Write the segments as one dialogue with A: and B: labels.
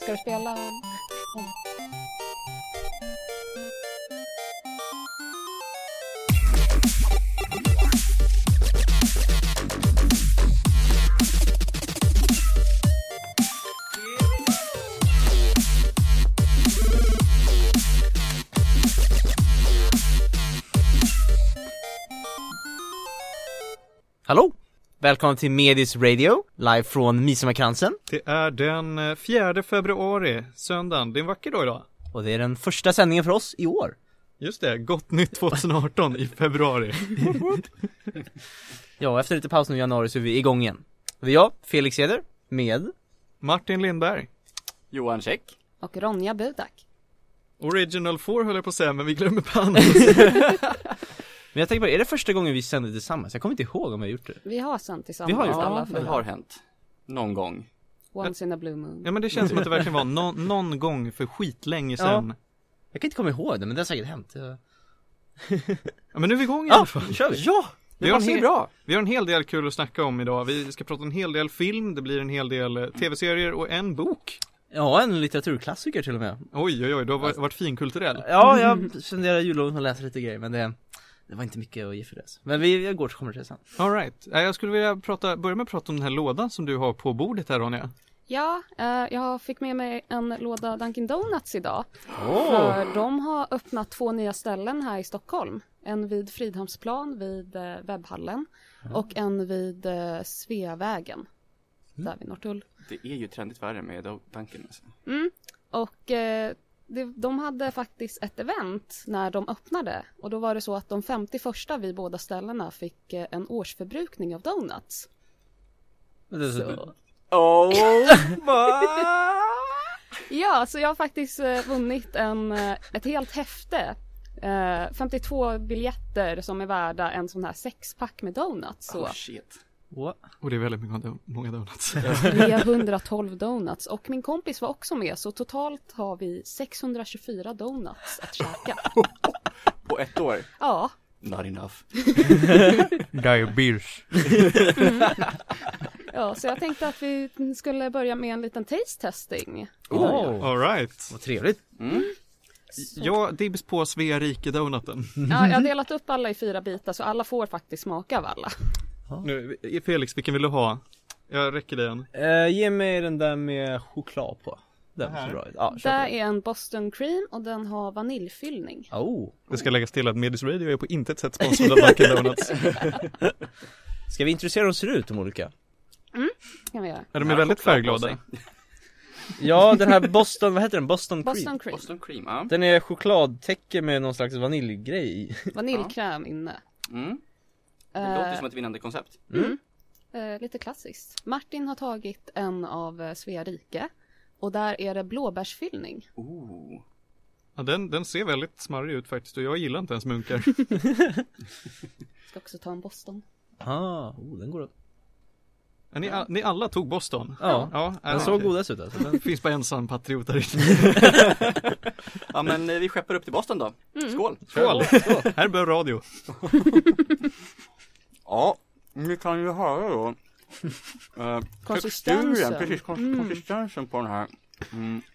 A: Ska du spela?
B: Mm. Välkommen till Medis Radio, live från Midsommarkransen.
C: Det är den eh, 4 februari, söndagen. Det är en vacker dag idag.
B: Och det är den första sändningen för oss i år.
C: Just det, gott nytt 2018 i februari.
B: Ja, efter lite paus nu i januari så är vi igång igen. Det är jag, Felix Eder, med
C: Martin Lindberg.
D: Johan Käck.
A: Och Ronja Budak.
C: Original 4 höll jag på att säga, men vi glömmer band.
B: Men jag tänker bara, är det första gången vi sänder tillsammans? Jag kommer inte ihåg om vi har gjort det.
A: Vi har sänt tillsammans
B: Vi har gjort det.
A: alla
D: Ja, det har hänt. Någon gång.
A: Once in a blue moon.
C: ja men det känns som att det verkligen var någon, någon gång för skitlänge sedan.
B: Jag kan inte komma ihåg det, men det har säkert hänt. Jag...
C: Ja men nu är vi igång i alla
B: Ja,
C: fall.
B: nu kör vi!
D: Ja!
C: Vi har, en hel, bra. vi har en hel del kul att snacka om idag. Vi ska prata en hel del film, det blir en hel del eh, tv-serier och en bok.
B: Ja, en litteraturklassiker till och med.
C: Oj oj oj, du har varit, varit finkulturell.
B: Ja, jag spenderar julloven och läser lite grejer, men det, det var inte mycket att ge för det. Men vi, jag går kommer till det sen.
C: Alright, jag skulle vilja prata, börja med att prata om den här lådan som du har på bordet här Ronja.
A: Ja, eh, jag fick med mig en låda Dunkin Donuts idag. För de har öppnat två nya ställen här i Stockholm. En vid Fridhemsplan vid eh, webbhallen och en vid eh, Sveavägen. Där vid Norrtull.
D: Det är ju trendigt värre med Dunkin alltså.
A: Mm. Och eh, det, de hade faktiskt ett event när de öppnade. Och då var det så att de 50 första vid båda ställena fick eh, en årsförbrukning av donuts.
B: Men det,
A: Så.
D: Oh
A: Ja, så jag har faktiskt eh, vunnit en, eh, ett helt häfte. Eh, 52 biljetter som är värda en sån här sexpack med donuts. Så
D: Oh shit.
B: What?
C: Och det är väldigt många, do- många donuts.
A: 312 donuts. Och min kompis var också med så totalt har vi 624 donuts att käka.
D: På ett år?
A: Ja,
D: Not enough.
C: Diabetes.
A: ja, så jag tänkte att vi skulle börja med en liten taste testing.
B: Oh,
C: Alright.
B: vad trevligt.
D: Mm.
C: Jag dibs på Svea rike donuten.
A: Ja, jag har delat upp alla i fyra bitar så alla får faktiskt smaka av alla.
C: Nu, Felix, vilken vill du ha? Jag räcker dig en.
B: Eh, ge mig den där med choklad på. Den
C: Det här?
B: ser bra ut. Ja, på.
A: är en Boston cream och den har vaniljfyllning.
B: Oh.
C: Det ska läggas till att Medis Radio är på intet sätt sponsrad av Dunkin Donuts.
B: Ska vi introducera hur de ser ut, de olika?
A: Kan vi göra.
C: Ja, de är
D: Ja,
C: väldigt färgglada.
B: Ja, den här Boston, vad heter den? Boston Cream?
A: Boston cream.
D: Boston cream, ja.
B: Den är chokladtäcke med någon slags vaniljgrej i.
A: Vaniljkräm inne.
D: Mm. Det
A: Eh,
D: låter som ett vinnande koncept.
A: eh, lite klassiskt. Martin har tagit en av eh, Svea rike. Och där är det blåbärsfyllning.
D: Oh.
C: Ja, den, den ser väldigt smarrig ut faktiskt och jag gillar inte ens munkar.
A: Ska också ta en Boston.
B: Ah, oh, den går åt.
C: Ja, ni, a- ni alla tog Boston?
B: Ja,
C: Ja,
B: den såg godast ut alltså. Den...
C: Det finns bara en sann patriot där inne.
D: Ja men eh, vi skeppar upp till Boston då. Skål!
C: Skål! Här bör radio.
D: Ja, vi kan ju höra då. Uh,
A: Konsistensen.
D: precis, kons-
A: Mm.
D: konsistensen på den här. Mm.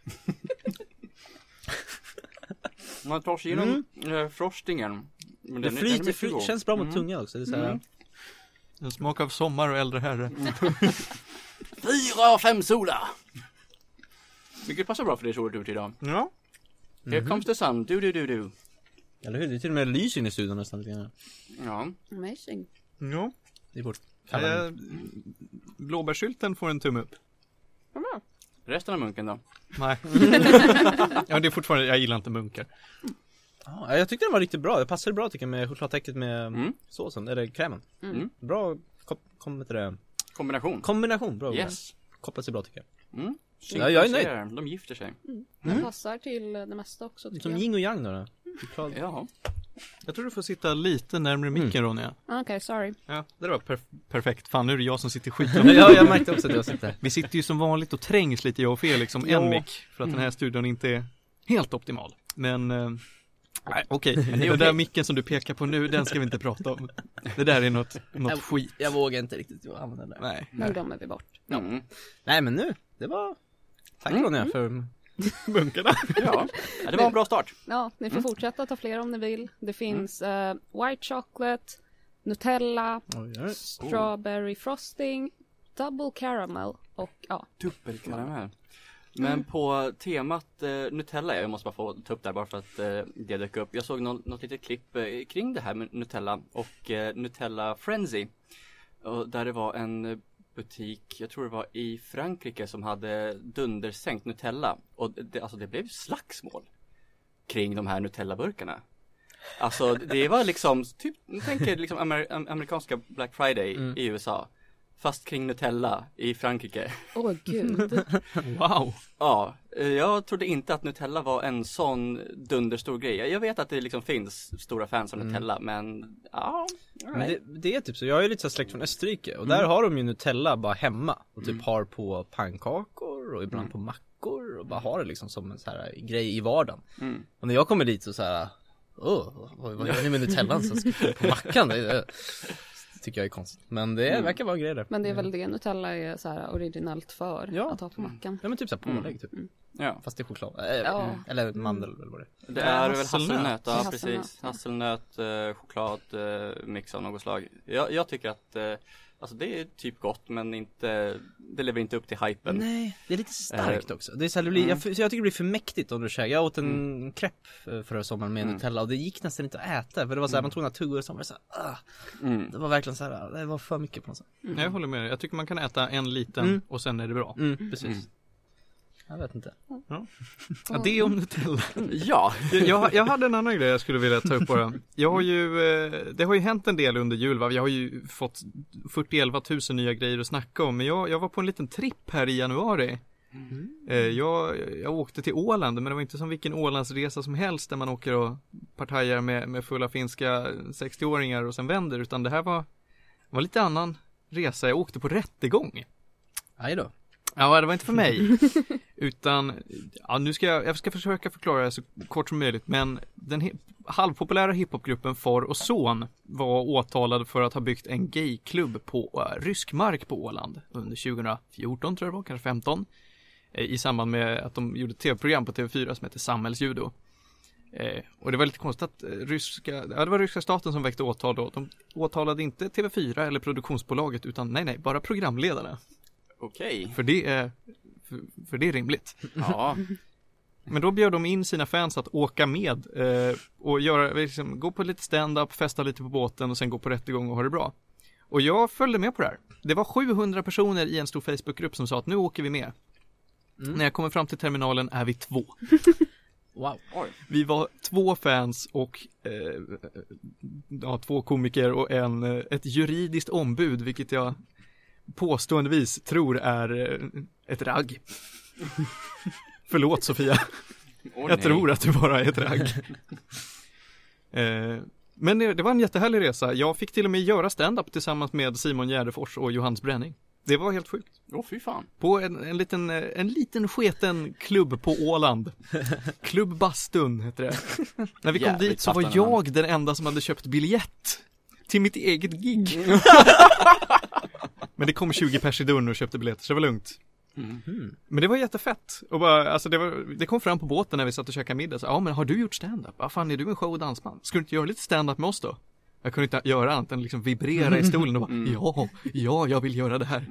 D: Man tar sig igenom eh, frostingen. Men
B: Det
D: den den
B: flyter,
D: god.
B: känns bra mot
D: Mm.
B: tungan också. Det är så här,
D: Mm.
C: En smak av sommar och äldre herre.
D: Fyra av fem sola! Vilket passar bra för det så ut idag.
C: Ja.
D: Here comes the sun, du du du du.
B: Eller hur? Det är till och med lys in i studion nästan lite grann.
D: Ja.
A: Amazing.
C: Ja.
B: Det är vårt
C: Eh, blåbärssylten får en tumme upp.
A: Bra.
D: Resten av munken då?
C: Nej. ja, det är fortfarande, jag gillar inte munkar.
B: Ja, jag tyckte den var riktigt bra. Det passade bra tycker jag med chokladtäcket med
D: Mm.
B: såsen, eller krämen.
D: Mm.
B: Bra kom, kom, det?
D: Kombination.
B: kombination, bra.
D: Yes.
B: Kopplat sig bra tycker jag.
D: Mm.
B: Ja, jag är nöjd.
D: De gifter sig.
A: Den passar till det mesta också tycker
B: Som
A: jag.
B: yin och yang då.
D: Jaha.
C: Jag tror du får sitta lite närmare micken Ronja.
A: Okej, sorry.
C: Ja, det var perf- perfekt. Fan, nu är det jag som sitter skitlångt.
B: Ja, jag märkte också att jag sitter.
C: Vi sitter ju som vanligt och trängs lite jag och Felix om
B: Ja.
C: en mick. För att den här studion inte är helt optimal. Men, eh, nej okej.
D: det är
C: Den där micken som du pekar på nu, den ska vi inte prata om. Det där är något, något skit.
B: Jag vågar inte riktigt använda den där.
C: Nej.
A: Nu glömmer vi bort.
D: Mm.
B: Nej men nu, det var Tack Ronja för
C: Bunkarna.
D: Ja, ja det var en bra start.
A: Ja, ni får fortsätta ta fler om ni vill. Det finns eh, White Chocolate, Nutella,
B: Oj, oj.
A: Strawberry Frosting, Double Caramel och ja,
D: Dubbelkaramell. Men på temat eh, Nutella, jag måste bara få ta upp där bara för att eh, det dök upp. Jag såg något, något litet klipp eh, kring det här med Nutella och eh, Nutella Frenzy. Och där det var en eh, butik, jag tror det var i Frankrike som hade dundersänkt Nutella. Och det, alltså det blev slagsmål kring de här Nutella-burkarna. Alltså det var liksom, typ, tänk er liksom amer, am- amerikanska Black Friday i USA. Fast kring Nutella i Frankrike.
A: åh gud.
C: Wow.
D: Ja, eh, jag trodde inte att Nutella var en sån dunderstor grej. Jag vet att det liksom finns stora fans av Nutella, men ja,
B: Men det, det är typ så, jag är lite så släkt från Österrike och där har de ju Nutella bara hemma och typ har på pannkakor och ibland på mackor och bara har det liksom som en så här grej i vardagen.
D: Mm.
B: Och när jag kommer dit så så här, åh, vad, vad gör ni med Nutellan som ska på mackan? Tycker jag är konstigt. Men det verkar vara en grej där.
A: Men det är väl det Nutella är så här originellt för
B: Ja.
A: att ha på mackan.
B: Ja men typ såhär pålägg typ.
D: ja.
B: Fast det är choklad. Äh,
A: Ja.
B: Eller mandel eller vad det är.
D: Det är väl
C: hasselnöt.
D: hasselnöt, ja precis. Hasselnöt, eh, choklad, eh, mix av något slag. Jag, jag tycker att, eh, alltså det är typ gott men inte, det lever inte upp till hypen.
B: Nej, det är lite starkt också. Det är så här, det blir, jag, så jag tycker det blir för mäktigt om du käkar. Jag åt en crepe eh, förra sommaren med Nutella och det gick nästan inte att äta för det var så här, man tog några tuggor och så var det så här, ah,
D: Mm.
B: Det var verkligen så här, det var för mycket på något sätt.
C: Jag håller med dig. Jag tycker man kan äta en liten
B: Mm.
C: och sen är det bra.
B: Mm, precis. Jag vet inte.
C: Ja, det om Nutella.
D: Ja,
C: jag, jag hade en annan grej jag skulle vilja ta upp bara. Jag har ju, eh, det har ju hänt en del under jul va? Jag har ju fått 40 000 nya grejer att snacka om. Men jag, jag var på en liten tripp här i januari. Eh, Jag, jag åkte till Åland, men det var inte som vilken Ålandsresa som helst där man åker och partajar med, med fulla finska 60-åringar och sen vänder, utan det här var, var lite annan resa. Jag åkte på rättegång.
B: Aj då.
C: Ja, det var inte för mig. Utan, ja nu ska jag, jag ska försöka förklara det så kort som möjligt, men den halvpopulära hiphopgruppen Far och Son var åtalad för att ha byggt en gayklubb på uh, rysk mark på Åland under 2014 tror jag det var, kanske 15. Eh, I samband med att de gjorde ett tv-program på TV4 som heter Samhällsjudo. Eh, och det var lite konstigt att eh, ryska, ja det var ryska staten som väckte åtal då. De åtalade inte TV4 eller produktionsbolaget utan nej nej, bara programledarna
D: okej.
C: För det är, för, för det är rimligt.
D: Ja,
C: Men då bjöd de in sina fans att åka med eh, och göra, liksom, gå på lite stand-up, festa lite på båten och sen gå på rättegång och ha det bra. Och jag följde med på det här. Det var 700 personer i en stor Facebookgrupp som sa att nu åker vi med. När jag kommer fram till terminalen är vi två.
B: Wow.
C: Vi var två fans och eh, ja, två komiker och en, eh, ett juridiskt ombud, vilket jag påståendevis tror är eh, ett ragg. Förlåt Sofia.
D: Åh,
C: Jag tror att det bara är ett ragg. eh, men det, det var en jättehärlig resa. Jag fick till och med göra stand-up tillsammans med Simon Gärdefors och Johannes Bränning. Det var helt sjukt.
D: Åh fy fan.
C: På en, en, liten, eh, en liten sketen klubb på Åland. Klubb Bastun heter det. När vi kom
D: Jävligt
C: dit så var jag den enda som hade köpt biljett till mitt eget gig. Men det kom 20 pers i dörren och köpte biljetter så det var lugnt.
D: Mm.
C: Men det var jättefett. Och bara, alltså det, var, det kom fram på båten när vi satt och käkade middag. Så, ja men har du gjort stand-up? Ja fan är du en show och dansman? Ska du inte göra lite stand-up med oss då? Jag kunde inte göra annat än liksom vibrera i stolen och bara, ja, ja, jag vill göra det här.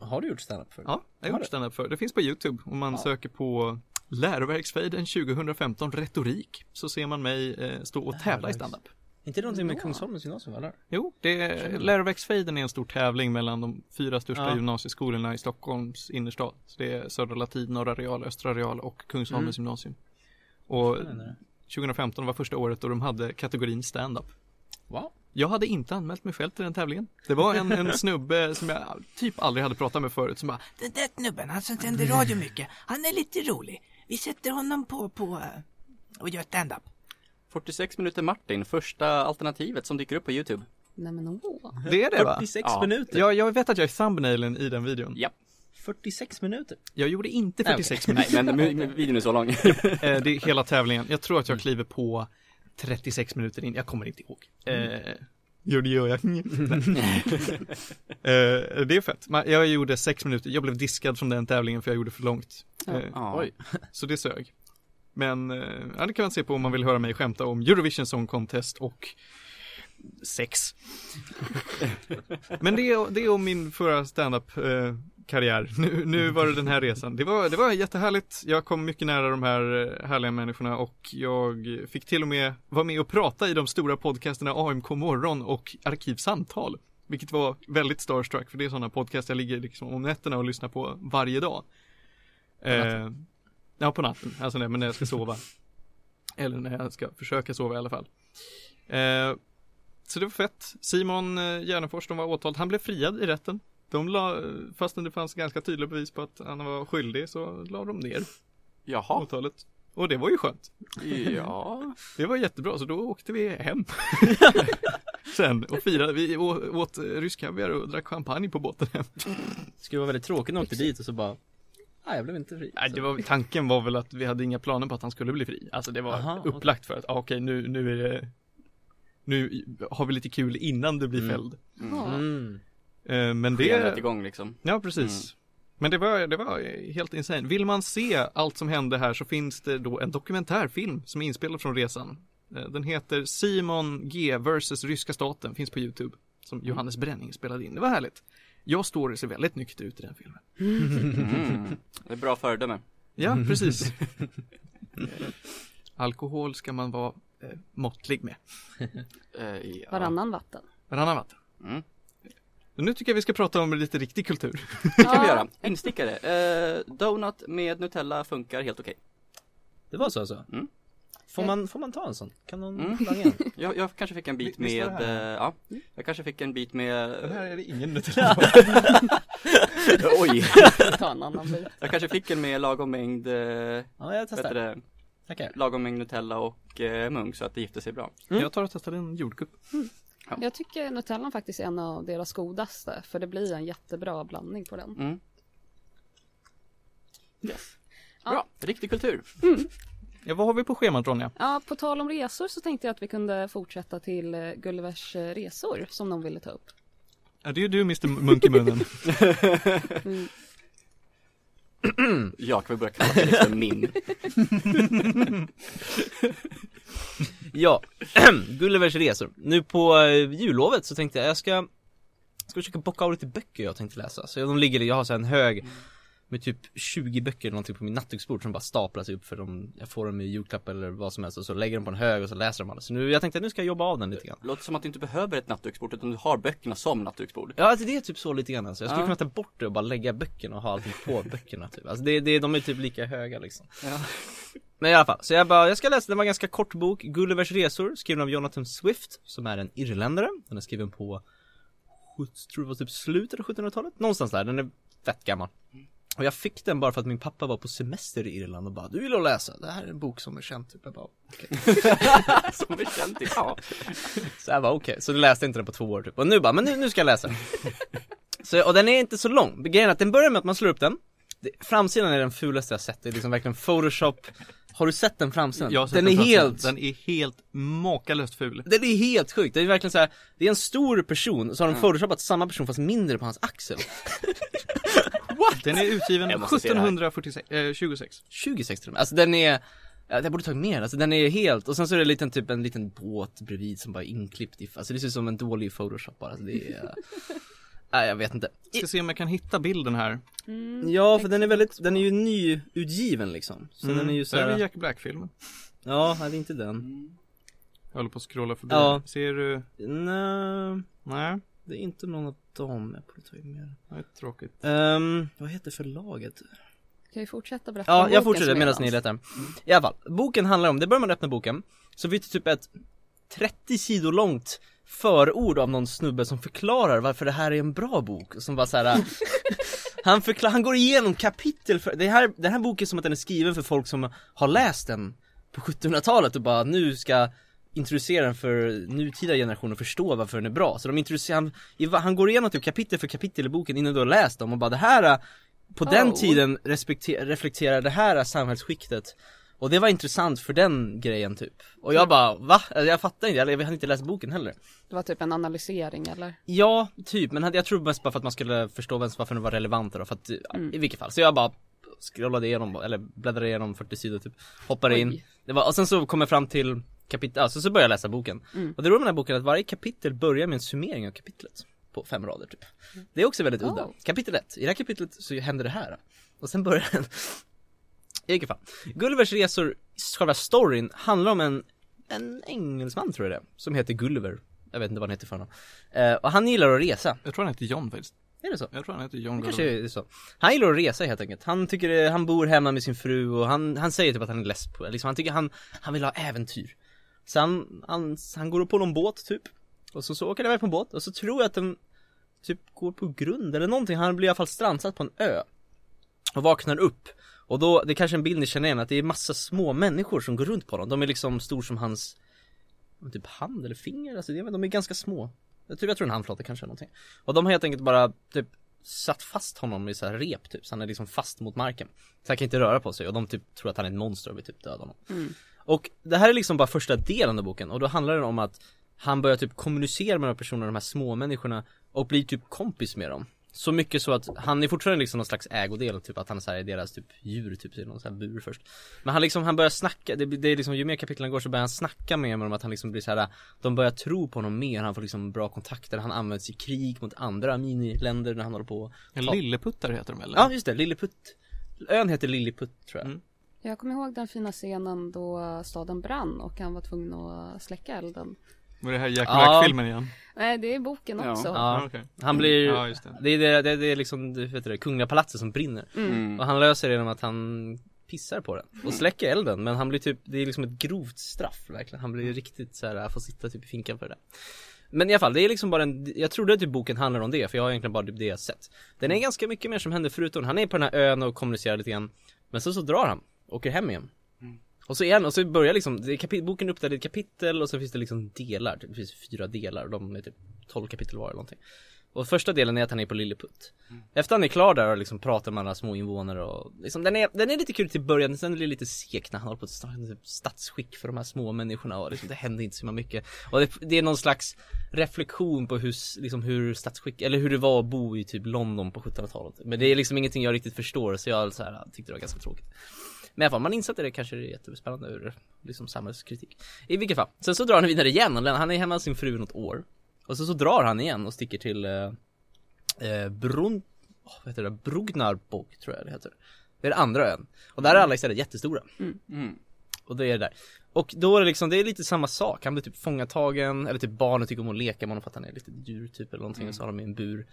B: Har du gjort standup förut?
C: Ja, jag har gjort
B: du?
C: stand-up för. Det finns på YouTube. Om man söker på Läroverksfejden 2015 retorik så ser man mig eh, stå och tävla i stand-up.
B: Inte det någonting med Kungsholmens gymnasium eller?
C: Jo, det är, Läroverksfejden är en stor tävling mellan de fyra största
B: Ja.
C: gymnasieskolorna i Stockholms innerstad. Så det är Södra Latin, Norra Real, Östra Real och Kungsholmens gymnasium. Och
B: Spännande.
C: 2015 var första året då de hade kategorin stand-up.
B: Wow.
C: Jag hade inte anmält mig själv till den tävlingen. Det var en, en snubbe som jag typ aldrig hade pratat med förut som bara
E: Den där snubben, han som sänder radio mycket, han är lite rolig. Vi sätter honom på, på eh, och gör stand-up.
D: 46 minuter Martin, första alternativet som dyker upp på YouTube.
A: Nej men åh.
C: Det är det va?
B: 46
D: Ja.
B: minuter.
C: Jag, jag vet att jag är thumbnailen i den videon.
D: Ja.
B: 46 minuter.
C: Jag gjorde inte
B: Nej,
C: 46
D: Nej,
C: minuter.
D: men men- videon är så lång.
C: Eh, Det är hela tävlingen. Jag tror att jag kliver på 36 minuter in. Jag kommer inte ihåg. Eh, Jo det gör jag. Eh, det är fett. Jag gjorde sex minuter, jag blev diskad från den tävlingen för jag gjorde för långt.
A: Ja.
C: Eh.
B: Oj.
C: Så det sög. Men eh, ja, det kan man se på om man vill höra mig skämta om Eurovision Song Contest och sex. Men det är, det är om min förra standup-karriär eh, Nu, nu var det den här resan. Det var, det var jättehärligt. Jag kom mycket nära de här eh, härliga människorna och jag fick till och med vara med och prata i de stora podcasterna AMK morgon och Arkivsamtal. Vilket var väldigt starstruck för det är sådana podcast jag ligger liksom om nätterna och lyssnar på varje dag. Eh, ja, på natten. Alltså nej, men när jag ska sova. Eller när jag ska försöka sova i alla fall. Eh, så det var fett. Simon eh, Gärdenfors, de var åtalad. Han blev friad i rätten. De la, fastän det fanns ganska tydliga bevis på att han var skyldig så la de ner
D: Jaha.
C: åtalet. Och det var ju skönt.
D: Ja.
C: Det var jättebra, så då åkte vi hem. Sen och firade, vi åt rysk kaviar och drack champagne på båten hem.
B: Det skulle vara väldigt tråkigt när åkte dit och så bara Nej jag blev inte fri
C: Nej, det var, tanken var väl att vi hade inga planer på att han skulle bli fri. Alltså det var
B: Aha,
C: upplagt för att, ah, okej nu, nu är det Nu har vi lite kul innan du blir
B: Mm.
C: fälld.
B: Mm.
C: Eh, Men
D: Det rätt igång liksom.
C: ja precis. Men det var, det var helt insane. Vill man se allt som hände här så finns det då en dokumentärfilm som är inspelad från resan. Eh, Den heter Simon G vs Ryska staten, finns på YouTube. Som Johannes Bränning spelade in. Det var härligt. Jag står och ser väldigt nykter ut i den filmen.
D: Mm. Det är bra föredöme.
C: Ja, precis. Eh, Alkohol ska man vara eh, måttlig med.
D: Eh, ja.
A: Varannan vatten.
C: Varannan vatten.
D: Mm.
C: Men nu tycker jag vi ska prata om lite riktig kultur.
D: Det kan vi göra. Instickare. Eh, donut med Nutella funkar helt okej.
B: Det var så alltså?
D: Mm.
B: Får man, får man ta en sån? Kan någon
D: Mm.
B: langa en?
D: Jag, jag kanske fick en bit
C: det
D: med,
C: här?
D: eh, ja, jag kanske fick en bit med,
C: är det ingen Nutella.
D: oj,
A: Ta en annan bit.
D: jag kanske fick en med lagom mängd, eh,
B: Ja jag testar.
D: det,
B: Tackar.
D: lagom mängd Nutella och eh, munk så att det gifter sig bra.
B: Mm.
C: Jag tar och testar en jordgubb.
A: Jag tycker Nutellan faktiskt är en av deras godaste. För det blir en jättebra blandning på den.
D: Mm. Yes.
A: Ja.
D: Bra, riktig kultur.
C: Ja, vad har vi på schemat Ronja?
A: Ja, på tal om resor så tänkte jag att vi kunde fortsätta till eh, Gullivers eh, resor som någon ville ta upp.
C: Ja, det är ju du Mr Munk i munnen.
A: Mm.
D: Jag kan väl börja kalla det för min.
B: Ja, Gullivers resor. Nu på eh, jullovet så tänkte jag jag ska Ska försöka bocka av lite böcker jag tänkte läsa. Så de ligger, jag har så här en hög med typ 20 böcker eller någonting på min nattduksbord som bara staplas upp för de, jag får dem i julklapp eller vad som helst och så lägger de på en hög och så läser de alla. Så nu, jag tänkte att nu ska jag jobba av den lite grann.
D: Låter som att du inte behöver ett nattduksbord utan du har böckerna som nattduksbord.
B: Ja alltså det är typ så lite grann alltså. Jag skulle
D: Ja.
B: kunna ta bort det och bara lägga böckerna och ha allting på böckerna typ. Alltså det, det, de är typ lika höga liksom.
D: Ja.
B: Men i alla fall, så jag bara, jag ska läsa, den var en ganska kort bok, Gullivers resor, skriven av Jonathan Swift, som är en irländare. Den är skriven på, tror det var typ slutet av 1700-talet, någonstans där, den är fett gammal. Och jag fick den bara för att min pappa var på semester i Irland och bara, du vill läsa, det här är en bok som är känd typ. Jag bara,
D: Som är känt i, ja.
B: så jag bara okej, så du läste inte den på två år typ. Och nu bara, men nu, nu ska jag läsa den. så, och den är inte så lång, grejen är att den börjar med att man slår upp den. Det, framsidan är den fulaste jag sett, det är liksom verkligen photoshop Har du sett den framsidan?
C: Jag har sett
B: den är
C: framsidan.
B: helt
C: Den är helt makalöst ful.
B: Den är helt sjukt, det är verkligen så här. det är en stor person, så har de photoshopat samma person fast mindre på hans axel
C: Den är utgiven
D: Jag måste se det här.
C: 1746, eh, 26.
B: 26 till och med, alltså den är Ja, jag borde tagit mer, alltså den är helt, och sen så är det en liten, typ en liten båt bredvid som bara är inklippt i, alltså det ser ut som en dålig photoshop bara, alltså det är Nej jag vet inte
C: Ska se om jag kan hitta bilden här.
A: Mm.
B: Ja för den är väldigt, den är ju nyutgiven liksom Så den är ju så
C: Där är Jack Black-filmen.
B: ja nej, det är inte den
C: Jag håller på att scrolla förbi.
B: Ja.
C: Ser du?
B: Nej,
C: Nej,
B: det är inte någon av dem, jag borde tagit mer
C: är tråkigt.
B: Ehm, vad heter förlaget?
A: Kan vi fortsätta berätta
B: Ja,
A: om
B: jag
A: boken
B: fortsätter
A: som
B: medan ni letar. I alla fall, boken handlar om, det börjar man öppna boken, så finns det typ ett 30 sidor långt förord av någon snubbe som förklarar varför det här är en bra bok, som bara så här. Han förklar, han går igenom kapitel för, det här, den här boken är som att den är skriven för folk som har läst den på 1700-talet och bara nu ska introducera den för nutida generationer och förstå varför den är bra. Så de introducerar, han, han går igenom typ kapitel för kapitel i boken innan du har läst dem och bara det här på den
A: Oh.
B: tiden reflekterar det här samhällsskiktet Och det var intressant för den grejen typ Och jag bara, va? Alltså, Jag fattar inte, jag hade inte läst boken heller
A: Det var typ en analysering eller?
B: Ja, typ, men jag tror mest bara för att man skulle förstå vem, varför den var relevant då, för att, ja, i vilket fall, så jag bara scrollade igenom, eller bläddrade igenom 40 sidor typ, hoppade
A: Oj.
B: in det var, Och sen så kom jag fram till kapitel, alltså så började jag läsa boken Och det roliga med den här boken är att varje kapitel börjar med en summering av kapitlet På fem rader typ Det är också väldigt udda Kapitel 1, i det här kapitlet så händer det här Och sen börjar den I vilket fall, Gullivers resor, själva storyn, handlar om en, en engelsman tror jag det som heter Gulliver Jag vet inte vad han heter för honom eh, Och han gillar att resa,
C: Jag tror han heter John faktiskt.
B: är det så?
C: Jag tror han heter John
B: Det kanske
C: Gulliver.
B: är så. Han gillar att resa helt enkelt. Han tycker han bor hemma med sin fru och han, han säger typ att han är less på liksom, han tycker han, han vill ha äventyr. Så han, han, han går upp på någon båt typ. Och så, så åker han iväg på en båt och så tror jag att den typ går på grund eller någonting. Han blir i alla fall strandsatt på en ö. Och vaknar upp. Och då, det är kanske en bild ni känner igen, att det är massa små människor som går runt på honom. De är liksom stor som hans, typ hand eller finger, alltså det- de är ganska små. Jag tror, jag tror en handflata kanske eller någonting. Och de har helt enkelt bara typ satt fast honom i så här rep typ, så han är liksom fast mot marken. Så han kan inte röra på sig och de typ tror att han är ett monster och vill typ döda honom. Mm. Och det här är liksom bara första delen av boken och då handlar det om att han börjar typ kommunicera med de här personerna, de här små människorna och blir typ kompis med dem. Så mycket så att han är fortfarande liksom någon slags ägodel, typ att han är så här, är deras typ djur, typ i någon sån här bur först. Men han liksom, han börjar snacka, det, det är liksom, ju mer kapitlen går så börjar han snacka med dem att han liksom blir så här. de börjar tro på honom mer, han får liksom bra kontakter, han används i krig mot andra miniländer när han håller på
C: En lilleputtar heter de eller?
B: Ja just det, Lilliput Ön heter Lilliput tror jag
C: Mm.
A: Jag kommer ihåg den fina scenen då staden brann och han var tvungen att släcka elden.
C: Var det här Jack
B: Ja.
C: Black-filmen igen?
A: Nej, det är boken
D: Ja.
A: också.
B: Ja,
C: okej.
B: han blir
C: Ja, just det.
B: Det är, det, det, det är liksom, du vet det, Kungliga palatset som brinner
D: Mm.
B: Och han löser det genom att han pissar på den och släcker elden Men han blir typ, det är liksom ett grovt straff verkligen Han blir riktigt så här, får sitta typ i finkan för det Men i alla fall, det är liksom bara en, jag trodde att typ boken handlar om det för jag har egentligen bara typ det jag sett Den är ganska mycket mer som händer förutom, han är på den här ön och kommunicerar lite grann Men så så drar han, åker hem igen. Och så igen, och så börjar liksom, det boken är uppdelad i kapitel och så finns det liksom delar, det finns fyra delar och de är typ 12 kapitel var eller någonting. Och första delen är att han är på Lilliput Efter han är klar där och liksom pratar med alla små invånare och liksom, den är, den är lite kul till början, sen blir det lite sek när han håller på att typ statsskick för de här små människorna och liksom, det händer inte så mycket. Och det, det är någon slags reflektion på hur, liksom hur statsskick, eller hur det var att bo i typ London på 1700-talet Men det är liksom ingenting jag riktigt förstår så jag så här, tyckte det var ganska tråkigt men i alla fall, man insatte det kanske är jättespännande ur liksom samhällskritik. I vilket fall, sen så drar han vidare igen, han är hemma hos sin fru något år. Och så, så drar han igen och sticker till eh, eh, Brun, oh, vad heter det, Brugnarbog tror jag det heter. Det är det andra ön. Och där är alla istället jättestora.
D: Mm.
B: och det är det där. Och då är det liksom, det är lite samma sak, han blir typ fångatagen Eller typ barnet tycker om att leka med honom för att han är lite djur typ eller någonting och så har de i en bur.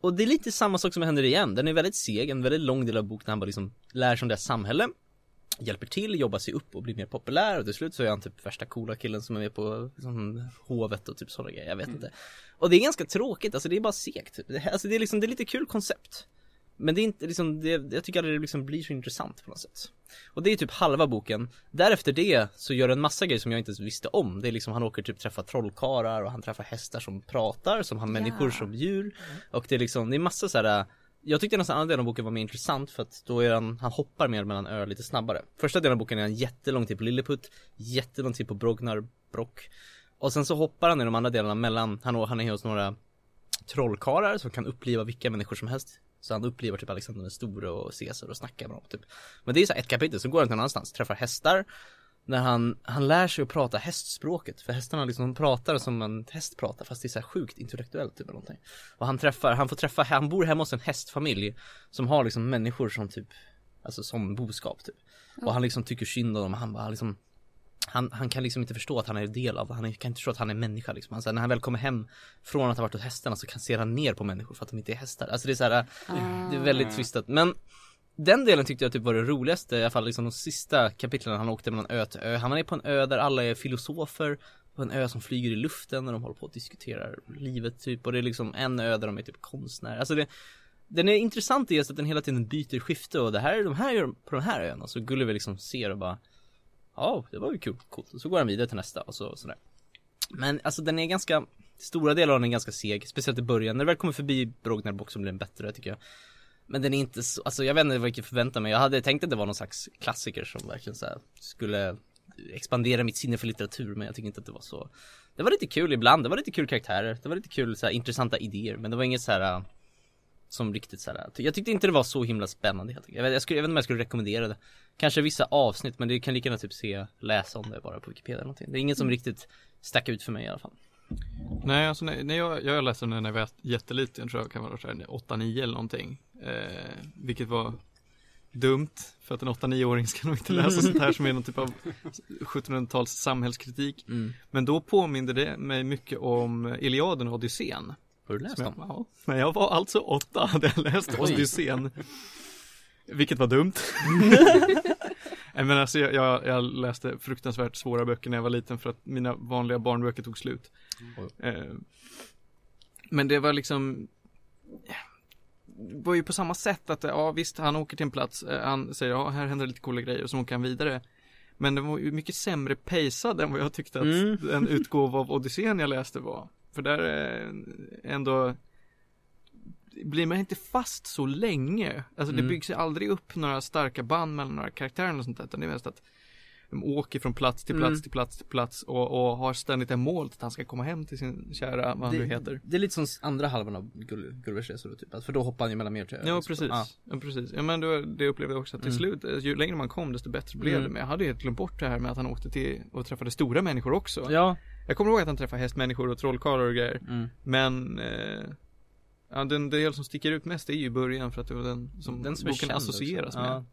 B: Och det är lite samma sak som händer igen, den är väldigt seg, en väldigt lång del av boken när han bara liksom lär sig om deras samhälle Hjälper till, jobbar sig upp och blir mer populär. Och till slut så är han typ värsta coola killen som är med på liksom, hovet och typ sådana grejer, jag vet inte. Och det är ganska tråkigt, alltså det är bara segt. Det- Alltså det är liksom, det är lite kul koncept. Men det är inte liksom, det, jag tycker aldrig det liksom blir så intressant på något sätt. Och det är typ halva boken. Därefter det så gör det en massa grejer som jag inte ens visste om. Det är liksom, han åker typ träffa trollkarlar och han träffar hästar som pratar, som har människor som djur. Och det är liksom, det är massa så här. Jag tyckte nästan andra delen av boken var mer intressant för att då är han, han hoppar mer mellan öar lite snabbare. Första delen av boken är han jättelång tid på Lilliput Jättelång tid på Brognar Brock. Och sen så hoppar han i de andra delarna mellan, han, han är hos några trollkarlar som kan uppliva vilka människor som helst. Så han upplivar typ Alexander den store och Caesar och snackar med dem typ. Men det är så här ett kapitel, så går han till någon annanstans, träffar hästar när han, han lär sig att prata hästspråket För hästarna liksom, pratar som en häst pratar Fast det är så här sjukt intellektuellt typ eller någonting Och han träffar, han får träffa, han bor hemma hos en hästfamilj Som har liksom människor som typ Alltså som boskap typ Och han liksom tycker synd om dem, han bara liksom han, han kan liksom inte förstå att han är en del av, han kan inte förstå att han är människa liksom. Han, säger, när han väl kommer hem från att ha varit hos hästarna så kan han ner på människor för att de inte är hästar. Alltså det är så här, det är väldigt twistat. Men den delen tyckte jag typ var det roligaste, i alla fall liksom de sista kapitlen han åkte mellan ö till ö. Han är på en ö där alla är filosofer, på en ö som flyger i luften och de håller på att diskutera livet typ. Och det är liksom en ö där de är typ konstnärer. Alltså det, den är intressant i just att den hela tiden byter skifte och det här är de här gör de på den här ön. Och så Gulliver liksom ser och bara Ja, det var ju kul, coolt. Och så går han vidare till nästa och så sådär. Men alltså den är ganska, stora delar av den är ganska seg, speciellt i början. När det väl kommer förbi Brognerboxen blir den bättre tycker jag. Men den är inte så, alltså jag vet inte vad jag förväntar mig. Jag hade tänkt att det var någon slags klassiker som verkligen så här skulle expandera mitt sinne för litteratur men jag tycker inte att det var så. Det var lite kul ibland, det var lite kul karaktärer, det var lite kul så här, intressanta idéer men det var inget så här äh, som riktigt så här. Jag tyckte inte det var så himla spännande helt enkelt. Jag jag, skulle, jag vet inte om jag skulle rekommendera det. Kanske vissa avsnitt men det kan lika gärna typ se, läsa om det bara på Wikipedia eller någonting. Det är inget som riktigt stack ut för mig i alla fall.
C: Nej, alltså när, när jag, jag läste den när jag var jätteliten, tror jag kan vara 8-9 eller någonting. Eh, vilket var dumt, för att en 8-9-åring ska nog inte läsa sånt här som är någon typ av 1700-tals samhällskritik.
B: Mm.
C: Men då påminde det mig mycket om Iliaden och Odysseen.
B: Har du läst
C: Som jag,
B: dem?
C: ja, men jag var alltså åtta hade jag läst
B: Oj.
C: Odysseen. Vilket var dumt. Nej, men alltså jag, jag, jag läste fruktansvärt svåra böcker när jag var liten för att mina vanliga barnböcker tog slut. Eh, men det var liksom var ju på samma sätt att ja visst han åker till en plats, eh, han säger ja här händer lite coola grejer och så åker han vidare. Men den var ju mycket sämre pacad än vad jag tyckte att
B: Mm.
C: en utgåva av Odysseen jag läste var. För där är ändå blir man inte fast så länge. Alltså det
B: Mm.
C: byggs ju aldrig upp några starka band mellan några karaktärer och sånt där. Utan det är mest att de åker från plats till plats
B: Mm.
C: till plats till plats och, och har ständigt en mål att han ska komma hem till sin kära, vad han nu heter.
B: Det är lite som andra halvan av Gull- Gullivers resor typ. Alltså, För då hoppar han ju mellan mer till
C: Ja precis,
B: Ja.
C: ja. precis. Ja men det, det upplevde jag också att till
B: Mm.
C: slut, eh, ju längre man kom desto bättre blev
B: Mm.
C: det. Men jag hade helt glömt bort det här med att han åkte till och träffade stora människor också.
B: Ja.
C: Jag kommer ihåg att han träffade hästmänniskor och trollkarlar och grejer.
B: Mm.
C: Men eh, Ja den del som sticker ut mest är ju i början för att det var den som,
B: Den som
C: boken associeras
B: också.
C: med.
B: Ja.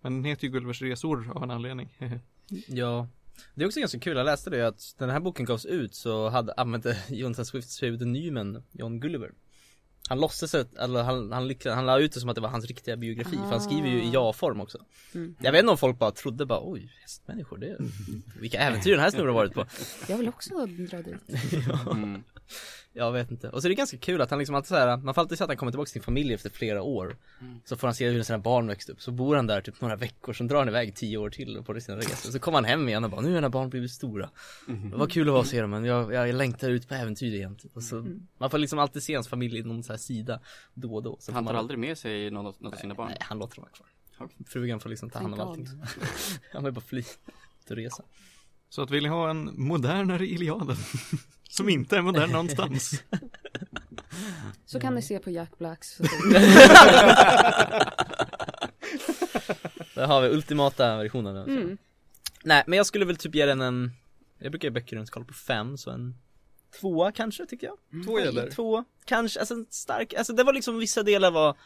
C: Men den heter ju Gullivers resor av en anledning.
B: Ja Det är också ganska kul, jag läste det att när den här boken gavs ut så hade, använde Jonathan Swift pseudonymen John Gulliver Han låtsades, att- eller han, han, lyckades, han la ut det som att det var hans riktiga biografi, för han skriver ju i ja-form också
A: Mm.
B: Jag vet inte om folk bara trodde bara oj, hästmänniskor, det är, vilka äventyr den här snubben har varit på
A: Jag vill också dra dit.
D: Mm.
B: Jag vet inte, och så är det ganska kul att han liksom alltid såhär, man får alltid se att han kommer tillbaka till sin familj efter flera år. Så får han se hur sina barn växte upp, så bor han där typ några veckor, sen drar han iväg tio år till på sina resor Så kommer han hem igen och bara, nu är mina barn blivit stora. Det var kul att vara och se dem, men jag, jag längtar ut på äventyr igen. Typ. och så, Man får liksom alltid se hans familj i någon så här sida då och då. Så
D: Han tar
B: man,
D: aldrig med sig något, något av sina barn?
B: Nej, han låter dem vara kvar.
D: Okej.
B: Frugan får liksom ta hand om allting. Han vill bara fly till resa.
C: Så att vill ni ha en modernare Iliaden som inte är modern någonstans.
A: Så kan ni se på Jack Blacks
B: Där har vi ultimata versionen alltså.
A: mm.
B: Nej men jag skulle väl typ ge den en Jag brukar ge böcker en skala på fem så en Tvåa kanske tycker jag
C: Två gäller.
B: Två, kanske, alltså en stark, alltså det var liksom vissa delar var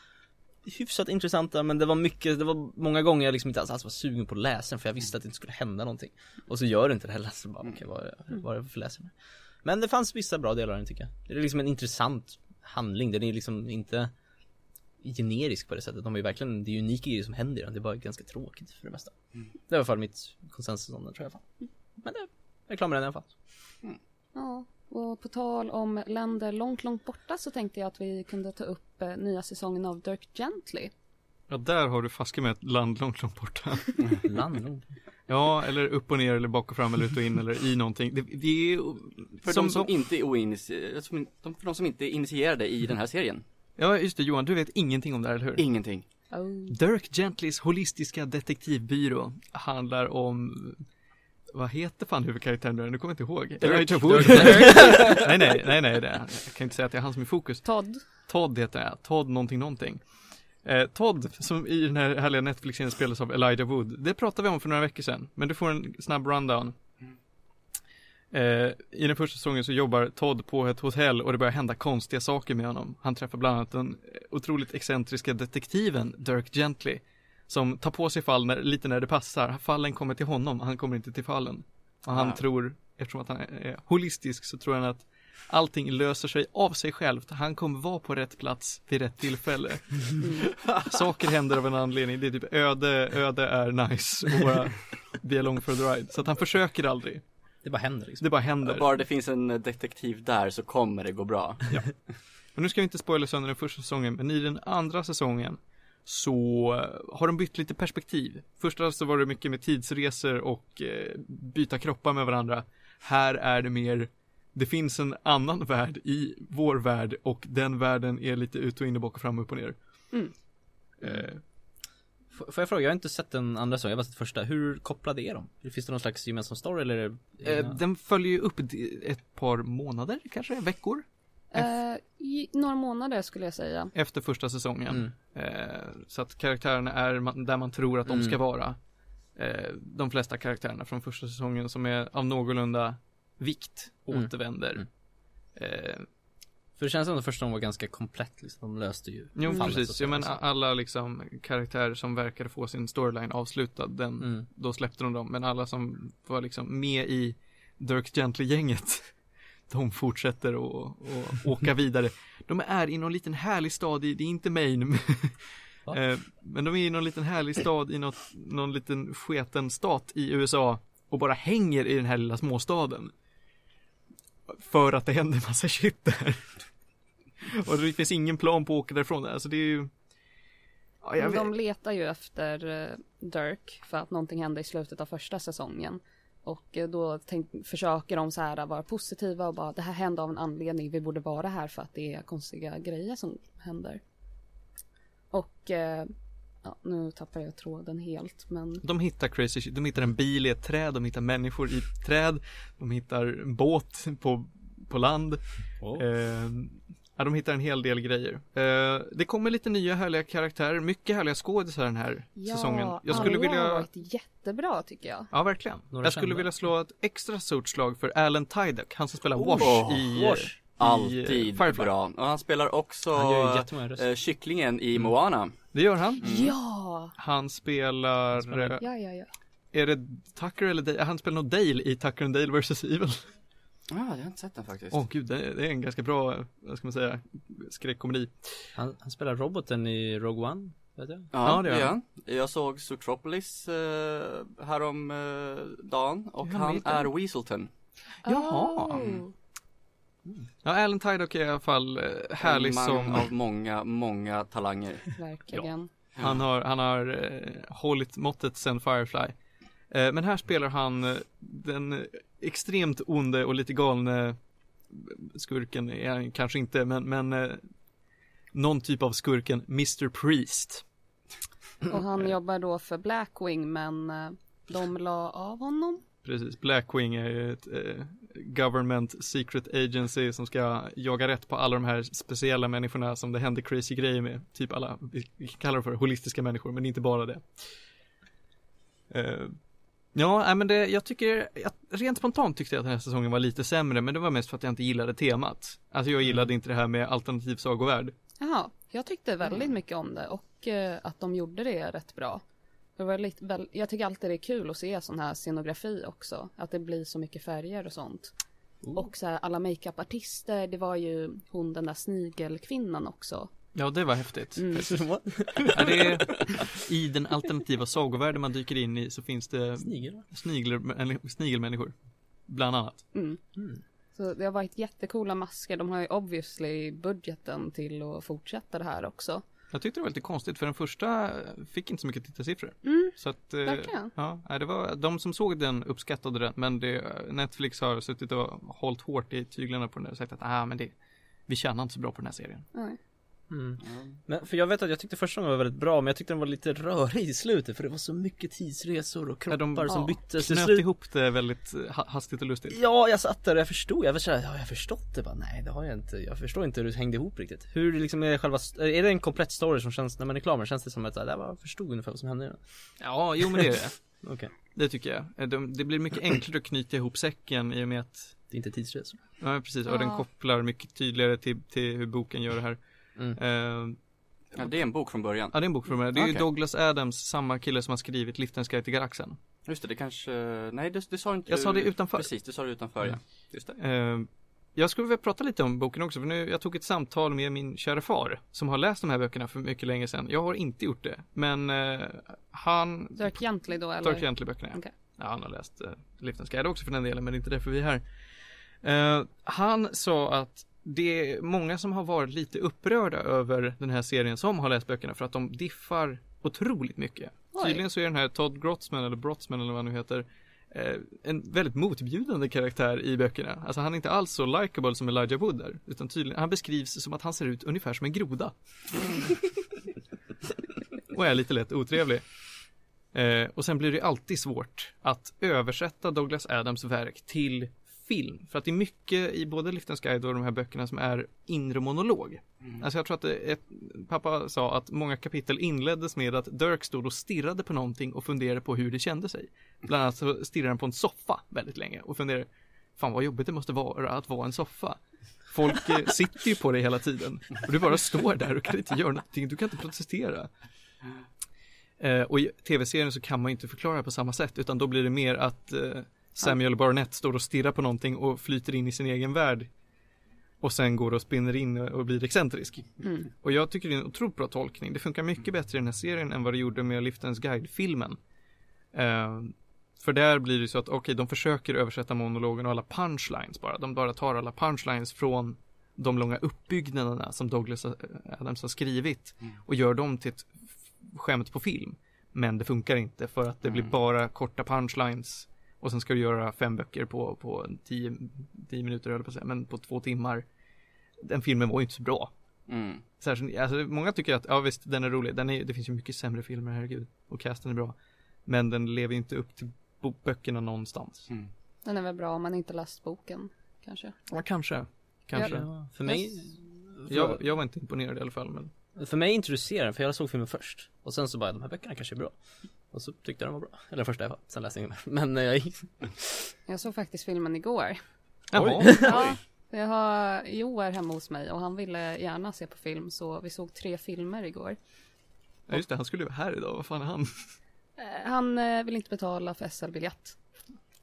B: Hyfsat intressanta men det var mycket, det var många gånger jag liksom inte alls, var sugen på att läsa den för jag visste att det inte skulle hända någonting Och så gör det inte det heller, så bara okej vad, är- vad är det för läsare men det fanns vissa bra delar i den tycker jag Det är liksom en intressant handling, den är liksom inte generisk på det sättet. De är ju verkligen, det är unika grejer som händer i den. Det är bara ganska tråkigt för det mesta. Det är i alla fall mitt konsensus om den tror jag i. Men det, jag är klar med den i alla fall.
A: Ja, och på tal om länder långt, långt borta så tänkte jag att vi kunde ta upp eh, nya säsongen av Dirk Gently.
C: Ja, där har du fasken med ett land långt, långt borta.
B: Land långt.
C: Ja, eller upp och ner eller bak och fram eller ut och in eller i någonting. Det, det är ju...
D: För de som inte är oinitierade, som, de, för de som inte är initierade i den här serien
C: Ja, just det Johan, du vet ingenting om det här, eller hur?
D: Ingenting
A: Oh.
C: Dirk Gentlys holistiska detektivbyrå handlar om vad heter fan huvudkaraktären nu? Nu kommer jag inte ihåg. Elijah Wood. nej, nej, nej, nej, det, jag kan inte säga att det är han som är i fokus.
A: Todd.
C: Todd heter jag, Todd någonting någonting. Eh, Todd, som i den här härliga Netflix-serien spelas av Elijah Wood. Det pratade vi om för några veckor sedan, men du får en snabb rundown. Eh, I den första säsongen så jobbar Todd på ett hotell och det börjar hända konstiga saker med honom. Han träffar bland annat den otroligt excentriska detektiven Dirk Gently. Som tar på sig fall när, lite när det passar. Fallen kommer till honom, han kommer inte till fallen. Och han
D: Ah.
C: tror, eftersom att han är holistisk, så tror han att allting löser sig av sig självt. Han kommer vara på rätt plats vid rätt tillfälle. Saker händer av en anledning. Det är typ öde, öde är nice och bara be along for the ride. Så att han försöker aldrig.
B: Det bara händer liksom.
C: Det bara händer.
D: Bara det finns en detektiv där så kommer det gå bra
C: Men nu ska vi inte spoila sönder den första säsongen, men i den andra säsongen så eh, har de bytt lite perspektiv. Första så var det mycket med tidsresor och eh, byta kroppar med varandra. Här är det mer, det finns en annan värld i vår värld och den världen är lite ut och in och bak och fram, upp och ner.
A: Mm.
C: Eh,
B: F- Får jag fråga, jag har inte sett den andra säsongen, jag har bara sett första. Hur kopplade är de? Finns det någon slags gemensam story eller? är det
C: eh, den följer ju upp ett par månader, kanske veckor,
A: Eh, i några månader skulle jag säga.
C: efter första säsongen.
B: Mm.
C: Eh, så att karaktärerna är där man tror att de ska
B: Mm.
C: vara. Eh, de flesta karaktärerna från första säsongen som är av någorlunda vikt
B: Mm.
C: återvänder.
B: Mm.
C: Eh,
B: För det känns som att den första var ganska komplett liksom. De löste ju
C: jo, precis. Ja, men
B: liksom.
C: alla liksom karaktärer som verkade få sin storyline avslutad, den,
B: Mm.
C: då släppte de dem. Men alla som var liksom med i Dirk Gently-gänget, de fortsätter att att åka vidare. De är i någon liten härlig stad, i, det är inte Maine,
B: Va?
C: Eh, men de är i någon liten härlig stad i något, någon liten sketen stat i USA och bara hänger i den här lilla småstaden. För att det händer massa shit där. Och det finns ingen plan på att åka därifrån. Alltså det är ju... Ja.
A: De letar ju efter eh, Dirk för att någonting hände i slutet av första säsongen. Och eh, då tänk, försöker de så här vara positiva och bara det här hände av en anledning. Vi borde vara här för att det är konstiga grejer som händer. Och eh, ja, nu tappar jag tråden helt men
C: De hittar crazy shit. De hittar en bil i ett träd, de hittar människor i ett träd, de hittar en båt på, på land.
B: Oh.
C: Eh, ja, de hittar en hel del grejer. Eh, det kommer lite nya härliga karaktärer, mycket härliga skådisar den här
A: ja,
C: säsongen. Jag skulle
A: alla har
C: vilja
A: varit jättebra tycker jag.
C: Ja, verkligen.
B: Några
C: jag skulle
B: kända.
C: vilja slå ett extra stort slag för Alan Tydock, han som spelar
B: Oh,
C: Wash i,
B: Wash.
D: Alltid
C: Firefly.
D: bra. Och han spelar också
B: Han
D: eh, kycklingen i Moana.
C: Det gör han.
A: Ja!
C: Han spelar,
B: spelar-
C: eh,
A: Ja, ja, ja.
C: är det Tucker eller Dale? Han spelar nog Dale i Tucker and Dale vs. Evil.
D: Ja, ah, jag har inte sett den faktiskt.
C: Åh gud, det är, det är en ganska bra, vad ska man säga, skräckkomedi.
B: Han, han spelar roboten i Rogue One, vet jag.
D: Ja,
C: Ja, det gör
D: han. Jag såg Zootropolis eh, härom eh, dagen och
C: han
D: han är Weaselton.
C: Jaha.
A: Oh.
C: Ja, Alan Tydock är i alla fall eh, härlig
D: man
C: som,
D: av många, många talanger.
A: Verkligen.
C: han har, han har eh, hållit måttet sen Firefly. Eh, men här spelar han eh, den extremt onde och lite galne skurken, är han kanske inte, men, men eh, någon typ av skurken, Mr. Priest.
A: Och han jobbar då för Blackwing men eh, de la av honom.
C: Precis, Blackwing är ju ett eh, government secret agency som ska jaga rätt på alla de här speciella människorna som det händer crazy grejer med. Typ alla, vi, kallar dem för holistiska människor, men inte bara det. Eh, ja, men det, jag tycker, jag, rent spontant tyckte jag att den här säsongen var lite sämre, men det var mest för att jag inte gillade temat. Alltså jag gillade inte det här med alternativ sagovärld.
A: Jaha, jag tyckte väldigt mycket om det och eh, att de gjorde det rätt bra. Det var lite, väl, jag tycker alltid det är kul att se sån här scenografi också. Att det blir så mycket färger och sånt. Och så här, alla makeupartister, det var ju hon den där snigelkvinnan också.
C: Ja, det var häftigt.
A: Mm.
C: Ja, det I den alternativa sagovärlden man dyker in i så finns det
B: Snigel?
C: snigler, eller snigelmänniskor. Bland annat.
A: Mm.
B: Mm.
A: Så det har varit jättecoola masker. De har ju obviously budgeten till att fortsätta det här också.
C: Jag tyckte det var lite konstigt för den första fick inte så mycket tittarsiffror.
A: Mm,
C: Så att, eh,
A: verkligen.
C: ja, det var, de som såg den uppskattade den men det, Netflix har suttit och hållit hårt i tyglarna på den och sagt att ah, men det, vi tjänar inte så bra på den här serien.
A: Nej.
B: Mm. Men för jag vet att jag tyckte första gången var väldigt bra men jag tyckte den var lite rörig i slutet för det var så mycket tidsresor och
C: Ja,
B: kroppar
C: de-
B: som
A: ja.
B: byttes
C: Knöt
B: slut.
C: ihop det väldigt ha- hastigt och lustigt.
B: Ja, jag satt där och jag förstod, jag var såhär, ja jag har förstått det bara, nej det har jag inte, jag förstår inte hur det hängde ihop riktigt. Hur liksom är själva, är det en komplett story som känns, när man är klar med den, känns det som att det var, förstod ungefär vad som hände den?
C: Ja, jo men det är det.
B: Okej,
C: Det tycker jag. Eh, De, det blir mycket enklare att knyta ihop säcken i och med att
B: det är inte tidsresor.
C: Ja, precis. Och den
A: Ja.
C: kopplar mycket tydligare till, till hur boken gör det här.
B: Mm.
C: Eh,
D: Ja, det är en bok från början.
C: ja, det är en bok från början. Det är ju
D: Okej.
C: Douglas Adams, samma kille som har skrivit Liftens guide till galaxen.
D: Just det, det kanske, nej det, det sa inte
C: Jag
D: du.
C: sa det utanför.
D: Precis, det sa du utanför
C: Mm.
D: ja. Just det.
C: Eh, jag skulle vilja prata lite om boken också, för nu, jag tog ett samtal med min kära far, som har läst de här böckerna för mycket länge sedan. Jag har inte gjort det, men eh, han
A: Dirk Gently då eller?
C: Dirk Gently-böckerna. ja.
A: Okej.
C: Ja, han har läst uh, Liftens guide också för den delen, men det är inte därför vi är här. Eh, han sa att det är många som har varit lite upprörda över den här serien som har läst böckerna för att de diffar otroligt mycket.
A: Oj.
C: Tydligen så är den här Todd Grotsman eller Brotsman eller vad han nu heter eh, en väldigt motbjudande karaktär i böckerna. Alltså han är inte alls så likable som Elijah Wood är, utan tydligen, han beskrivs som att han ser ut ungefär som en groda. och är lite lätt otrevlig. Eh, och sen blir det alltid svårt att översätta Douglas Adams verk till film. För att det är mycket i både Liftens guide och de här böckerna som är inre monolog. Alltså jag tror att ett, pappa sa att många kapitel inleddes med att Dirk stod och stirrade på någonting och funderade på hur det kände sig. Bland annat så stirrade han på en soffa väldigt länge och funderade Fan vad jobbigt det måste vara att vara en soffa. Folk eh, sitter ju på dig hela tiden och du bara står där och kan inte göra någonting, du kan inte protestera. Eh, och i tv-serien så kan man inte förklara på samma sätt utan då blir det mer att eh, Samuel Barnett står och stirrar på någonting och flyter in i sin egen värld och sen går och spinner in och blir excentrisk.
A: Mm.
C: Och jag tycker det är en otroligt bra tolkning. Det funkar mycket bättre i den här serien än vad det gjorde med Liftens Guide-filmen. Eh, för där blir det så att, okej, de försöker översätta monologen och alla punchlines bara. De bara tar alla punchlines från de långa uppbyggnaderna som Douglas Adams har skrivit och gör dem till ett skämt på film. Men det funkar inte för att det blir bara korta punchlines och sen ska du göra fem böcker på, på tio, tio minuter, jag på säga, men på två timmar. Den filmen var ju inte så bra.
D: Mm.
C: Särskilt, alltså många tycker att, ja visst, den är rolig. Den är, det finns ju mycket sämre filmer, herregud. Och casten är bra. Men den lever ju inte upp till böckerna någonstans.
D: Mm.
A: Den är väl bra om man inte läst boken, kanske.
C: Ja, kanske. Kanske.
B: Ja, för mig
C: Jag, jag var inte imponerad i alla fall, men
B: För mig introducerade den, för jag såg filmen först Och sen så bara, de här böckerna kanske är bra Och så tyckte jag de var bra Eller den första i alla fall, sen läste jag inget mer Men eh, jag gick
A: Jag såg faktiskt filmen igår.
C: Jaha.
A: Ja, jag har Joar hemma hos mig och han ville gärna se på film så vi såg tre filmer igår.
C: Ja, just det, han skulle ju vara här idag, vad fan är han?
A: Eh, Han eh, vill inte betala för SL-biljett.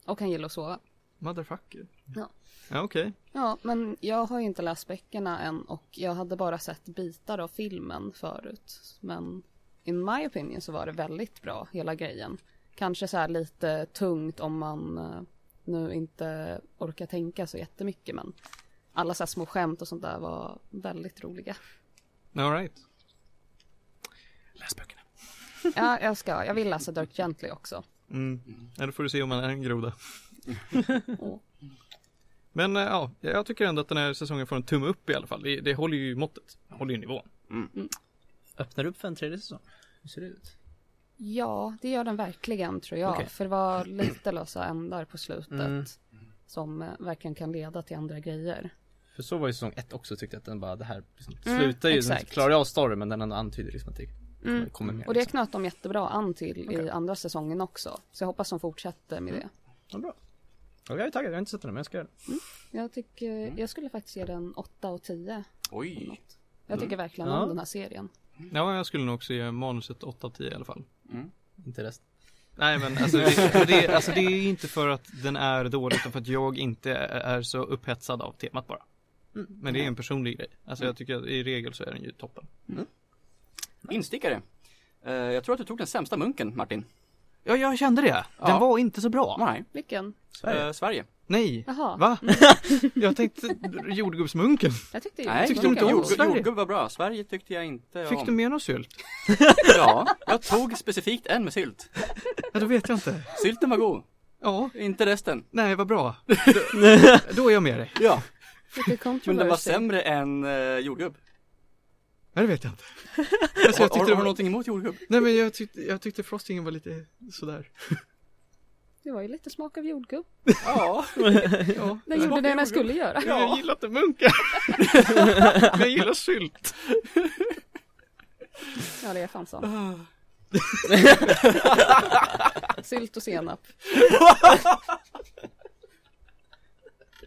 A: Och han gillar att sova.
C: Motherfucker.
A: Ja.
C: Ja, okej.
A: Ja, men jag har ju inte läst böckerna än och jag hade bara sett bitar av filmen förut. Men in my opinion så var det väldigt bra, hela grejen. Kanske så här lite tungt om man eh, nu inte orkar tänka så jättemycket men alla så här små skämt och sånt där var väldigt roliga.
C: All right. Läs böckerna.
A: Ja, jag ska. Jag vill läsa Dirk Gently också.
C: Mm. Ja, då får du se om han är en groda. Men eh, ja, jag tycker ändå att den här säsongen får en tumme upp i alla fall. Det, det håller ju måttet, håller ju nivån.
B: Öppnar upp för en tredje säsong Hur ser det ut?
A: Ja, det gör den verkligen tror jag.
B: Okej.
A: För det var lite lösa ändar på slutet.
B: Mm.
A: Som eh, verkligen kan leda till andra grejer.
B: För så var ju säsong ett också tyckte jag att den bara, det här liksom,
A: Mm,
B: slutar ju, den
A: exakt.
B: klarar jag av storyn men den ändå antyder liksom att det kommer,
A: Mm.
B: kommer mer
A: Och det
B: liksom.
A: knöt de jättebra an till i
B: Okej.
A: andra säsongen också. Så jag hoppas de fortsätter med det.
B: Ja, bra ja, Jag är taggad, jag har inte sett den men jag ska göra det
A: Jag tycker, jag skulle faktiskt ge den 8 och 10. eller
D: Oj.
A: Jag tycker verkligen
B: Ja.
A: om den här serien.
C: Ja, jag skulle nog också ge manuset 8 av 10 i alla fall.
B: Inte resten
C: Nej men alltså det, det, alltså det är inte för att den är dålig utan för att jag inte är så upphetsad av temat bara. Men det är en personlig grej. Alltså jag tycker att i regel så är den ju toppen.
D: Instickare. Eh, jag tror att du tog den sämsta munken, Martin.
C: Ja, jag kände det. Den
D: Ja.
C: var inte så bra.
D: Nej.
A: Vilken?
D: Sverige. Sverige.
C: Nej.
A: Jaha.
C: Va? Jag tänkte jordgubbsmunken.
A: Jag tyckte
D: Nej,
C: Tyckte du inte om
D: jordgubb,
C: Sverige?
D: jordgubb var bra. Sverige tyckte jag inte
C: Fick
D: om.
C: du med någon sylt?
D: Ja, jag tog specifikt en med sylt.
C: Ja, då vet jag inte.
D: Sylten var god,
C: Ja,
D: inte resten.
C: nej vad bra. Då, då är jag med dig.
D: Ja,
A: Lite
D: men den var
A: controversy.
D: sämre än uh, jordgubb.
C: Nej, det vet jag inte. Alltså, jag
D: har
C: tyckte det var...
D: någonting emot jordgubb?
C: Nej men jag tyckte, jag tyckte frostingen var lite sådär.
A: Det var ju lite smak av jordgubb.
D: Ja.
C: Ja.
A: Den gjorde det den skulle göra.
C: Jag gillar inte munkar. men jag gillar sylt.
A: Ja, det är fan så. Sylt och senap.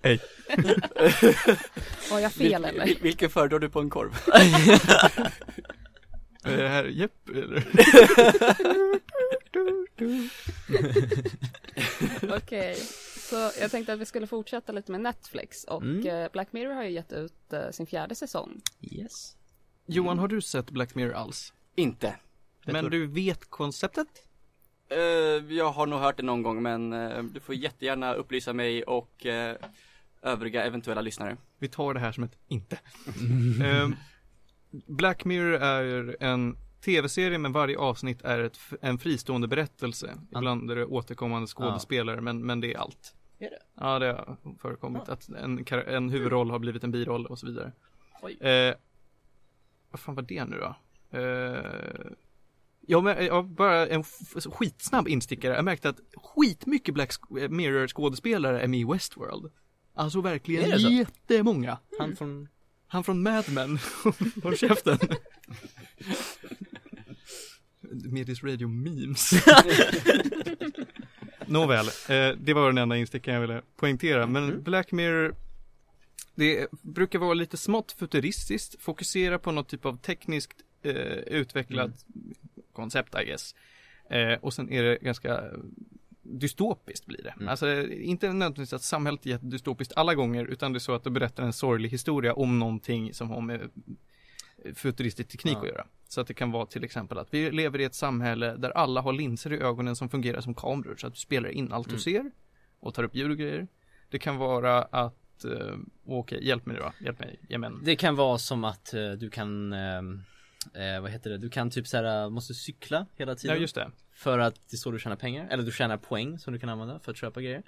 C: Hej.
A: Har jag fel eller?
D: Vil- vilken föredrar du på en korv?
C: Är det här Jepp eller?
A: Okej, så jag tänkte att vi skulle fortsätta lite med Netflix och
B: Mm.
A: eh, Black Mirror har ju gett ut eh, sin fjärde säsong.
B: Yes
C: Johan, har du sett Black Mirror alls?
D: Inte.
C: Men
B: tror-
C: du vet konceptet?
D: Eh, jag har nog hört det någon gång men eh, du får jättegärna upplysa mig och eh, övriga eventuella lyssnare.
C: Vi tar det här som ett inte. Ehm, Black Mirror är en tv-serie men varje avsnitt är ett, en fristående berättelse. Ibland är det återkommande skådespelare men, men det är allt.
B: Är det?
C: Ja, det har förekommit att en, en huvudroll har blivit en biroll och så vidare.
B: Oj.
C: Eh, vad fan var det nu då? Eh, Ja, men ja, bara en skitsnabb instickare. Jag märkte att skitmycket Black Sk- Mirror skådespelare är med i Westworld. Alltså
B: Är
C: verkligen
B: det så?
C: jättemånga.
B: Han från
C: Han från Mad Men, håll käften. Medis Radio Memes. Nåväl, eh, det var den enda instickaren jag ville poängtera. Men Black Mirror, det brukar vara lite smått futuristiskt, fokusera på något typ av tekniskt eh, utvecklat koncept I guess. Eh, och sen är det ganska dystopiskt blir det.
B: Mm.
C: Alltså inte nödvändigtvis att samhället är dystopiskt alla gånger utan det är så att det berättar en sorglig historia om någonting som har med futuristisk teknik
B: Ja.
C: att göra. Så att det kan vara till exempel att vi lever i ett samhälle där alla har linser i ögonen som fungerar som kameror så att du spelar in allt du
B: Mm.
C: ser och tar upp ljud och grejer. Det kan vara att, eh, okej, hjälp mig nu då, hjälp mig, jamen.
B: Det kan vara som att eh, du kan ehm, eh, Vad heter det? Du kan typ såhär, måste cykla hela
C: Ja
B: tiden
C: just det.
B: För att det är så du tjänar pengar, eller du tjänar poäng som du kan använda för att köpa grejer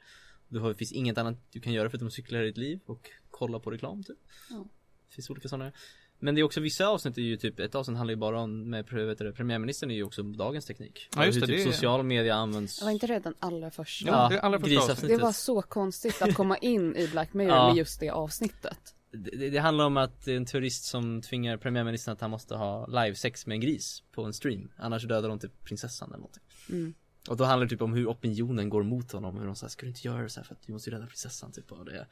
B: Du har, det finns inget annat du kan göra förutom att cykla i ditt liv och kolla på reklam typ
A: Ja.
B: Det finns olika sådana Men det är också vissa avsnitt är ju typ, ett avsnitt handlar ju bara om med heter det, premiärministern är ju också dagens teknik
C: Ja, just
B: Hur
C: det,
B: typ
C: det
B: social media används
A: Det var inte det den allra första?
C: Ja, det är allra första.
A: Det var så konstigt att komma in i Black Mirror
B: Ja.
A: med just det avsnittet.
B: Det, det- handlar om att det är en turist som tvingar premiärministern att han måste ha livesex med en gris på en stream. Annars dödar de typ prinsessan eller någonting.
A: Mm.
B: Och då handlar det typ om hur opinionen går mot honom, hur de säger ska du inte göra det så här för att du måste ju rädda prinsessan? typ och det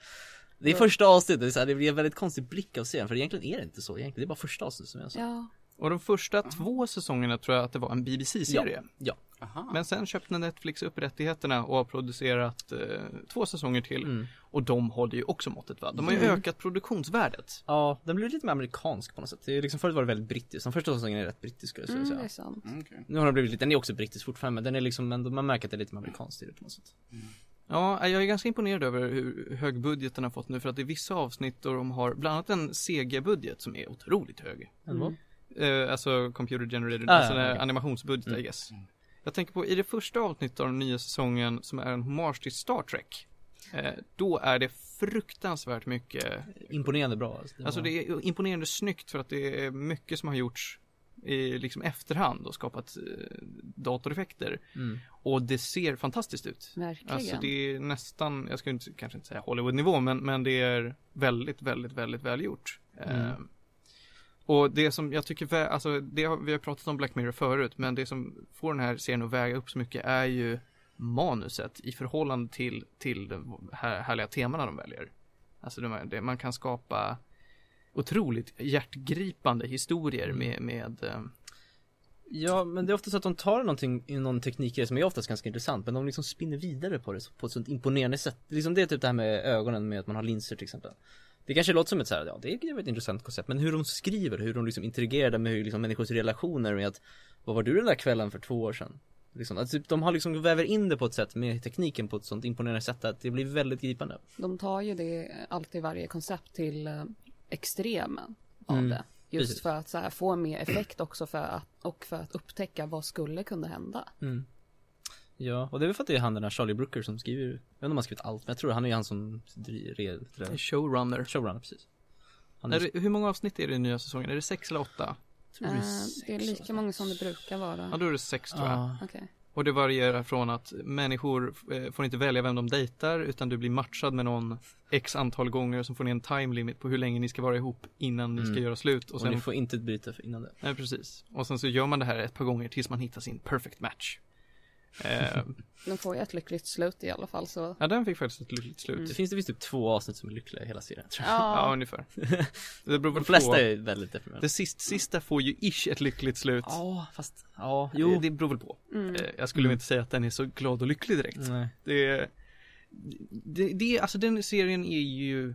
B: Det är första avsnittet, det, är så här, det blir en väldigt konstig blick av serien för egentligen är det inte så egentligen, det är bara första avsnittet som är så.
A: Ja,
C: Och de första två säsongerna tror jag att det var en BBC-serie.
B: Ja,
D: Aha.
C: Men sen köpte Netflix upp rättigheterna och har producerat eh, två säsonger till.
B: mm.
C: Och de håller ju också måttet va? De har ju
A: Mm.
C: ökat produktionsvärdet.
B: ja den blir lite mer amerikansk på något sätt Det är liksom förut var det väldigt brittiskt, den första säsongen är rätt brittisk skulle jag
A: mm,
B: säga
A: det är sant.
D: Mm, okej.
B: Nu har den blivit lite, den är också brittisk fortfarande men den är liksom ändå, man märker att det är lite mer amerikanskt i det på något sätt
C: Ja, jag är ganska imponerad över hur hög budgeten har fått nu för att det är vissa avsnitt då de har bland annat en CG-budget som är otroligt hög.
B: mm.
C: Eh, alltså computer generated,
B: Ah,
C: alltså
B: ja, okej.
C: animationsbudget
B: Mm.
C: I guess. Jag tänker på i det första avsnittet av den nya säsongen som är en hommage till Star Trek. Eh, då är det fruktansvärt mycket
B: Imponerande bra alltså,
C: Alltså
B: var-
C: det är imponerande snyggt för att det är mycket som har gjorts i liksom efterhand och skapat eh, datoreffekter.
B: mm.
C: Och det ser fantastiskt ut.
A: Verkligen.
C: Alltså det är nästan, jag ska inte, kanske inte säga Hollywood-nivå, men, men det är väldigt, väldigt, väldigt välgjort.
B: Mm.
C: Eh, och det som jag tycker, alltså det har, vi har pratat om Black Mirror förut, men det som får den här serien att väga upp så mycket är ju manuset i förhållande till, till de här, härliga temana de väljer. Alltså de, det, man kan skapa otroligt hjärtgripande historier
B: Mm.
C: med, med eh,
B: Ja, men det är ofta så att de tar någonting i någon teknik som är oftast ganska intressant Men de liksom spinner vidare på det på ett sånt imponerande sätt Liksom det är typ det här med ögonen med att man har linser till exempel Det kanske låter som ett så här, ja det är ett intressant koncept Men hur de skriver, hur de liksom interagerar med hur liksom människors relationer med att Vad var du den där kvällen för två år sedan? Liksom, att typ, de har liksom väver in det på ett sätt med tekniken på ett sånt imponerande sätt att det blir väldigt gripande
A: De tar ju det alltid varje koncept till eh, extremen av
B: Mm,
A: det. Just
B: precis.
A: för att här, få mer effekt också för att, och för att upptäcka vad skulle kunna hända.
B: mm. Ja, och det är väl för att det är han den här Charlie Brooker som skriver Jag vet inte om han har skrivit allt, men jag tror han är ju han som dri- re- re-
C: showrunner.
B: Showrunner, precis Han
C: Är det, hur många avsnitt är det i nya säsongen? Är det sex eller åtta?
B: tror
A: Eh,
B: det är
A: det är
B: sex,
A: lika många som det brukar vara.
C: Ja, då är det sex tror jag.
B: Ja.
A: Okej.
C: Och det varierar från att människor eh, får inte välja vem de dejtar utan du blir matchad med någon x antal gånger som får ni en time limit på hur länge ni ska vara ihop innan ni ska
B: Mm.
C: göra slut. Och
B: Och,
C: sen,
B: ni får inte för innan det
C: nej, precis. Och sen så gör man det här ett par gånger tills man hittar sin perfect match. Eh,
A: De får ju ett lyckligt slut i alla fall så.
C: ja, den fick faktiskt ett lyckligt slut.
B: Det finns det visst typ två avsnitt som är lyckliga i hela serien tror jag
C: Ja,
A: Ja,
C: ungefär. Det beror väl
B: De flesta
C: på.
B: är väldigt deprimerande
C: Det sist, sista får ju ish ett lyckligt slut.
B: Ja, fast, ja,
C: Jo. Det beror väl på.
A: mm.
C: Eh, Jag skulle
B: Mm.
C: inte säga att den är så glad och lycklig direkt.
B: Nej
C: Det, det, det, alltså den serien är ju,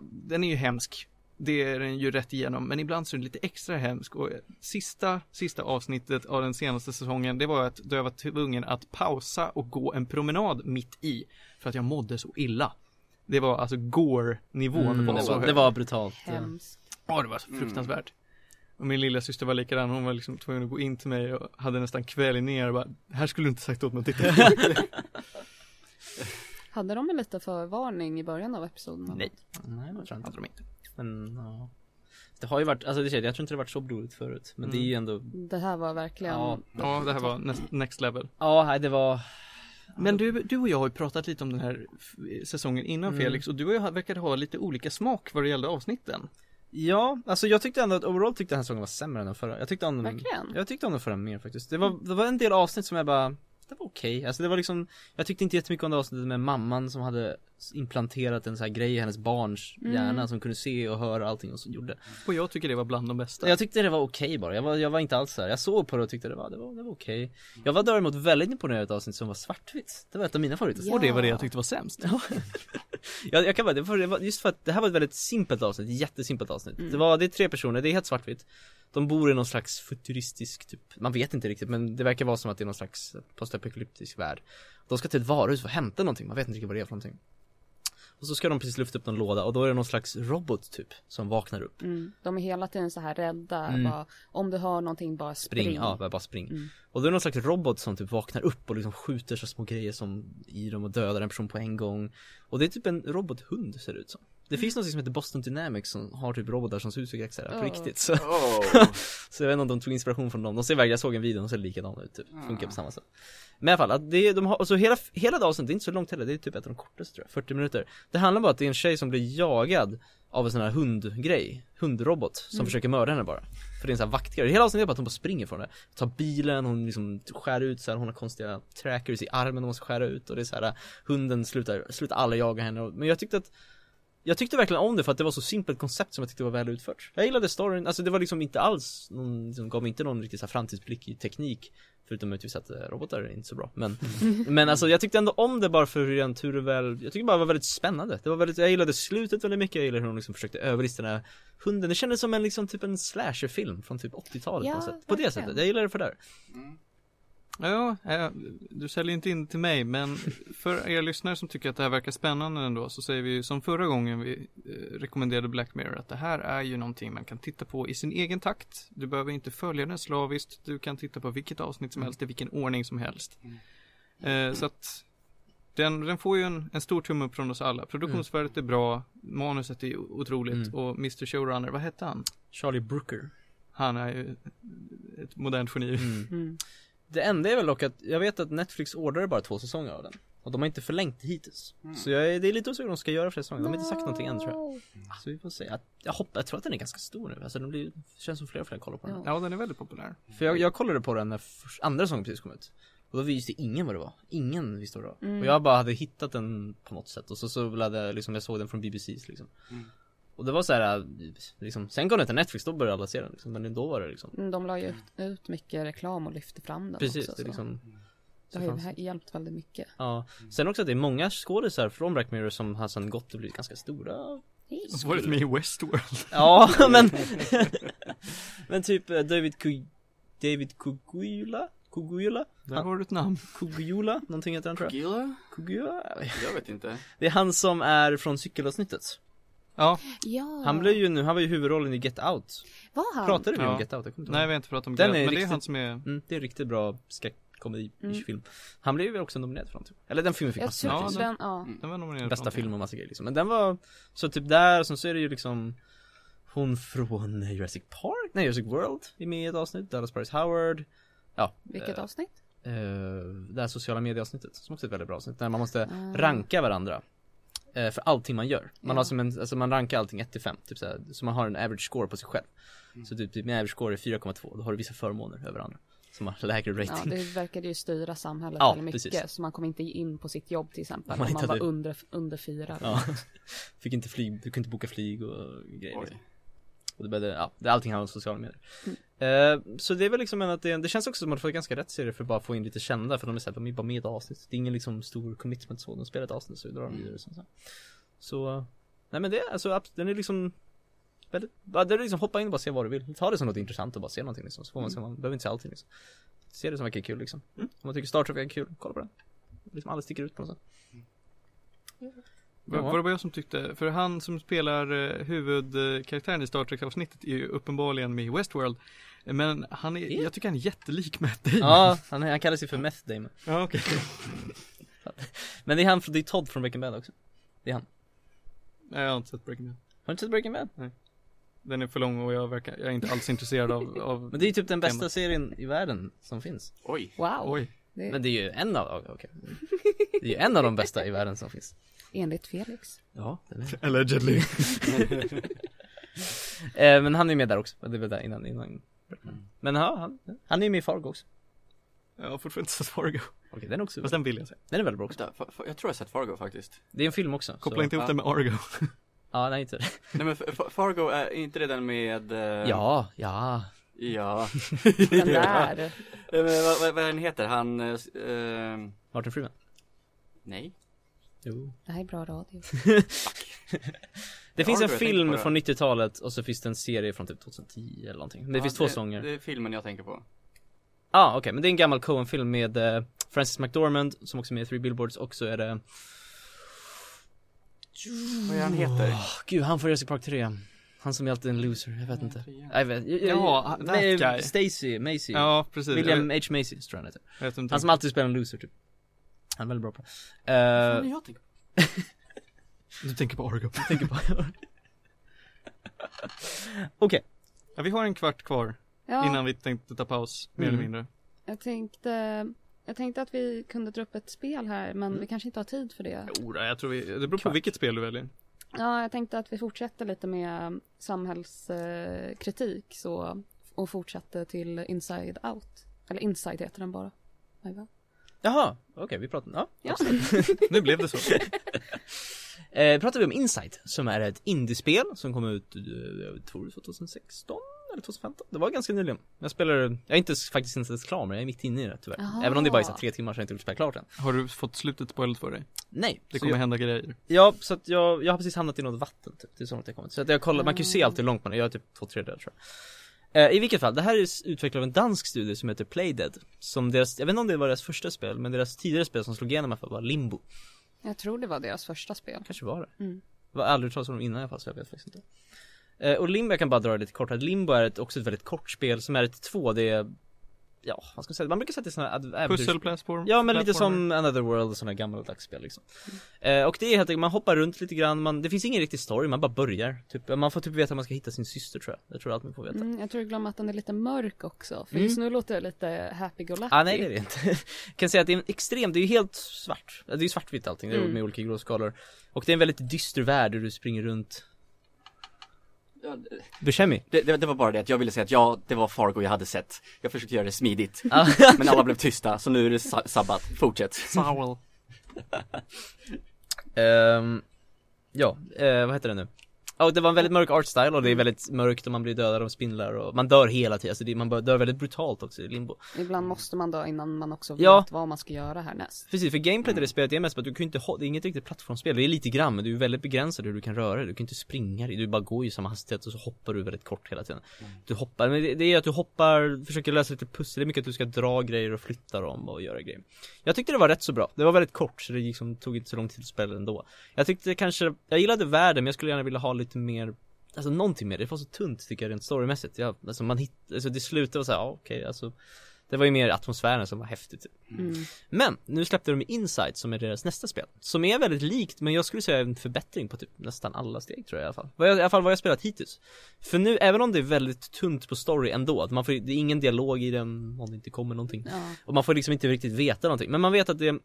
C: den är ju hemsk. Det är den ju rätt igenom, men ibland så är den lite extra hemsk och sista, sista avsnittet av den senaste säsongen, det var att då jag var tvungen att pausa och gå en promenad mitt i för att jag mådde så illa. Det var alltså gore-nivån
B: mm,
C: var
B: det,
C: så
B: var,
C: hög.
B: det var brutalt
A: hemskt.
C: Ja, det var så fruktansvärt. Och min lilla syster var likadan, hon var liksom tvungen att gå in till mig och hade nästan kvälj ner och bara, här skulle du inte sagt åt mig att titta på.
A: Hade de en liten förvarning i början av episoden?
C: Nej.
B: Nej, det tror jag
C: hade de inte.
B: Men, ja Det har ju varit, alltså det, jag tror inte det varit så blodigt förut Men det är ju ändå
A: Det här var verkligen
B: Ja,
C: Ja, det här var next, level.
B: ja nej, det var
C: Men du, du och jag har ju pratat lite om den här säsongen innan
B: Mm.
C: Felix och du och jag verkade ha lite olika smak vad det gällde avsnitten.
B: Ja, alltså jag tyckte ändå att overall tyckte den här säsongen var sämre än den förra Jag tyckte om den
A: Verkligen?
B: Jag tyckte om den förra mer faktiskt Det var, det var en del avsnitt som jag bara Det var okej, alltså det var liksom Jag tyckte inte jättemycket om det avsnittet med mamman som hade implanterat en sån här grej i hennes barns
A: Mm.
B: hjärna som kunde se och höra allting och så gjorde.
C: Och jag tycker det var bland de bästa.
B: Jag tyckte det var okej bara, jag var, jag var inte alls såhär, jag såg på det och tyckte det var, det var, det var okej. Jag var däremot väldigt imponerad av avsnitt som var svartvitt. Det var ett av mina favoriter.
A: Ja.
C: Och det var det jag tyckte var sämst.
B: jag, jag kan bara, det var, det var, just för att det här var ett väldigt simpelt avsnitt, jättesimpelt avsnitt. Det var, det är tre personer, det är helt svartvitt. De bor i någon slags futuristisk typ, man vet inte riktigt men det verkar vara som att det är någon slags postapokalyptisk värld. De ska till ett varuhus för att hämta någonting, man vet inte riktigt vad det är för någonting Och så ska de precis lyfta upp någon låda och då är det någon slags robot typ som vaknar upp
A: Mm. De är hela tiden så här rädda.
B: Mm.
A: Bara, om du hör någonting, bara spring.
B: Spring, ja bara, spring
A: Mm.
B: Och då är det någon slags robot som typ vaknar upp och liksom skjuter så små grejer som i dem och dödar en person på en gång Och det är typ en robothund ser det ut som Det finns något som heter Boston Dynamics som har typ robotar som ser ut exakt på
A: Oh.
B: riktigt så,
D: Oh.
B: så jag vet inte om de tog inspiration från dem De ser verkligen, jag såg en video, de ser likadana ut typ, funkar på samma sätt Men i alla fall, att det, de har, alltså hela, hela det avsnittet, det är inte så långt heller, det är typ ett av de kortaste tror jag, 40 minuter. Det handlar bara om att det är en tjej som blir jagad av en sån här hundgrej, hundrobot som försöker mörda henne bara. För det är en sån här vaktgrej, hela avsnittet är bara att hon bara springer från det. Tar bilen, hon liksom skär ut så här, hon har konstiga trackers i armen hon måste skära ut och det är så här Hunden slutar, slutar alla jaga henne men jag tyckte att jag tyckte verkligen om det för att det var så simpelt koncept som jag tyckte var väl utfört. Jag gillade storyn, alltså det var liksom inte alls någon, liksom, gav mig inte någon riktig så här framtidsblick i teknik Förutom möjligtvis att robotar är inte så bra men Men alltså jag tyckte ändå om det bara för rent hur det väl Jag tycker bara det var väldigt spännande. Det var väldigt, jag gillade slutet väldigt mycket, jag gillade hur hon liksom försökte överlista den här hunden. Det kändes som en liksom typ en slasherfilm från typ 80-talet
A: Ja,
B: på sätt. På det sättet, jag gillade det för det
C: Ja, eh, du säljer inte in till mig men för er lyssnare som tycker att det här verkar spännande ändå så säger vi ju som förra gången vi eh, rekommenderade Black Mirror att det här är ju någonting man kan titta på i sin egen takt. Du behöver inte följa den slaviskt. Du kan titta på vilket avsnitt som helst i vilken ordning som helst. Eh, så att den, den får ju en, en stor tumme upp från oss alla. Produktionsvärdet är bra, manuset är otroligt
B: Mm.
C: och Mr Showrunner, vad hette han?
B: Charlie Brooker
C: Han är ju ett modernt geni.
B: mm.
A: Mm.
B: Det enda är väl dock att jag vet att Netflix ordrade bara två säsonger av den. Och de har inte förlängt det hittills. Så jag är, det är lite osäkert om de ska göra fler säsonger, de har inte sagt någonting än tror jag. Så vi får se, jag, jag hoppas, jag tror att den är ganska stor nu, alltså den blir, det känns som fler och fler kollar på den.
A: Ja.
C: Den är väldigt populär.
B: För jag, jag kollade på den när förs- andra säsongen precis kom ut. Och då visste ingen vad det var, ingen visste vad det var.
A: Mm.
B: Och jag bara hade hittat den på något sätt. Och så, så hade jag liksom, jag såg den från BBC's liksom Och det var så här, liksom, sen kom den till Netflix, då började alla se den liksom, men då var det liksom
A: Mm, De la ju ut, ut mycket reklam och lyfte fram den
B: Precis,
A: också.
B: det liksom
A: det har ju här hjälpt väldigt mycket.
B: Ja, sen också att det är många skådisar från Black Mirror som har sen gått och blivit ganska stora
C: Varit med i Westworld.
B: Ja, men Men typ eh, David Ku David Kugula? Kugula?
C: Där har du ett namn.
B: Kugula? Någonting heter han tror jag
D: Gilla?
B: Kugula?
D: Jag vet inte.
B: Det är han som är från cykelavsnittet
C: Ja,
A: Ja,
B: Han blev ju nu, han var ju huvudrollen i Get Out
A: var han?
B: Pratade vi om
C: Ja.
B: Get Out? Jag kommer inte
C: nej vi har inte pratat om
B: Den
C: det,
B: är
C: men det är
B: riktigt-
C: han som är
B: mm, Det är en riktigt bra skräckkomedi
A: Mm.
B: film Han blev ju också nominerad för någonting Eller den filmen fick
A: Jag
B: massor med
C: Ja,
B: pris
A: den, ja.
C: Den var nominerad
B: Bästa film och massa grejer liksom Men den var Så typ där, sen så är det ju liksom Hon från Jurassic Park? Nej Jurassic World är med i ett avsnitt Dallas Bryce Howard Ja
A: Vilket
B: eh,
A: avsnitt?
B: eh, Det här sociala medieavsnittet Som också är ett väldigt bra avsnitt Där man måste
A: Ah.
B: ranka varandra För allting man gör Man
A: Ja.
B: har som en, alltså man rankar allting 1 till 5 typ såhär, Så man har en average score på sig själv
A: Mm.
B: Så typ, typ min average score är 4,2 Då har du vissa förmåner över andra Som har lägre
A: Ja,
B: rating
A: det verkade ju styra samhället
B: Ja,
A: väldigt mycket.
B: precis.
A: Så man kom inte in på sitt jobb till exempel.
B: Om
A: Om
B: man
A: man,
B: inte
A: var under, under fyra.
B: Ja. Fick inte flyg, du kunde inte boka flyg och grejer liksom.
D: Oj.
B: Och det började, ja, det, allting handlar om sociala medier.
A: Mm.
B: eh, Så det är väl liksom en att det, det känns också som att man får ganska rätt serie för att bara få in lite kända för de är såhär, de är bara med i ett avsnitt. Det är ingen liksom stor commitment så, de spelar ett avsnitt så drar de vidare så, så. så Nej men det, alltså den är liksom Väldigt, bara, är liksom hoppa in och bara se vad du vill. Ta det som något intressant och bara se någonting liksom, så får man se, man behöver inte se allting liksom. Se det som verkar kul liksom. Om man tycker Star Trek är kul, kolla på den. Liksom alla sticker ut på något sätt.
C: Var,
B: Ja.
C: var det bara jag som tyckte, för han som spelar eh, huvudkaraktären i Star Trek avsnittet är ju uppenbarligen med i Westworld. Men han är, jag tycker han är jättelik Matt Damon.
B: Ja, han, han kallar sig för Meth Damon
C: ja okej.
B: Men det är han, det är Todd från Breaking Bad också Det är han
C: Nej, Jag har inte sett Breaking Bad.
B: Har du inte sett Breaking Bad?
C: Nej. Den är för lång och jag, verkar, jag är inte alls intresserad av, av
B: Men det är ju typ den bästa
C: Temat.
B: serien i världen som finns
D: Oj.
A: Wow.
C: Oj.
A: Det
B: Men det är ju en av, okej Det är ju en av de bästa i världen som finns
A: enligt Felix.
B: Ja, den är
C: Allegedly.
B: eh, Men han är med där också, det väl där innan, innan Men ja, han, han är ju med i Fargo också
C: Jag har fortfarande inte sett Fargo.
B: Okej, den är också,
C: Fast den vill jag se.
B: den är väldigt bra också
D: jag tror jag sett Fargo faktiskt.
B: Det är en film också
C: Koppla
B: så-
C: inte ihop
D: ja.
C: det med Argo.
B: Ja, nej inte
D: Nej men Fa- Fargo, är inte det den med... eh,
B: Ja, ja
D: Ja.
A: Den där.
D: Men vad, vad, vad den heter, han... eh,
B: Martin Freeman
D: nej.
B: Jo
A: Det här är bra radio.
B: Det finns en film från
D: det.
B: 90-talet och så finns det en serie från typ 2010 eller någonting Men det
D: Ja,
B: finns två säsonger
D: Det är filmen jag tänker på.
B: Ja ah, okej, men det är en gammal Coen-film med eh, Francis McDormand som också är med i Three Billboards och så är det
D: Vad är han heter?
B: Åh, Gud, han får Jurassic Park 3 Han som är alltid en loser, jag vet inte
D: trean.
B: Jag vet, jag, jag,
C: Ja, that guy.
B: Stacy, Macy
C: Ja, precis.
B: William H. Macy tror jag han heter
C: vet inte.
B: Han som alltid spelar en loser typ Han är väldigt bra på det
D: Vad
B: uh,
D: är jag tänker på?
C: Du tänker på Argo.
B: tänker på Okej,
C: Ja, vi har en kvart kvar
A: Ja,
C: innan vi tänkte ta paus, mer
B: Mm.
C: eller mindre.
A: jag tänkte Jag tänkte att vi kunde dra upp ett spel här men vi kanske inte har tid för det.
C: Jo, jag tror vi, det beror på
B: Kvart.
C: vilket spel du väljer.
A: Ja, jag tänkte att vi fortsätter lite med samhällskritik så och fortsätter till Inside Out. Eller Inside heter den bara.
B: Jaha, okej vi pratar, ja
A: Ja.
C: Nu blev det så.
B: Eh, pratar vi om Insight som är ett indiespel som kom ut, eh, tror 2016 eller 2015? Det var ganska nyligen. Jag spelar, jag är inte faktiskt inte ens klar men jag är mitt inne i det tyvärr.
A: Jaha.
B: Även om det bara är så tre timmar så har jag inte spelat klart än.
C: Har du fått slutet spoilat för dig?
B: Nej,
C: Det kommer
B: jag,
C: hända grejer.
B: Ja, så att jag, jag har precis hamnat i något vatten typ, det är så långt jag kommit. Så att jag kollar, man kan ju se allt hur långt man är, jag är typ två tredjedelar tror jag. Eh, I vilket fall, det här är utvecklat av en dansk studio som heter Playdead. Som deras, jag vet inte om det var deras första spel, men deras tidigare spel som slog igenom i alla fall var Limbo.
A: Jag tror det var deras första spel.
B: Kanske var det.
A: Mm.
B: Jag har aldrig talat om dem innan i alla fall så jag vet faktiskt inte. Eh, och Limbo, jag kan bara dra det lite kort. att Limbo är ett, också ett väldigt kort spel som är ett 2D, ja vad ska man säga, man brukar säga att det är sådana här
C: Pusselplattform?
B: Ja men lite som Another World och sådana gammaldags spel liksom. Eh, och det är helt enkelt, man hoppar runt lite grann, man, det finns ingen riktig story, man bara börjar. Typ, man får typ veta att man ska hitta sin syster tror jag. Jag tror allt man får veta.
A: Mm, jag tror du glömmer att den är lite mörk också. För
B: Mm.
A: just nu låter det lite happy-go-lucky.
B: Ah, nej det är det inte. kan säga att det är en extrem, det är ju helt svart. Det är ju svartvitt allting, det är
A: Mm.
B: med olika gråskalor. Och det är en väldigt dyster värld där du springer runt.
D: Ja,
B: Buscemi.
D: det, det, det var bara det att jag ville säga att ja, det var Fargo jag hade sett. Jag försökte göra det smidigt.
B: Ah.
D: Men alla blev tysta, så nu är det sa- sabbat. Fortsätt.
C: Sowl.
B: Ehm, ja, eh, vad heter det nu? Ja, det var en väldigt mörk artstyle och det är väldigt mörkt och man blir dödad av spindlar och man dör hela tiden, alltså det, man dör väldigt brutalt också i limbo.
A: Ibland måste man dö innan man också vet
B: Ja.
A: vad man ska göra härnäst.
B: Precis, för gameplayet i det spelet är mest att du kan inte ha, det är inget riktigt plattformsspel, det är lite grann men du är väldigt begränsad hur du kan röra dig, du kan inte springa dig, du bara går i samma hastighet och så hoppar du väldigt kort hela tiden. Du hoppar, men det, det är att du hoppar, försöker lösa lite pussel, det är mycket att du ska dra grejer och flytta dem och göra grejer. Jag tyckte det var rätt så bra, det var väldigt kort så det liksom tog inte så lång tid att spela ändå. Jag tyckte kanske, jag gillade världen men jag skulle gärna vilja ha lite mer Alltså någonting mer, det var så tunt tycker jag rent storymässigt. Ja, alltså man hitt, alltså det slutade och så här, ja okej alltså Det var ju mer atmosfären som var häftigt typ.
A: Mm.
B: Men, nu släppte de Insight som är deras nästa spel. Som är väldigt likt, men jag skulle säga en förbättring på typ nästan alla steg tror jag i alla fall. Jag, I alla fall vad jag spelat hittills. För nu, även om det är väldigt tunt på story ändå, att man får, det är ingen dialog i den om det inte kommer någonting.
A: Ja.
B: Och man får liksom inte riktigt veta någonting. Men man vet att det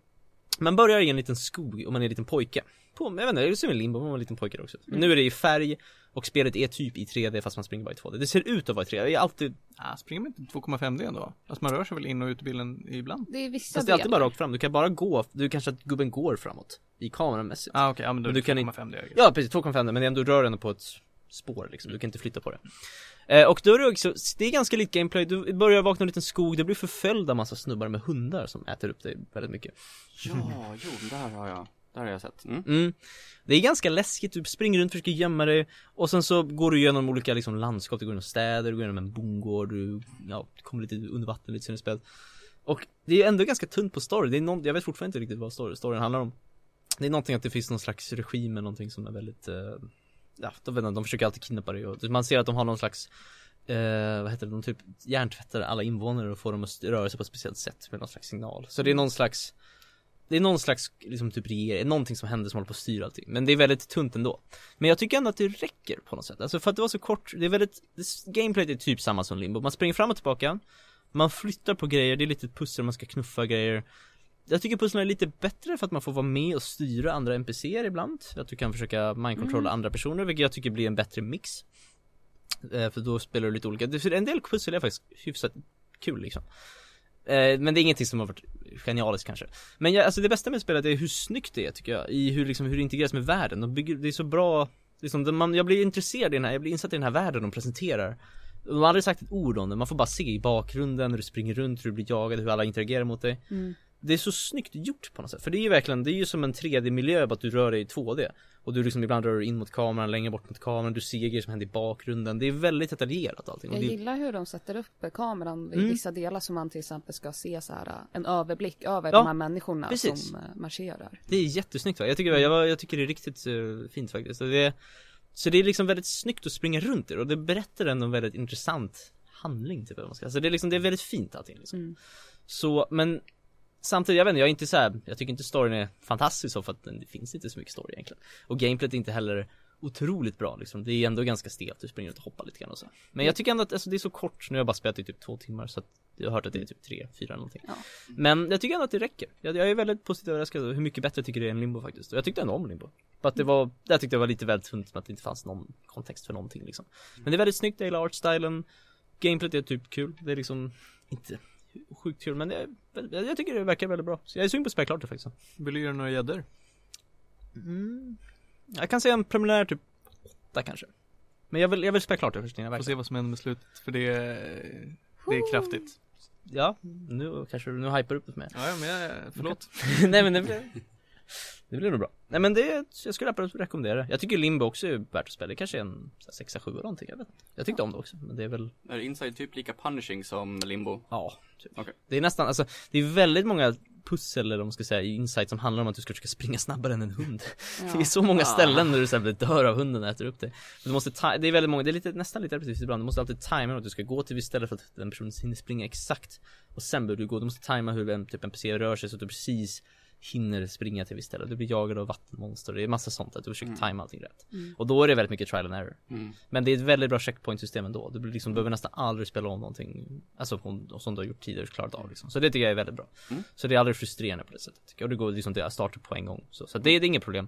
B: man börjar i en liten skog och man är en liten pojke. På, jag vet inte, det är som en limbo, man var en liten pojke också. Men nu är det i färg och spelet är typ i 3D fast man springer bara i 2D. Det ser ut att vara i 3D, det är alltid,
C: Ah, springer man inte 2,5D ändå? Alltså man rör sig väl in och ut i bilden ibland?
A: Det är vissa
B: fast det är alltid bara rakt fram. Du kan bara gå, du kanske att gubben går framåt. I kameramässigt.
C: Ah, okej, ja men då är
B: du
C: det
B: kan inte-
C: 2,5D. I guess.
B: Ja precis, 2,5 men det är ändå, du rör ändå på ett spår liksom, du kan inte flytta på det. Eh, och då är det också, det är ganska likt gameplay, du börjar vakna i en liten skog, du blir förföljd av massa snubbar med hundar som äter upp dig väldigt mycket.
D: Ja, jo, där har jag, där har jag sett. Mm.
B: Mm. Det är ganska läskigt, du springer runt, försöker gömma dig och sen så går du igenom olika liksom landskap, du går genom städer, du går genom en bondgård, du, ja, kommer lite under vatten lite sen i spelet. Och det är ändå ganska tunt på story, det är någon, jag vet fortfarande inte riktigt vad story, storyn handlar om. Det är någonting att det finns någon slags regim eller någonting som är väldigt, eh, ja, de, vet inte, de försöker alltid kidnappa dig och man ser att de har någon slags Eh, vad heter det, de typ hjärntvättar alla invånare och får dem att röra sig på ett speciellt sätt med någon slags signal. Så det är någon slags det är någon slags, liksom typ regering, någonting som händer som håller på att styra allting. Men det är väldigt tunt ändå. Men jag tycker ändå att det räcker på något sätt. Alltså för att det var så kort, det är väldigt, det, gameplayet är typ samma som Limbo. Man springer fram och tillbaka, man flyttar på grejer, det är lite ett pussel, man ska knuffa grejer. Jag tycker pusslen är lite bättre för att man får vara med och styra andra NPCer ibland. Att du kan försöka mindcontrolla andra personer, vilket jag tycker blir en bättre mix. Eh, för då spelar du lite olika, en del pussel är faktiskt hyfsat kul liksom. Eh, men det är ingenting som har varit genialiskt kanske. Men jag, alltså det bästa med spelet är hur snyggt det är tycker jag. I hur liksom, hur det integreras med världen. De bygger, det är så bra, liksom, man, jag blir intresserad i den här, jag blir insatt i den här världen de presenterar. De har aldrig sagt ett ord om det, man får bara se i bakgrunden hur du springer runt, hur du blir jagad, hur alla interagerar mot dig.
A: Mm.
B: Det är så snyggt gjort på något sätt, för det är ju verkligen, det är ju som en 3D-miljö bara att du rör dig i 2D. Och du liksom ibland rör dig in mot kameran, längre bort mot kameran, du ser grejer som händer i bakgrunden. Det är väldigt detaljerat allting.
A: Jag
B: det,
A: gillar hur de sätter upp kameran vid
B: Mm.
A: vissa delar som man till exempel ska se så här en överblick över
B: Ja,
A: de här människorna
B: precis.
A: som eh, marscherar.
B: det är jättesnyggt va? Jag tycker, jag, jag tycker det är riktigt eh, fint faktiskt. Och det, så det är liksom väldigt snyggt att springa runt där och det berättar ändå en väldigt intressant handling typ man ska. Så det är liksom, det är väldigt fint allting liksom.
A: Mm.
B: Så, men Samtidigt, jag vet inte, jag är inte så här, jag tycker inte storyn är fantastisk så för att det finns inte så mycket story egentligen. Och gameplayet är inte heller otroligt bra liksom. Det är ändå ganska stelt, du springer och hoppar lite grann och så. Men jag tycker ändå att alltså, det är så kort, nu har jag bara spelat i typ två timmar så att jag har hört att det är typ tre, fyra någonting.
A: Ja.
B: Men jag tycker ändå att det räcker. Jag, jag är väldigt positivt överraskad över hur mycket bättre jag tycker det är än Limbo faktiskt. Och jag tyckte ändå om Limbo. För att det var, där tyckte jag var lite väl tunt med att det inte fanns någon kontext för någonting liksom. Men det är väldigt snyggt, jag gillar artstylen. Gameplayet är typ kul, det är liksom inte sjukt kul men det är, jag tycker det verkar väldigt bra. Så jag är sugen på att spela klart det faktiskt.
C: Vill du göra några gäddor?
B: Mm. Jag kan säga en preliminär typ åtta kanske. Men jag vill, jag vill spela klart det först innan jag
C: Får se vad som händer med slutet, för det är, det är kraftigt.
B: Ja, nu kanske du, nu hypar du upp det mig.
C: Ja, men jag, förlåt.
B: Nej men det Det blir nog bra. Nej men det, jag skulle absolut rekommendera det. Jag tycker Limbo också är värt att spela. Det kanske är en 6-7 eller någonting, jag vet inte. Jag tyckte om det också, men det är väl
D: Är Inside typ lika punishing som Limbo?
B: Ja, typ.
D: Okej.
B: Det är nästan, alltså det är väldigt många pussel eller vad man ska säga i Insight som handlar om att du ska försöka springa snabbare än en hund. Det är så många ställen där du sen dör av hunden och äter upp dig. Du måste ta, det är väldigt många, det är lite, nästan lite repetitivt ibland. Du måste alltid tajma att du ska gå till ett visst ställe för att den personen hinner springa exakt. Och sen behöver du gå, du måste tajma hur en typ NPC rör sig så att du precis hinner springa till visst ställe. Du blir jagad av vattenmonster, det är massa sånt att du försöker tajma allting rätt. Och då är det väldigt mycket trial and error.
D: Mm.
B: Men det är ett väldigt bra checkpoint-system ändå. Du liksom, behöver nästan aldrig spela om någonting, alltså om- som du har gjort tidigare och klarat av liksom. Så det tycker jag är väldigt bra.
D: Mm.
B: Så det är aldrig frustrerande på det sättet. Och det går liksom till starta på en gång. Så, så det, det är inget problem.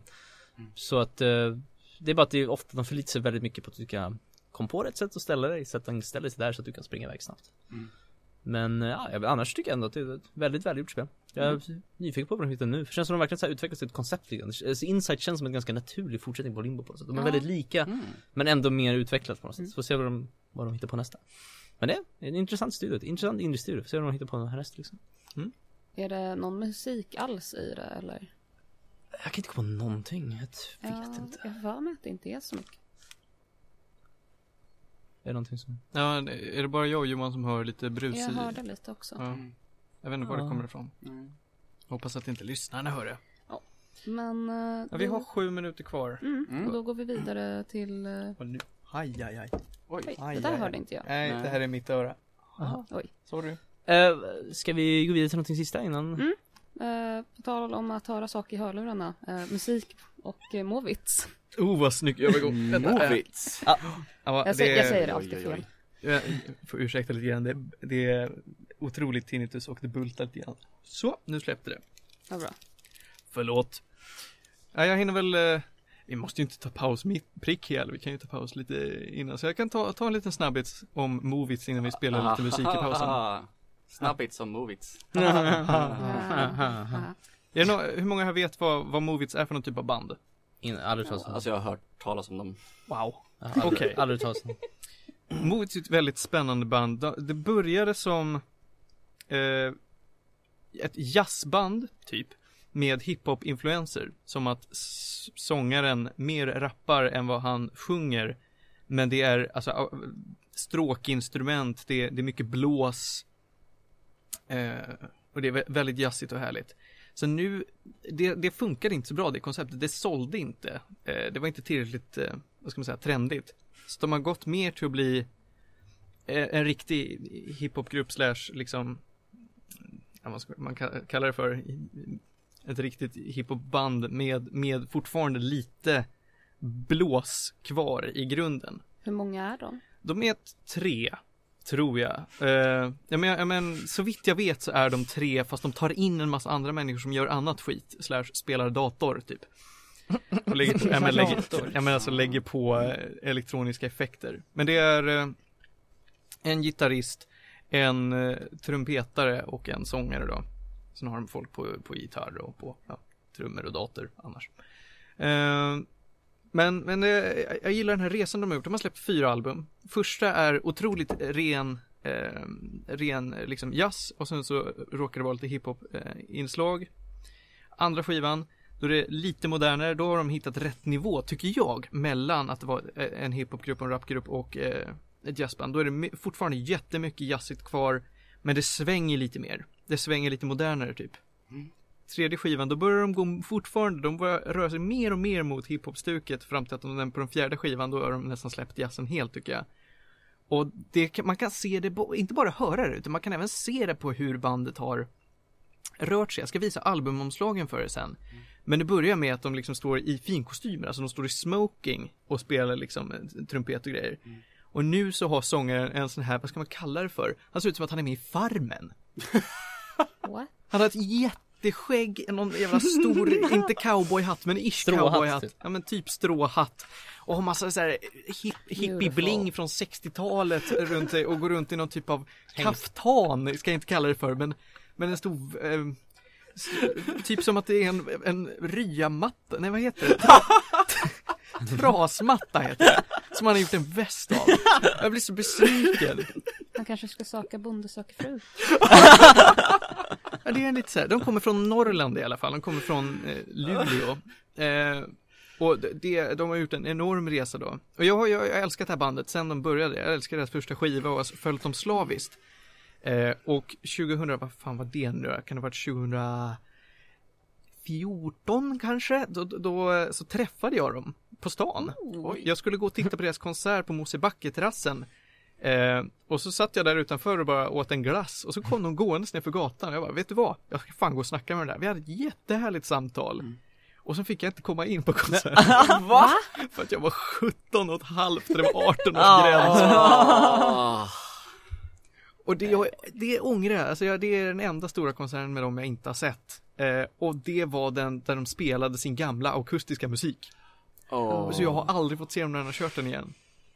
B: Så att, eh, det är bara att det är ofta, de förlitar sig väldigt mycket på att du ska komma på rätt sätt att ställa dig, så att den ställer sig där så att du kan springa iväg snabbt.
D: Mm.
B: Men eh, ja, annars tycker jag ändå att det är ett väldigt välgjort spel. Jag är nyfiken på vad de hittar nu. För känns som de verkligen så här utvecklas till ett koncept lite grann. Alltså, Insight känns som en ganska naturlig fortsättning på Limbo på något sätt. De är
A: Ja.
B: väldigt lika,
D: Mm.
B: men ändå mer utvecklat på något sätt. Så får se vad de, vad de hittar på nästa. Men det är en intressant studio, ett intressant indie-studio. Får se vad de hittar på härnäst liksom.
A: Är det någon musik alls i det eller?
B: Jag kan inte komma på någonting, jag vet
A: Ja,
B: inte.
A: jag har för mig att det inte är så mycket.
B: Är det någonting som...
C: Ja, är det bara jag och Johan som hör lite brus
A: Jag
C: i?
A: hörde lite också.
C: Ja. Jag vet inte var det
B: Ja.
C: kommer ifrån.
D: Mm.
C: Hoppas att inte lyssnarna hör det.
A: Men eh,
C: Ja, vi
A: då-
C: har sju minuter kvar.
A: mm,
D: Mm.
A: och då går vi vidare till eh,
C: Och nu... Aj, aj, aj.
D: Oj.
A: Oj,
C: Aj,
A: det där
C: aj,
A: hörde
C: aj.
A: inte jag.
C: Nej,
D: Nej.
C: det här är mitt öra.
A: Oj.
C: Sorry.
B: Eh, ska vi gå vidare till någonting sista innan?
A: Mm. Eh, på tal om att höra saker i hörlurarna. Eh, musik och eh, Movits.
C: Oh, vad snygg övergång. Vänta, äh,
D: Movits.
C: ja,
A: Jag, säger, jag säger det alltid fel.
C: Jag får ursäkta lite grann. Det, det är otroligt tinnitus och det bultar lite grann. Så, nu släppte det.
A: Ja, bra.
C: Förlåt. Ja, jag hinner väl, eh, vi måste ju inte ta paus mitt prick hela, vi kan ju ta paus lite innan. Så jag kan ta, ta en liten snabbis om movies innan vi spelar lite musik i pausen.
D: Snabbits som Movits.
A: Ja.
C: Nå- hur många här vet vad, vad movies är för någon typ av band?
B: In, aldrig talas om.
D: Alltså jag har hört talas om dem.
C: Wow. Okej.
B: Aldrig talas om.
C: Movies är ett väldigt spännande band. Det började som eh, ett jazzband, typ, med hiphop-influenser. Som att sångaren mer rappar än vad han sjunger. Men det är alltså stråkinstrument, det, det är mycket blås. Eh, och det är vä- väldigt jazzigt och härligt. Så nu, det, det funkar inte så bra det konceptet, det sålde inte. Eh, det var inte tillräckligt, eh, vad ska man säga, trendigt. Så de har gått mer till att bli eh, en riktig hiphopgrupp slash liksom, vad ska man ka- kalla det för, ett riktigt hiphopband med, med fortfarande lite blås kvar i grunden.
A: Hur många är de?
C: De är tre, tror jag. Uh, ja, men, ja, men så vitt jag vet så är de tre, fast de tar in en massa andra människor som gör annat skit, slash spelar dator typ. Och lägger, ja, men, lägger, ja, men alltså lägger på eh, elektroniska effekter. Men det är eh, en gitarrist, en eh, trumpetare och en sångare då. Sen har de folk på, på gitarr och på ja, trummor och dator annars. Men, men eh, jag gillar den här resan de har gjort. De har släppt fyra album. Första är otroligt ren, eh, ren eh, liksom jazz och sen så råkar det vara lite hiphop eh, inslag. Andra skivan, då är det lite modernare. Då har de hittat rätt nivå, tycker jag, mellan att det var eh, en hiphopgrupp, en rapgrupp och eh, ett jazzband. Då är det fortfarande jättemycket jazzigt kvar, men det svänger lite mer. Det svänger lite modernare typ.
D: Mm.
C: Tredje skivan, då börjar de gå fortfarande, de börjar röra sig mer och mer mot hiphop-stuket fram till att de på den fjärde skivan, då har de nästan släppt jazzen helt tycker jag. Och det, man kan se det, inte bara höra det, utan man kan även se det på hur bandet har rört sig. Jag ska visa albumomslagen för er sen. Men det börjar med att de liksom står i finkostymer, alltså de står i smoking och spelar liksom trumpet och grejer.
D: Mm.
C: Och nu så har sångaren en sån här, vad ska man kalla det för? Han ser ut som att han är med i Farmen.
A: What?
C: Han har ett jätteskägg, någon jävla stor, inte cowboyhatt men ish
B: Stråhatt,
C: cowboyhatt.
B: typ.
C: Ja men typ stråhatt. Och har massa så här hip, hippie-bling från 60-talet runt sig och går runt i någon typ av kaftan, ska jag inte kalla det för, men, men en stor eh, Typ som att det är en, en ryamatta, nej vad heter det? Trasmatta heter det. Som han har gjort en väst av. Jag blir så besviken.
A: Han kanske ska söka Bonde söker fru.
C: Ja, det är lite så här. De kommer från Norrland i alla fall. De kommer från eh, Luleå. Eh, och det, de har gjort en enorm resa då. Och jag har jag, jag har älskat det här bandet sen de började. Jag älskar deras första skiva och har följt dem slaviskt. Eh, och 2000, vad fan var det nu? Kan det ha varit 2014 kanske? Då, då, då så träffade jag dem på stan.
D: Oj.
C: Jag skulle gå och titta på deras konsert på Mosebacke-terrassen. Eh, och så satt jag där utanför och bara åt en glass och så kom de gåendes ner för gatan. Jag bara, vet du vad? Jag ska fan gå och snacka med den där. Vi hade ett jättehärligt samtal. Och sen fick jag inte komma in på konserten.
B: Va?
C: för att jag var 17 och ett halvt, det var 18 års gräns.
D: Ah.
C: Och det, jag, det ångrar jag, alltså jag, det är den enda stora konserten med dem jag inte har sett. Eh, och det var den där de spelade sin gamla akustiska musik.
D: Åh.
C: Så jag har aldrig fått se dem när de har kört den igen.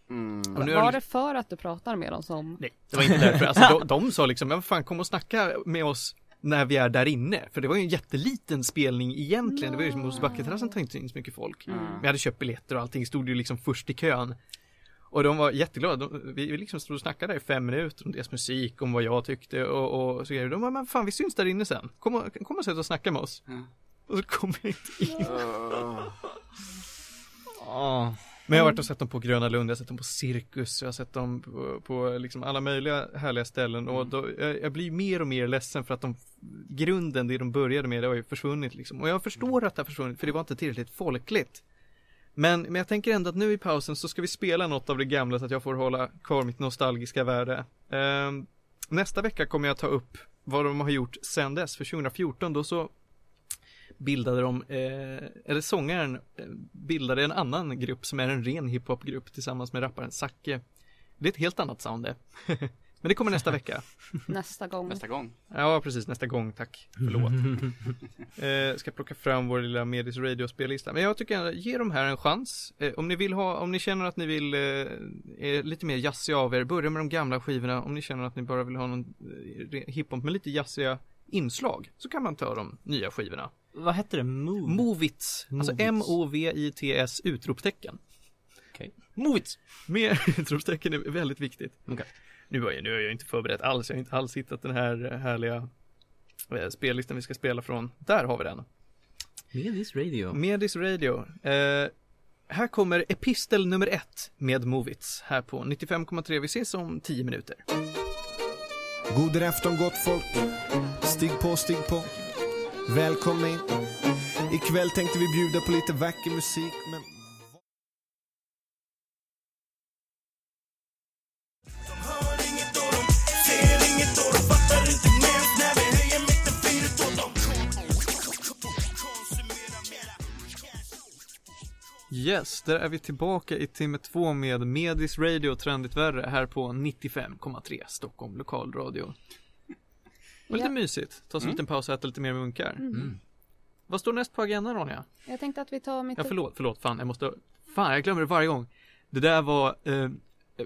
D: Mm.
C: Och nu är
A: Var
C: det-
A: det för att du pratar med dem som
C: Nej, det var inte därför. Alltså, de, de sa liksom, men vad fan kom och snacka med oss när vi är där inne. För det var ju en jätteliten spelning egentligen. Det var ju som hos Backeterrassen tar inte in så mycket folk.
D: Mm.
C: Vi hade köpt biljetter och allting, stod ju liksom först i kön. Och de var jätteglada. De, vi vi liksom stod och snackade där i fem minuter om deras musik, om vad jag tyckte och, och så grejer. De bara, men fan vi syns där inne sen. Kom och, kom och sätt och snacka med oss.
D: Ja.
C: Och så kom jag inte in. Men jag har varit och sett dem på Gröna Lund, jag har sett dem på Cirkus, jag har sett dem på, på liksom alla möjliga härliga ställen och då, jag, jag blir mer och mer ledsen för att de, grunden, det de började med, det har ju försvunnit liksom. Och jag förstår att det har försvunnit, för det var inte tillräckligt folkligt. Men, men jag tänker ändå att nu i pausen så ska vi spela något av det gamla så att jag får hålla kvar mitt nostalgiska värde. Ehm, nästa vecka kommer jag ta upp vad de har gjort sedan dess, för 2014 då så bildade de, eh, eller sångaren eh, bildade en annan grupp som är en ren hiphopgrupp tillsammans med rapparen Zacke. Det är ett helt annat sound det. Men det kommer nästa vecka.
A: nästa gång?
D: Nästa gång.
C: Ja, precis, nästa gång, tack. Förlåt. eh, ska plocka fram vår lilla Medis Radio-spellista. Men jag tycker, ge de här en chans. Eh, om ni vill ha, om ni känner att ni vill, eh, är lite mer jazziga av er, börja med de gamla skivorna. Om ni känner att ni bara vill ha någon eh, hiphop med lite jazziga inslag, så kan man ta de nya skivorna.
B: Vad hette det? Move?
C: Movits, alltså
B: Movits.
C: M-O-V-I-T-S utropstecken.
B: Movits!
C: Med utropstecken är väldigt viktigt.
B: Okej.
C: Nu har jag, nu har jag inte förberett alls, jag har inte alls hittat den här härliga eh, spellistan vi ska spela från. Där har vi den.
B: Medis Radio.
C: Medis Radio. Eh, här kommer epistel nummer ett med Movits här på 95,3. Vi ses om 10 minuter.
F: God afton gott folk. Stig på, stig på. Välkommen! in. Ikväll tänkte vi bjuda på lite vacker musik, men...
C: Yes, där är vi tillbaka i timme två med Medis Radio Trendigt Värre här på 95,3 Stockholm Lokalradio. Var lite
A: Ja.
C: mysigt. Ta en
D: Mm.
C: liten paus och äta lite mer munkar.
B: Mm.
C: Vad står näst på agendan Ronja?
A: Jag tänkte att vi tar mitt...
C: Ja förlåt, förlåt, fan jag måste Fan jag glömmer det varje gång Det där var eh,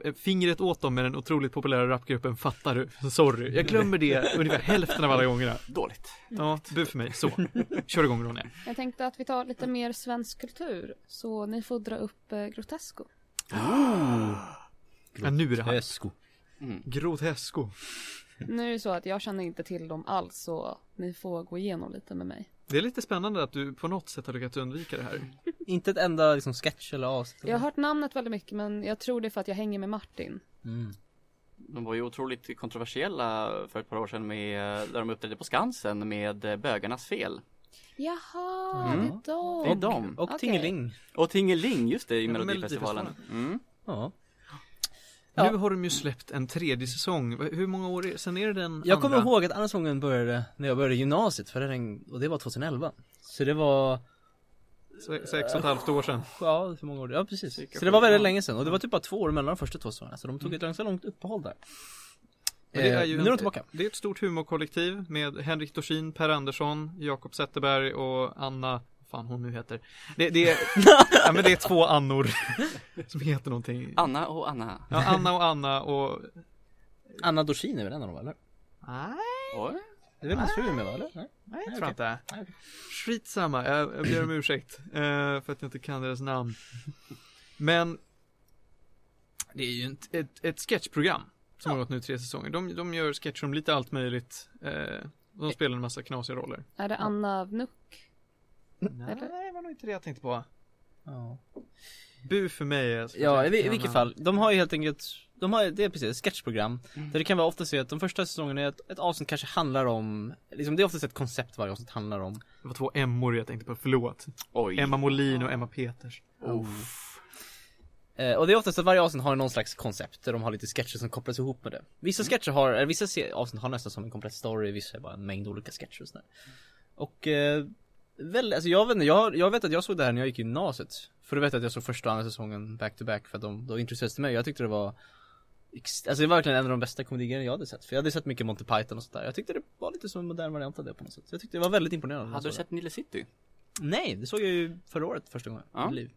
C: eh, Fingret åt dem med den otroligt populära rapgruppen Fattar du? Sorry, jag glömmer det ungefär hälften av alla gångerna
D: Dåligt.
C: Ja, bu för mig, så Kör igång Ronja
A: Jag tänkte att vi tar lite mer svensk kultur. Så ni får dra upp eh, Grotesco.
C: Ja, nu är det här.
D: Mm.
C: Grotesco
A: Nu är det så att jag känner inte till dem alls så ni får gå igenom lite med mig.
C: Det är lite spännande att du på något sätt har lyckats undvika det här
B: Inte ett enda liksom sketch eller avsnitt.
A: Jag har hört namnet väldigt mycket men jag tror det är för att jag hänger med Martin.
B: Mm.
D: De var ju otroligt kontroversiella för ett par år sedan med, där de uppträdde på Skansen med eh, Bögarnas fel.
A: Jaha,
D: Mm.
A: det är dem.
D: Det är dem.
B: Och
A: Okej.
B: Tingeling.
D: Och Tingeling, just det, i Melodifestivalen. Mm.
B: Ja. Ja.
C: Nu har de ju släppt en tredje säsong Hur många år är, sen är det den
B: Jag kommer
C: andra?
B: ihåg att andra säsongen började när jag började gymnasiet, för den, och det var 2011. Så det var,
C: Se- Sex och ett halvt år sedan
B: ja hur många år? Ja precis.
D: Cirka
B: Så det var väldigt länge sedan och det var typ bara två år mellan de första två säsongerna. Så de tog ett ganska långt uppehåll där.
C: Men det är
B: Eh,
C: ju
B: nu
C: en-
B: är de tillbaka.
C: Det är ett stort humorkollektiv med Henrik Dorsin, Per Andersson, Jakob Zetterberg och Anna fan hon nu heter. Det, det, är, ja, men det är två Annor som heter någonting.
D: Anna och Anna.
C: Ja, Anna och Anna och
B: Anna Dorsin är väl en av dem eller?
C: Nej,
D: Oj.
B: Det är väl hans fru med va eller? Nej?
C: nej jag tror inte. Skitsamma, jag, jag ber om ursäkt eh, för att jag inte kan deras namn. Men det är ju ett, ett, ett sketchprogram som har gått nu tre säsonger. De, de gör sketcher om lite allt möjligt. Eh, de spelar en massa knasiga roller.
A: Är det Anna Vnuk?
C: Nej,
A: Eller?
C: det var nog inte det jag tänkte på.
B: Ja,
C: Bu för mig.
B: ja i, i vilket fall. De har ju helt enkelt, de har, det är precis ett sketchprogram.
C: Mm.
B: Där det kan vara ofta så att de första säsongerna är ett, ett avsnitt kanske handlar om, liksom det är oftast ett koncept varje avsnitt handlar om.
C: Det var två Emmor jag tänkte på, förlåt.
D: Oj.
C: Emma Molin och Emma Peters.
B: Eh, och det är oftast att varje avsnitt har någon slags koncept där de har lite sketcher som kopplas ihop med det. Vissa sketcher har, eller vissa avsnitt har nästan som en komplett story, vissa är bara en mängd olika sketcher och sådär. Och eh, väl, alltså jag vet inte, jag, jag vet att jag såg det här när jag gick i gymnasiet. För du vet att jag såg första och andra säsongen back to back för att de, då introducerades till mig. Jag tyckte det var Alltså det var verkligen en av de bästa komedierna jag hade sett. För jag hade sett mycket Monty Python och sånt där. Jag tyckte det var lite som en modern variant av det på något sätt. Så jag tyckte det var väldigt imponerande.
D: Hade du sett Nile City?
B: Nej, det såg jag ju förra året första gången i
D: Ja.
B: mitt liv.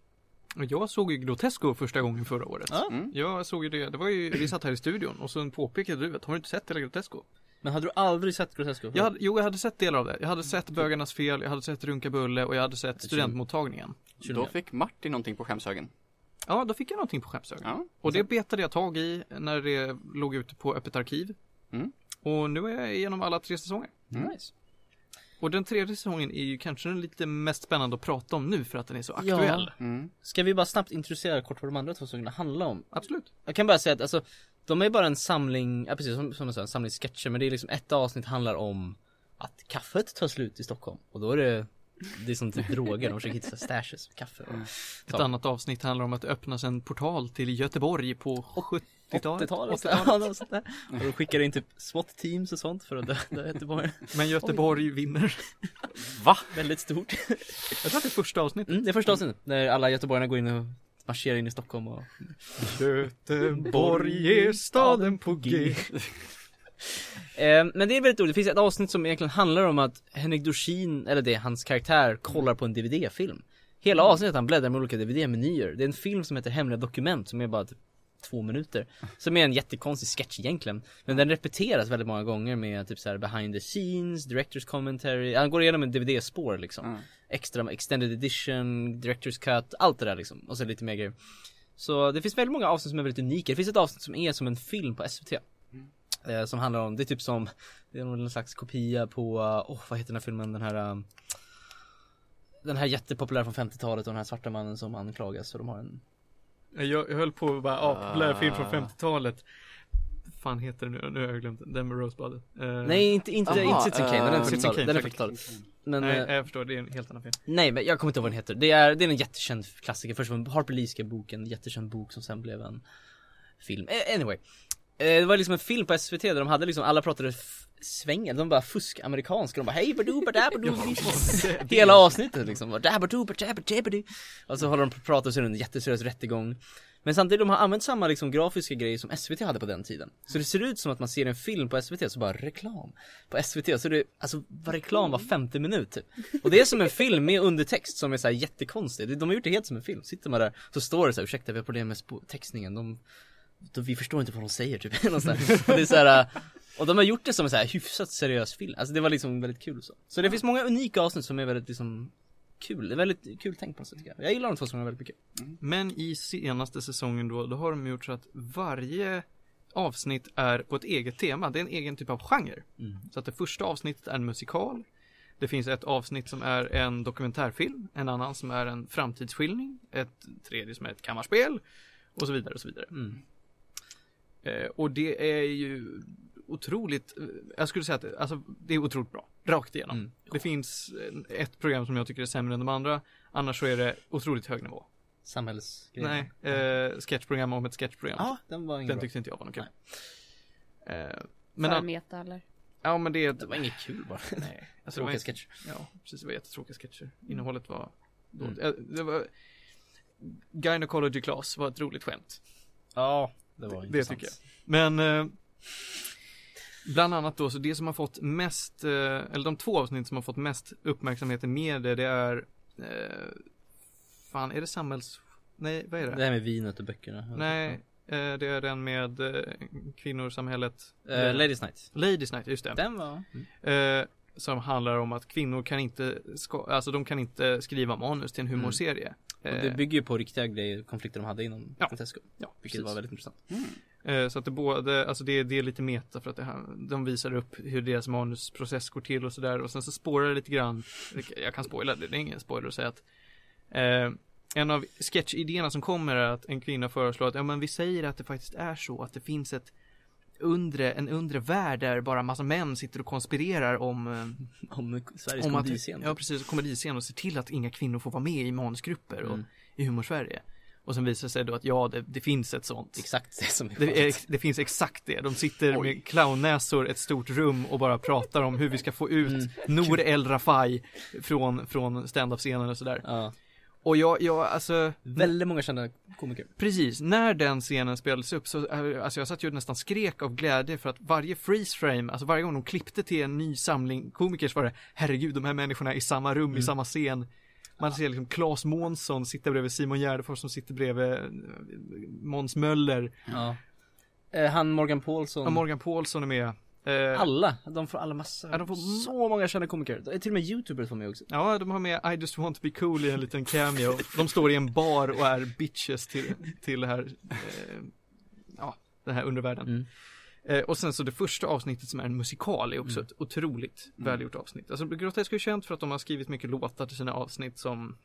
C: Jag såg ju Grotesco första gången förra året.
B: Ja.
D: Mm.
C: Jag såg ju det, det var ju, vi satt här i studion och så påpekade du att har du inte sett hela Grotesco?
B: Men hade du aldrig sett Grotesco?
C: Jag hade, jo, jag hade sett delar av det. Jag hade sett Bögarnas fel, jag hade sett Runka Bulle och jag hade sett studentmottagningen.
D: Då fick Martin någonting på skämshögen.
C: Ja, då fick jag någonting på skämshögen.
D: Ja.
C: Och det betade jag tag i när det låg ute på öppet arkiv.
D: Mm.
C: Och nu är jag igenom alla tre säsonger.
B: Nice.
C: Och den tredje säsongen är ju kanske den lite mest spännande att prata om nu för att den är så aktuell.
D: Mm.
B: Ska vi bara snabbt introducera kort vad de andra två säsongerna handlar om?
C: Absolut.
B: Jag kan bara säga att alltså, de är bara en samling, ja precis som, som du sa, en samling sketcher men det är liksom ett avsnitt handlar om att kaffet tar slut i Stockholm och då är det det är som typ droger, de försöker hitta stashes, kaffe och
C: Ett annat avsnitt handlar om att öppnas en portal till Göteborg på 70-talet.
B: 80-talet. Ja, något sånt där. Och de skickar in typ SWAT-teams och sånt för att döda Göteborg.
C: Men Göteborg vinner.
D: Va?
B: Väldigt stort.
C: Jag tror att det är första avsnittet.
B: Mm, det är första avsnittet, när alla göteborgarna går in och marscherar in i Stockholm och
C: Göteborg är staden på G.
B: Eh, men det är väldigt roligt, det finns ett avsnitt som egentligen handlar om att Henrik Dorsin, eller det, hans karaktär, kollar på en DVD-film Hela avsnittet han bläddrar med olika DVD-menyer Det är en film som heter Hemliga Dokument som är bara typ två minuter. Som är en jättekonstig sketch egentligen. Men den repeteras väldigt många gånger med typ så här behind the scenes, director's commentary. Han går igenom en DVD-spår liksom.
D: Mm.
B: Extra, extended edition, director's cut, allt det där liksom. Och så lite mer grejer. Så det finns väldigt många avsnitt som är väldigt unika. Det finns ett avsnitt som är som en film på SVT Eh, som handlar om, det är typ som Det är någon slags kopia på, åh vad heter den här filmen, den här um, Den här jättepopulära från 50-talet och den här svarta mannen som anklagas så de har en
C: Jag, jag höll på att bara, ja, populär film från 50-talet. fan heter det nu? Nu har jag glömt den. Den med Rosebud. Eh,
B: Nej inte, inte,
D: Aha,
B: inte Citizen Kane, den är
D: eh,
B: 40-talet,
C: Citizen Kane,
B: den är
C: säkert.
B: 40-talet Men,
C: Nej,
B: eh,
C: jag förstår. Det är en helt annan film.
B: nej men jag kommer inte ihåg vad den heter Det är, det är en jättekänd klassiker, först var Harper Lee skrev boken, en jättekänd bok som sen blev en film Eh, Anyway Eh, Det var liksom en film på SVT där de hade liksom, alla pratade svängen, de bara fusk-amerikanska, de bara hej badoo badabadoo Hela avsnittet liksom, dabadoo badabadabadoo Och så håller de på att prata och så är det en jätteseriös rättegång. Men samtidigt, de har använt samma liksom grafiska grejer som SVT hade på den tiden. Så det ser ut som att man ser en film på SVT, så bara reklam På SVT, så det, alltså var reklam var femte minut typ. Och det är som en film med undertext som är så här jättekonstig. De har gjort det helt som en film, sitter man där, så står det så här, ursäkta vi har problem med textningen, de vi förstår inte vad de säger typ, det är så här, och de har gjort det som en så här hyfsat seriös film, alltså det var liksom väldigt kul så Så det finns många unika avsnitt som är väldigt liksom kul, det är väldigt kul tänk på något sätt tycker jag. Jag gillar de två säsongerna väldigt mycket
C: Men i senaste säsongen då, då har de gjort så att varje avsnitt är på ett eget tema. Det är en egen typ av genre.
B: Mm.
C: Så att det första avsnittet är en musikal. Det finns ett avsnitt som är en dokumentärfilm, en annan som är en framtidsskildring, ett tredje som är ett kammarspel och så vidare och så vidare.
B: Mm.
C: Eh, och det är ju otroligt, eh, jag skulle säga att det- alltså, det är otroligt bra, rakt igenom.
B: Mm.
C: Det finns eh, ett program som jag tycker är sämre än de andra, annars så är det otroligt hög nivå.
B: Samhällsgrejer
C: Nej, eh, sketchprogram om ett sketchprogram.
B: Ja, den var ingen
C: Den
B: bra
C: tyckte inte jag var något kul. Eh,
A: Men För meta eller?
C: ja men det,
B: Det var inget kul bara
C: nej. Alltså, det
B: Tråkiga sketcher
C: Ja, precis. Det var jättetråkiga sketcher. Innehållet var dåligt.
B: Mm.
C: Eh, Det var Gynecology Class var ett roligt skämt.
B: Ja, det var
C: Det
B: intressant
C: tycker jag. Men eh, Bland annat då, så det som har fått mest, eh, eller de två avsnitt som har fått mest uppmärksamhet i media, det är eh, Fan, är det samhälls... Nej, vad är det?
B: Det här med vinet och böckerna
C: Nej, eh, det är den med kvinnor, samhället.
B: uh, Ladies Night
C: Ladies Night, just det.
B: Den var mm.
C: Som handlar om att kvinnor kan inte, ska, alltså de kan inte skriva manus till en humorserie.
B: Och
C: Eh,
B: det bygger ju på riktiga grejer, konflikter de hade inom
C: Ja.
B: Grotesco
C: ja,
B: Vilket
C: precis.
B: var väldigt intressant
C: Eh, Så att det både, alltså det, det är lite meta för att det här, de visar upp hur deras manusprocess går till och sådär och sen så spårar det lite grann, jag kan spoila det, det är ingen spoiler att säga att eh, en av sketchidéerna som kommer är att en kvinna föreslår att ja men vi säger att det faktiskt är så att det finns ett undre, en undre värld där bara massa män sitter och konspirerar om eh,
B: Om Sveriges
C: om att,
B: komediscen
C: ja precis, komediscen och ser till att inga kvinnor får vara med i manusgrupper och
B: Mm.
C: i Humorsverige. Och sen visar det sig då att ja, det, det finns ett sånt.
B: Exakt det som är
C: Det, är, det finns exakt det. De sitter
D: Oj.
C: med clownnäsor ett stort rum och bara pratar om hur vi ska få ut
B: Mm.
C: Nour El Rafai från, från stand-up-scenen och sådär.
B: Ja,
C: Och jag, jag, alltså,
B: väldigt många kända komiker
C: precis, när den scenen spelades upp så, eh, alltså jag satt ju nästan skrek av glädje för att varje freeze frame, alltså varje gång de klippte till en ny samling komiker så var det, herregud, de här människorna i samma rum, i
B: Mm.
C: samma scen. Man ser liksom Claes Månsson sitta bredvid Simon Gärdenfors som sitter bredvid eh, Måns Möller.
B: Ja eh, Han Morgan Paulsson
C: Ja, Morgan Paulsson är med. Eh,
B: Alla, de får alla massa,
C: Ja, de får-
B: så många kända komiker. Det är till och med youtubers får med också.
C: Ja, de har med I just want to be cool i en liten cameo. De står i en bar och är bitches till, till det här, eh, ja, den här undervärlden.
B: Mm.
C: Eh, och sen så det första avsnittet som är en musikal är också
B: Mm.
C: ett otroligt välgjort avsnitt. Alltså Grotesco är känt för att de har skrivit mycket låtar till sina avsnitt som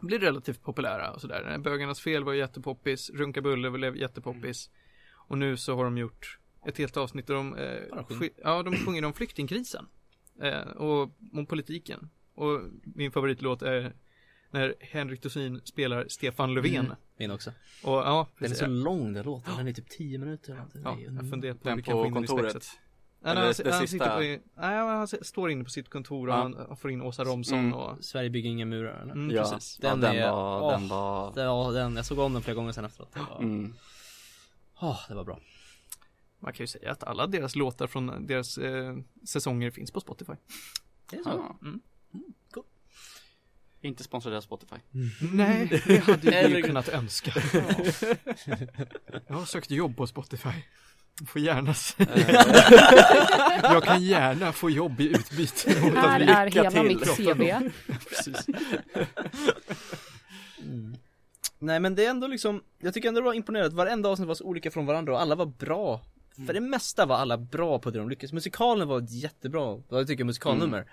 C: blir relativt populära och sådär. Bögarnas fel var jättepoppis, Runka Bulle blev jättepoppis. Och nu så har de gjort ett helt avsnitt där de, eh, ja, de sjunger om flyktingkrisen. Eh, och om politiken. Och min favoritlåt är när Henrik Dorsin spelar Stefan Löfven.
B: Mm. Min också.
C: Och ja,
B: Den är så lång den låten, den är typ 10 minuter.
C: Ja, jag funderar på om
D: Den
C: vi kan få in den i spexet. Nej, han, han,
D: sista.
C: sitter på, nej, han står inne på sitt kontor och
D: Ja.
C: han får in Åsa Romson
D: Mm.
C: och
B: Sverige bygger inga murar eller?
C: mm,
D: Ja,
C: precis.
D: ja,
B: Den
D: den,
B: är-
D: var,
B: åh.
D: den var,
B: Det- Ja, den, jag såg om den flera gånger sen efteråt. Det var,
D: mm.
B: Åh, det var bra.
C: Man kan ju säga att alla deras låtar från deras eh, säsonger finns på Spotify.
B: Det är så.
D: Ja.
C: Mm.
D: Inte sponsrade av Spotify.
C: Nej, det hade vi kunnat önska. Jag har sökt jobb på Spotify. Får gärna se. Jag kan gärna få jobb i utbyte mot att
A: Här är hela
D: till.
A: mitt CV.
C: Precis.
B: Mm. Nej men det är ändå liksom, jag tycker ändå det var imponerande, varenda avsnitt var så olika från varandra och alla var bra För det mesta var alla bra på det de lyckades, musikalen var ett jättebra, vad jag tycker musikalnummer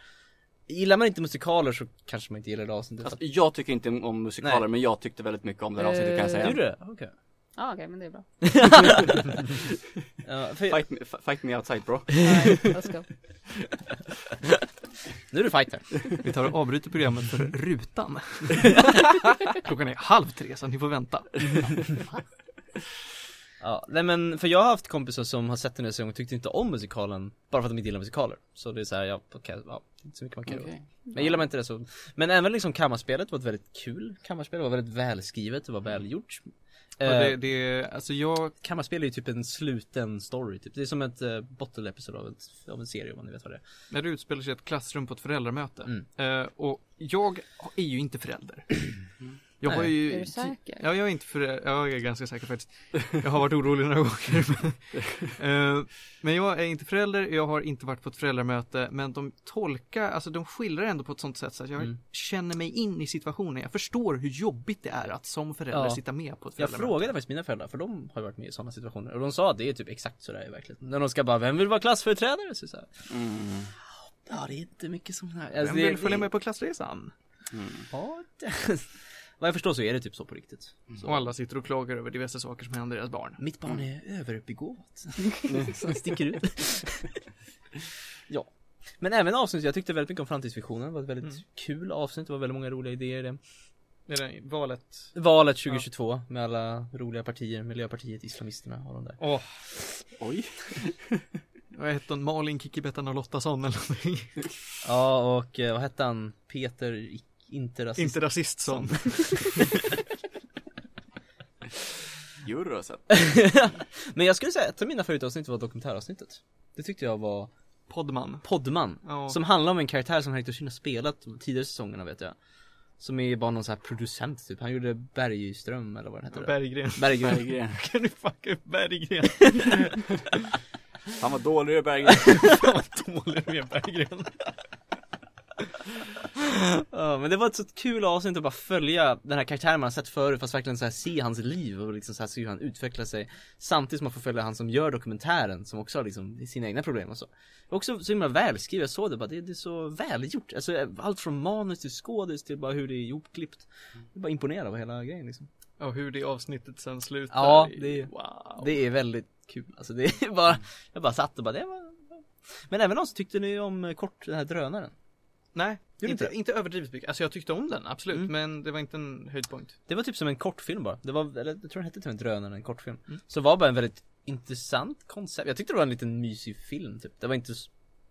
B: Gillar man inte musikaler så kanske man inte gillar det avsnittet
D: Alltså, jag tycker inte om musikaler
B: Nej.
D: men jag tyckte väldigt mycket om det här avsnittet kan jag säga.
B: Gjorde du det? Okej
A: Ja okej men det är bra.
B: ja, för,
D: Fight me, fight me outside bro.
A: Nej, let's go.
B: Nu är det fight här
C: Vi tar och avbryter programmet för rutan. Klockan är halv tre så ni får vänta.
B: Ja, nej men för jag har haft kompisar som har sett den här säsongen och tyckte inte om musikalen Bara för att de inte gillar musikaler Så det är såhär, ja okej, ja, inte så mycket man kan
D: Okej.
B: Men gillar man inte det så Men även liksom kammarspelet var ett väldigt kul kammarspel, det var väldigt välskrivet, det var välgjort
C: Och
B: eh,
C: det, det, alltså jag,
B: Kammarspel är ju typ en sluten story typ. Det är som ett uh, bottle episode av, ett, av en serie om ni vet vad det är
C: när det utspelar sig i ett klassrum på ett föräldramöte.
B: Mm.
C: Eh, och jag är ju inte förälder. Jag har ju...
A: Är du säker?
C: Ja, jag är inte förälder. Jag är ganska säker faktiskt. Jag har varit orolig några gånger. Men, eh, men jag är inte förälder, jag har inte varit på ett föräldramöte. Men de tolkar, alltså de skildrar ändå på ett sånt sätt så att jag
B: Mm.
C: känner mig in i situationen. Jag förstår hur jobbigt det är att som förälder
B: Ja.
C: sitta med på ett
B: Jag
C: föräldramöte.
B: frågade faktiskt mina föräldrar, för de har varit med i sådana situationer Och de sa att det är typ exakt så det är i verkligheten När de ska bara, vem vill vara klassföreträdare? Så så
D: Mm.
B: Ja det är inte mycket som här
C: Vem
B: alltså, det,
C: vill följa
B: det-
C: med på klassresan?
D: Mm.
B: Ja, det, Vad jag förstår så är det typ så på riktigt så.
C: Och alla sitter och klagar över diverse saker som händer deras barn.
B: Mitt barn är överbegåvat Som sticker ut Ja Men även avsnittet, jag tyckte väldigt mycket om framtidsvisionen Det var ett väldigt
C: Mm.
B: kul avsnitt, det var väldigt många roliga idéer i det
C: Det valet.
B: Valet 2022 med alla roliga partier, Miljöpartiet, Islamisterna och de där
C: Åh,
D: Oj.
C: vad hette hon? Malin Kikki-Bettan och Lottasson eller någonting.
B: Ja och eh, vad hette han? Peter, I- inte rasist
C: Inte rasistson.
D: Euroset.
B: Men jag skulle säga att ett av mina favoritavsnitt var dokumentäravsnittet Det tyckte jag var
C: Poddman.
B: Poddman
C: Ja.
B: Som handlar om en karaktär som Hector Kinn har spelat tidigare säsongerna vet jag Som är bara någon sån här producent typ, han gjorde Bergström eller vad det heter
C: Berggren.
B: Berggren
D: Berggren.
C: Kan du fucka upp Berggren?
D: Han var dålig Berggren.
C: Fan vad dålig är Berggren.
B: Ja men det var ett så kul avsnitt att bara följa den här karaktären man har sett förut fast verkligen så här se hans liv och liksom så här se hur han utvecklar sig. Samtidigt som man får följa han som gör dokumentären som också har liksom sina egna problem och så. Också så himla välskrivet, jag såg det bara, det, det är så välgjort. Alltså allt från manus till skådis till bara hur det är ihopklippt. Det är bara imponerande av hela grejen liksom.
C: Och hur det avsnittet sen slutar.
B: Ja, det är-
C: Wow.
B: Det är väldigt kul, alltså det är bara Jag bara satt och bara, det var Men även om så tyckte ni om kort den här drönaren
C: Nej, inte,
B: inte?
C: inte överdrivet mycket. Alltså jag tyckte om den, absolut.
B: Mm.
C: Men det var inte en höjdpunkt.
B: Det var typ som en kortfilm bara, det var, eller jag tror den hette till en drönare, en kortfilm
C: Mm.
B: Så det var bara en väldigt intressant koncept, jag tyckte det var en liten mysig film typ Det var inte,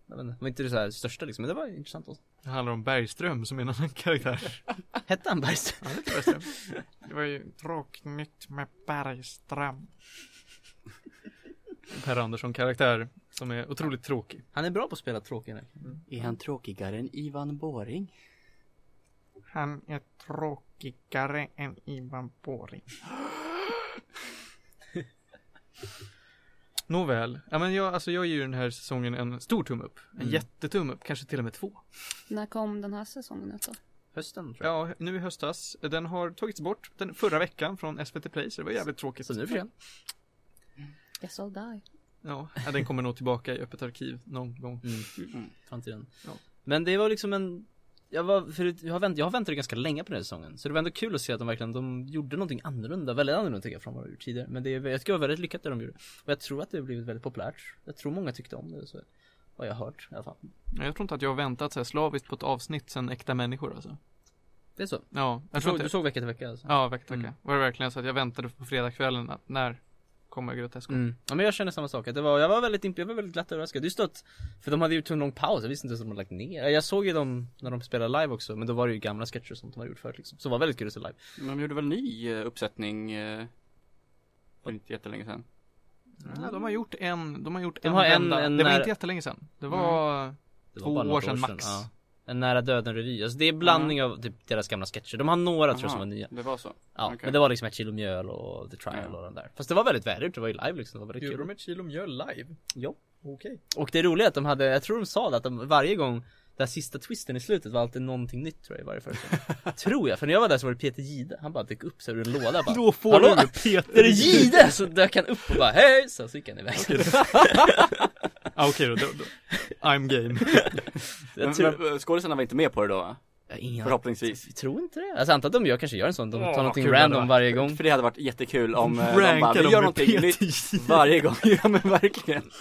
B: jag vet inte, det var inte det så här största liksom, men det var intressant också
C: Det handlar om Bergström som är en annan karaktär.
B: Hette han Bergström?
C: Ja, det Bergström. Det var ju tråkigt med Bergström. Per Andersson karaktär som är otroligt tråkig.
B: Han är bra på att spela tråkiga
D: Är han tråkigare än Ivan Boring?
C: Han är tråkigare än Ivan Boring. Nåväl, ja men jag, alltså jag ger ju den här säsongen en stor tumme upp. En
B: Mm.
C: jättetumme upp, kanske till och med två.
A: När kom den här säsongen ut då?
B: Hösten tror jag
C: Ja, nu i höstas. Den har tagits bort den förra veckan från SVT Play, så det var jävligt tråkigt.
B: Så nu är det för sent.
A: Guess I'll die.
C: Ja, den kommer nog tillbaka i öppet arkiv någon gång.
B: Mm.
D: Mm.
B: Framtiden.
C: Ja.
B: Men det var liksom en jag var, förut, jag har, vänt, jag har väntat ganska länge på den här säsongen Så det var ändå kul att se att de verkligen, de gjorde någonting annorlunda, väldigt annorlunda tycker jag från vad de gjort tidigare Men det, är- jag tycker det var väldigt lyckat det de gjorde Och jag tror att det har blivit väldigt populärt Jag tror många tyckte om det, så vad jag har hört i alla fall
C: Ja, Jag tror inte att jag har väntat så här slaviskt på ett avsnitt sen Äkta Människor alltså.
B: Det är så?
C: Ja,
B: Du
C: jag tror
B: såg,
C: inte
B: du såg vecka till vecka alltså?
C: Ja, vecka till
B: Mm.
C: vecka. Var det verkligen så att jag väntade på fredagskvällen att när kommer Grotesco?
B: Mm. Ja men jag känner samma sak, det var, jag var väldigt imp- jag var väldigt glatt överraskad Just att, för de hade gjort en lång paus, jag visste inte ens att de hade lagt ner Jag såg ju dem när de spelade live också, men då var det ju gamla sketcher som de hade gjort förut liksom Så det var väldigt kul att se live
D: Men de gjorde väl ny eh, uppsättning eh, för inte jättelänge sedan?
C: Ja, de har gjort en, de har gjort
B: De
C: en
B: har en- en
C: det var
B: när-
C: inte jättelänge sedan. Det var
B: Det
C: Två
B: bara något
C: år sedan max.
B: Ja. En nära döden revy, alltså det är blandning av typ deras gamla sketcher De har några tror jag som var nya
D: Det var så?
B: Ja,
D: Okej.
B: men det var liksom ett kilo mjöl och the trial
D: Ja.
B: och den där Fast det var väldigt välgjort, det var ju live liksom, det var väldigt
C: Gjorde
B: kul
C: de ett kilo mjöl live?
B: Ja.
C: Okej.
B: Och det roliga är att de hade, jag tror de sa det att de varje gång Den sista twisten i slutet var alltid någonting nytt tror jag i varje föreställning Tror jag, för när jag var där så var det Peter Gide Han bara dök upp så ur en låda bara
C: Då får
B: Hallå?
C: du Peter
B: Gide? Så dök han upp och bara hej! Så, så gick han iväg
C: ah, Okej då, då, då. I'm game.
B: Jag
D: Men,
B: tror,
D: men, skådisarna var inte med på det då?
B: ingen
D: Förhoppningsvis.
B: Jag tror inte det, alltså antar att de gör, kanske gör en sån, de tar
C: Åh,
B: någonting random
C: varit.
B: varje gång
D: För det hade varit jättekul om eh, de bara, vi gör någonting nytt varje gång. Ja men verkligen.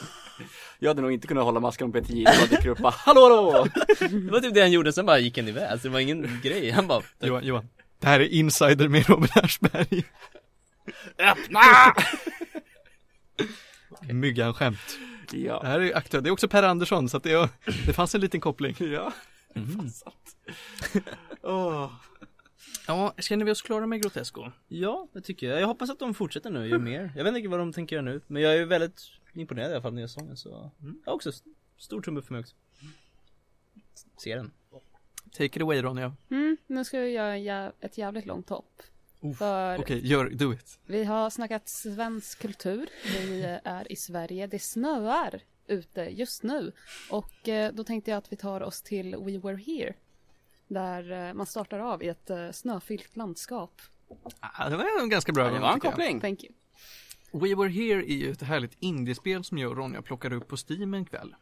D: Jag hade nog inte kunnat hålla masken om PTI, jag bara dyker upp bara, hallå hallå!
B: Det var typ det han gjorde, sen bara gick han iväg, alltså det var ingen grej, han bara
C: Johan, Johan. Det här är Insider med Robin Aschberg.
D: Öppna!
C: Myggan-skämt. Det
D: Ja.
C: här är aktuellt. Det är också Per Andersson så att det, det fanns en liten koppling.
D: Ja.
B: Mm.
D: Åh.
C: Ja, känner vi oss klara med Grotesco?
B: Ja, det tycker jag. Jag hoppas att de fortsätter nu och gör mer. Jag vet inte vad de tänker göra nu. Men jag är väldigt imponerad i alla fall av nya sången så. Jag har också st- stor tumme för mig också. Se den.
C: Take it away Ronja.
A: Mm, nu ska vi göra ett jävligt långt hopp. För
C: Okej, gör, do it.
A: vi har snackat svensk kultur. Vi är i Sverige. Det snöar ute just nu. Och eh, då tänkte jag att vi tar oss till We Were Here. Där eh, man startar av i ett eh, snöfyllt landskap.
C: Ah, det var en ganska bra
D: var en koppling.
A: Thank you.
C: We Were Here är ju ett härligt indiespel som jag och Ronja plockade upp på Steam en kväll.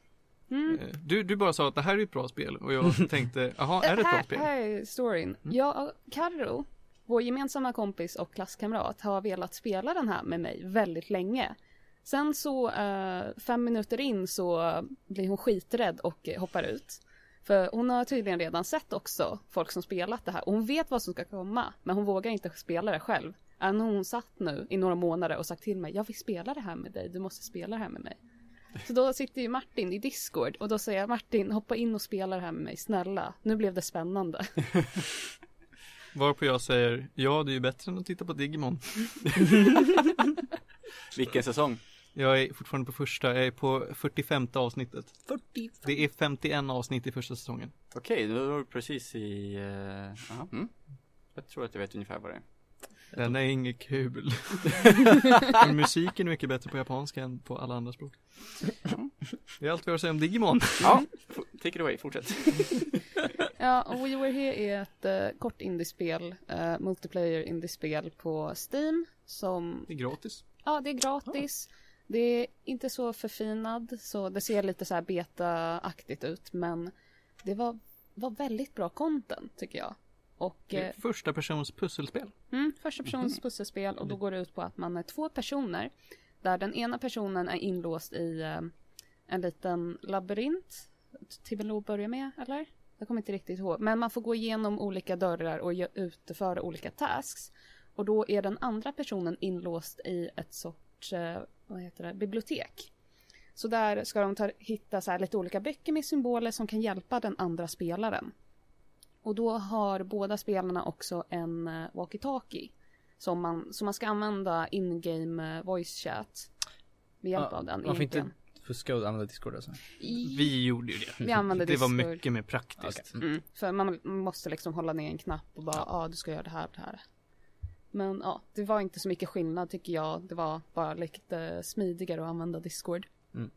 A: Mm.
C: Du, du bara sa att det här är ett bra spel och jag tänkte, jaha, är det ett bra spel?
A: här är storyn. Jag och Carro, vår gemensamma kompis och klasskamrat, har velat spela den här med mig väldigt länge. Sen så eh, fem minuter in så blir hon skiträdd och hoppar ut. För hon har tydligen redan sett också folk som spelat det här och hon vet vad som ska komma men hon vågar inte spela det själv. Än hon satt nu i några månader och sagt till mig jag vill spela det här med dig, du måste spela det här med mig. Så då sitter ju Martin i Discord och då säger jag Martin hoppa in och spela det här med mig, snälla. Nu blev det spännande.
C: Varpå jag säger, ja det är ju bättre än att titta på Digimon.
D: Vilken säsong?
C: Jag är fortfarande på första, jag är på 45 avsnittet.
B: 40.
C: Det är 51 avsnitt i första säsongen.
D: Okej, då var du precis i... Uh, aha, mm. Jag tror att jag vet ungefär vad det är.
C: Den är inget kul. Musiken är mycket bättre på japanska än på alla andra språk. Det är allt vi har att säga om Digimon.
D: Ja, take it away, fortsätt.
A: Ja, och We Were Here är ett eh, kort indiespel, eh, multiplayer indiespel på Steam som,
C: Det är gratis.
A: ja det är gratis. Det är inte så förfinad, så det ser lite så här beta-aktigt ut, men det var, var väldigt bra content tycker jag. Och
C: Det
A: eh,
C: är första persons pusselspel.
A: Mm, första persons pusselspel och då går det ut på att man är två personer där den ena personen är inlåst i eh, en liten labyrint till att börja med, eller? Jag kommer inte riktigt ihåg. Men man får gå igenom olika dörrar och utföra olika tasks. Och då är den andra personen inlåst i ett sorts, eh, vad heter det, bibliotek. Så där ska de ta, hitta så lite olika böcker med symboler som kan hjälpa den andra spelaren. Och då har båda spelarna också en uh, walkie-talkie. Som man, som man ska använda in-game eh, voice chat. Med hjälp
B: Ja,
A: av den
B: får inte
A: egentligen.
B: Fuska och använda Discord alltså.
C: Vi gjorde ju det.
A: Vi använde
C: Det var
A: Discord.
C: mycket mer praktiskt.
B: Okej.
A: Mm, för man måste liksom hålla ner en knapp och bara, ja ah, du ska göra det här och det här. Men ja, det var inte så mycket skillnad tycker jag. Det var bara lite smidigare att använda Discord.
B: Mm.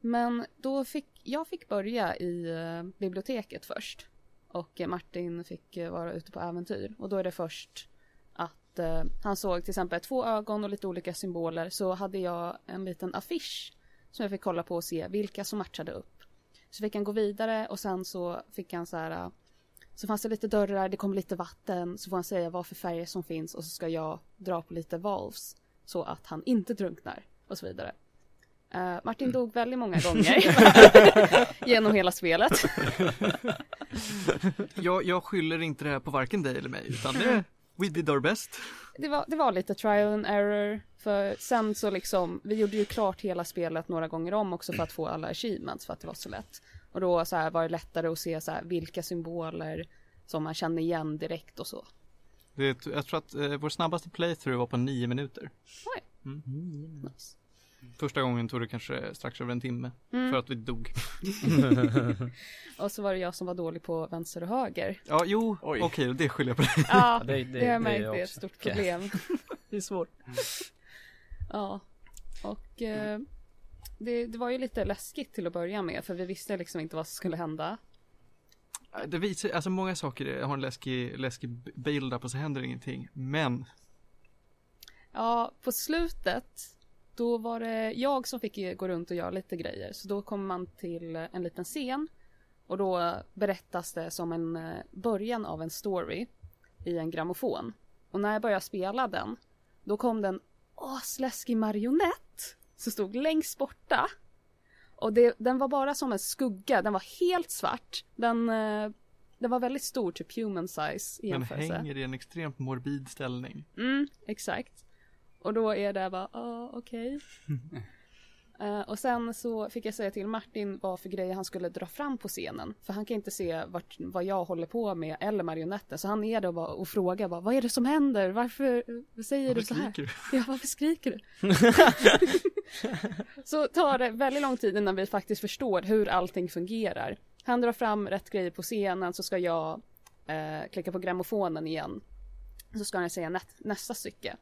A: Men då fick, jag fick börja i eh, biblioteket först. Och eh, Martin fick eh, vara ute på äventyr. Och då är det först att eh, han såg till exempel två ögon och lite olika symboler. Så hade jag en liten affisch som jag fick kolla på och se vilka som matchade upp. Så fick han gå vidare och sen så fick han så här äh, så fanns det lite dörrar, det kom lite vatten, så får han säga vad för färger som finns och så ska jag dra på lite valves så att han inte drunknar och så vidare. Eh, Martin dog väldigt många gånger genom hela spelet.
C: Jag, jag skyller inte det här på varken dig eller mig, utan det We did our best.
A: Det var, det var lite trial and error för sen så liksom, vi gjorde ju klart hela spelet några gånger om också för att få alla achievements för att det var så lätt. Och då så här var det lättare att se så här vilka symboler som man känner igen direkt och så.
C: Det, jag tror att eh, vår snabbaste playthrough var på nio minuter.
A: Oj.
C: Mm.
A: Nice.
C: Första gången tog det kanske strax över en timme.
A: Mm.
C: För att vi dog.
A: Och så var det jag som var dålig på vänster och höger.
C: Ja, jo,
D: Oj.
C: okej, det skyller jag på dig.
A: Ja,
B: det-
A: det,
B: det-
A: har jag
B: det
A: märkt, det är ett stort problem.
B: Det är svårt.
A: Ja, och eh, det, det var ju lite läskigt till att börja med för vi visste liksom inte vad som skulle hända.
C: Det visar, alltså många saker har en läskig, läskig build-up och så händer ingenting. Men,
A: Ja, på slutet då var det jag som fick gå runt och göra lite grejer. Så då kommer man till en liten scen och då berättas det som en eh, början av en story i en grammofon. Och när jag började spela den, då kom det en asläskig marionett som stod längst borta. Och det, den var bara som en skugga, den var helt svart. Den, eh, den var väldigt stor, typ human size i
C: den
A: jämförelse.
C: hänger i en extremt morbid ställning.
A: Mm, exakt. Och då är det bara, ja okej. Eh, och sen så fick jag säga till Martin vad för grejer han skulle dra fram på scenen. För han kan inte se vart, vad jag håller på med eller marionetten. Så han är där och, bara, och frågar bara, vad är det som händer? Varför säger
C: Varför
A: du så här?
C: skriker
A: Ja, varför skriker du? så tar det väldigt lång tid innan vi faktiskt förstår hur allting fungerar. Han drar fram rätt grejer på scenen så ska jag eh, klicka på grammofonen igen. Så ska han säga nä nästa stycke.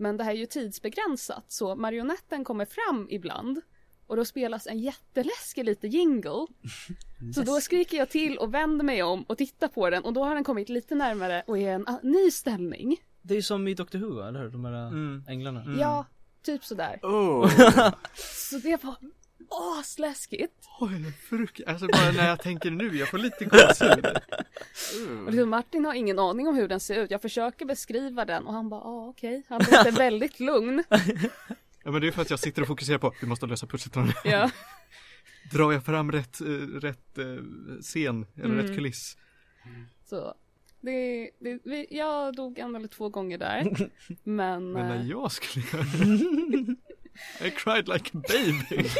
A: Men det här är ju tidsbegränsat så marionetten kommer fram ibland och då spelas en jätteläskig lite jingle. Så då skriker jag till och vänder mig om och tittar på den och då har den kommit lite närmare och är en ah, ny ställning.
B: Det är ju som i Doctor Who, eller hur? De här
C: Mm.
B: änglarna.
A: Ja, typ sådär.
D: Oh.
A: Så det var asläskigt.
C: Oj, frukt. Alltså bara när jag tänker nu, jag får lite gåshud.
A: Och liksom Martin har ingen aning om hur den ser ut. Jag försöker beskriva den och han bara, ja okej. Han låter väldigt lugn.
C: Ja men det är för att jag sitter och fokuserar på, vi måste lösa pusslet.
A: Ja.
C: Drar jag fram rätt, eh, rätt eh, scen, eller rätt
A: Mm.
C: kuliss?
A: Så det, det, vi, jag dog en eller två gånger där. Men,
C: Men när
A: eh,
C: jag skulle göra I cried like a baby.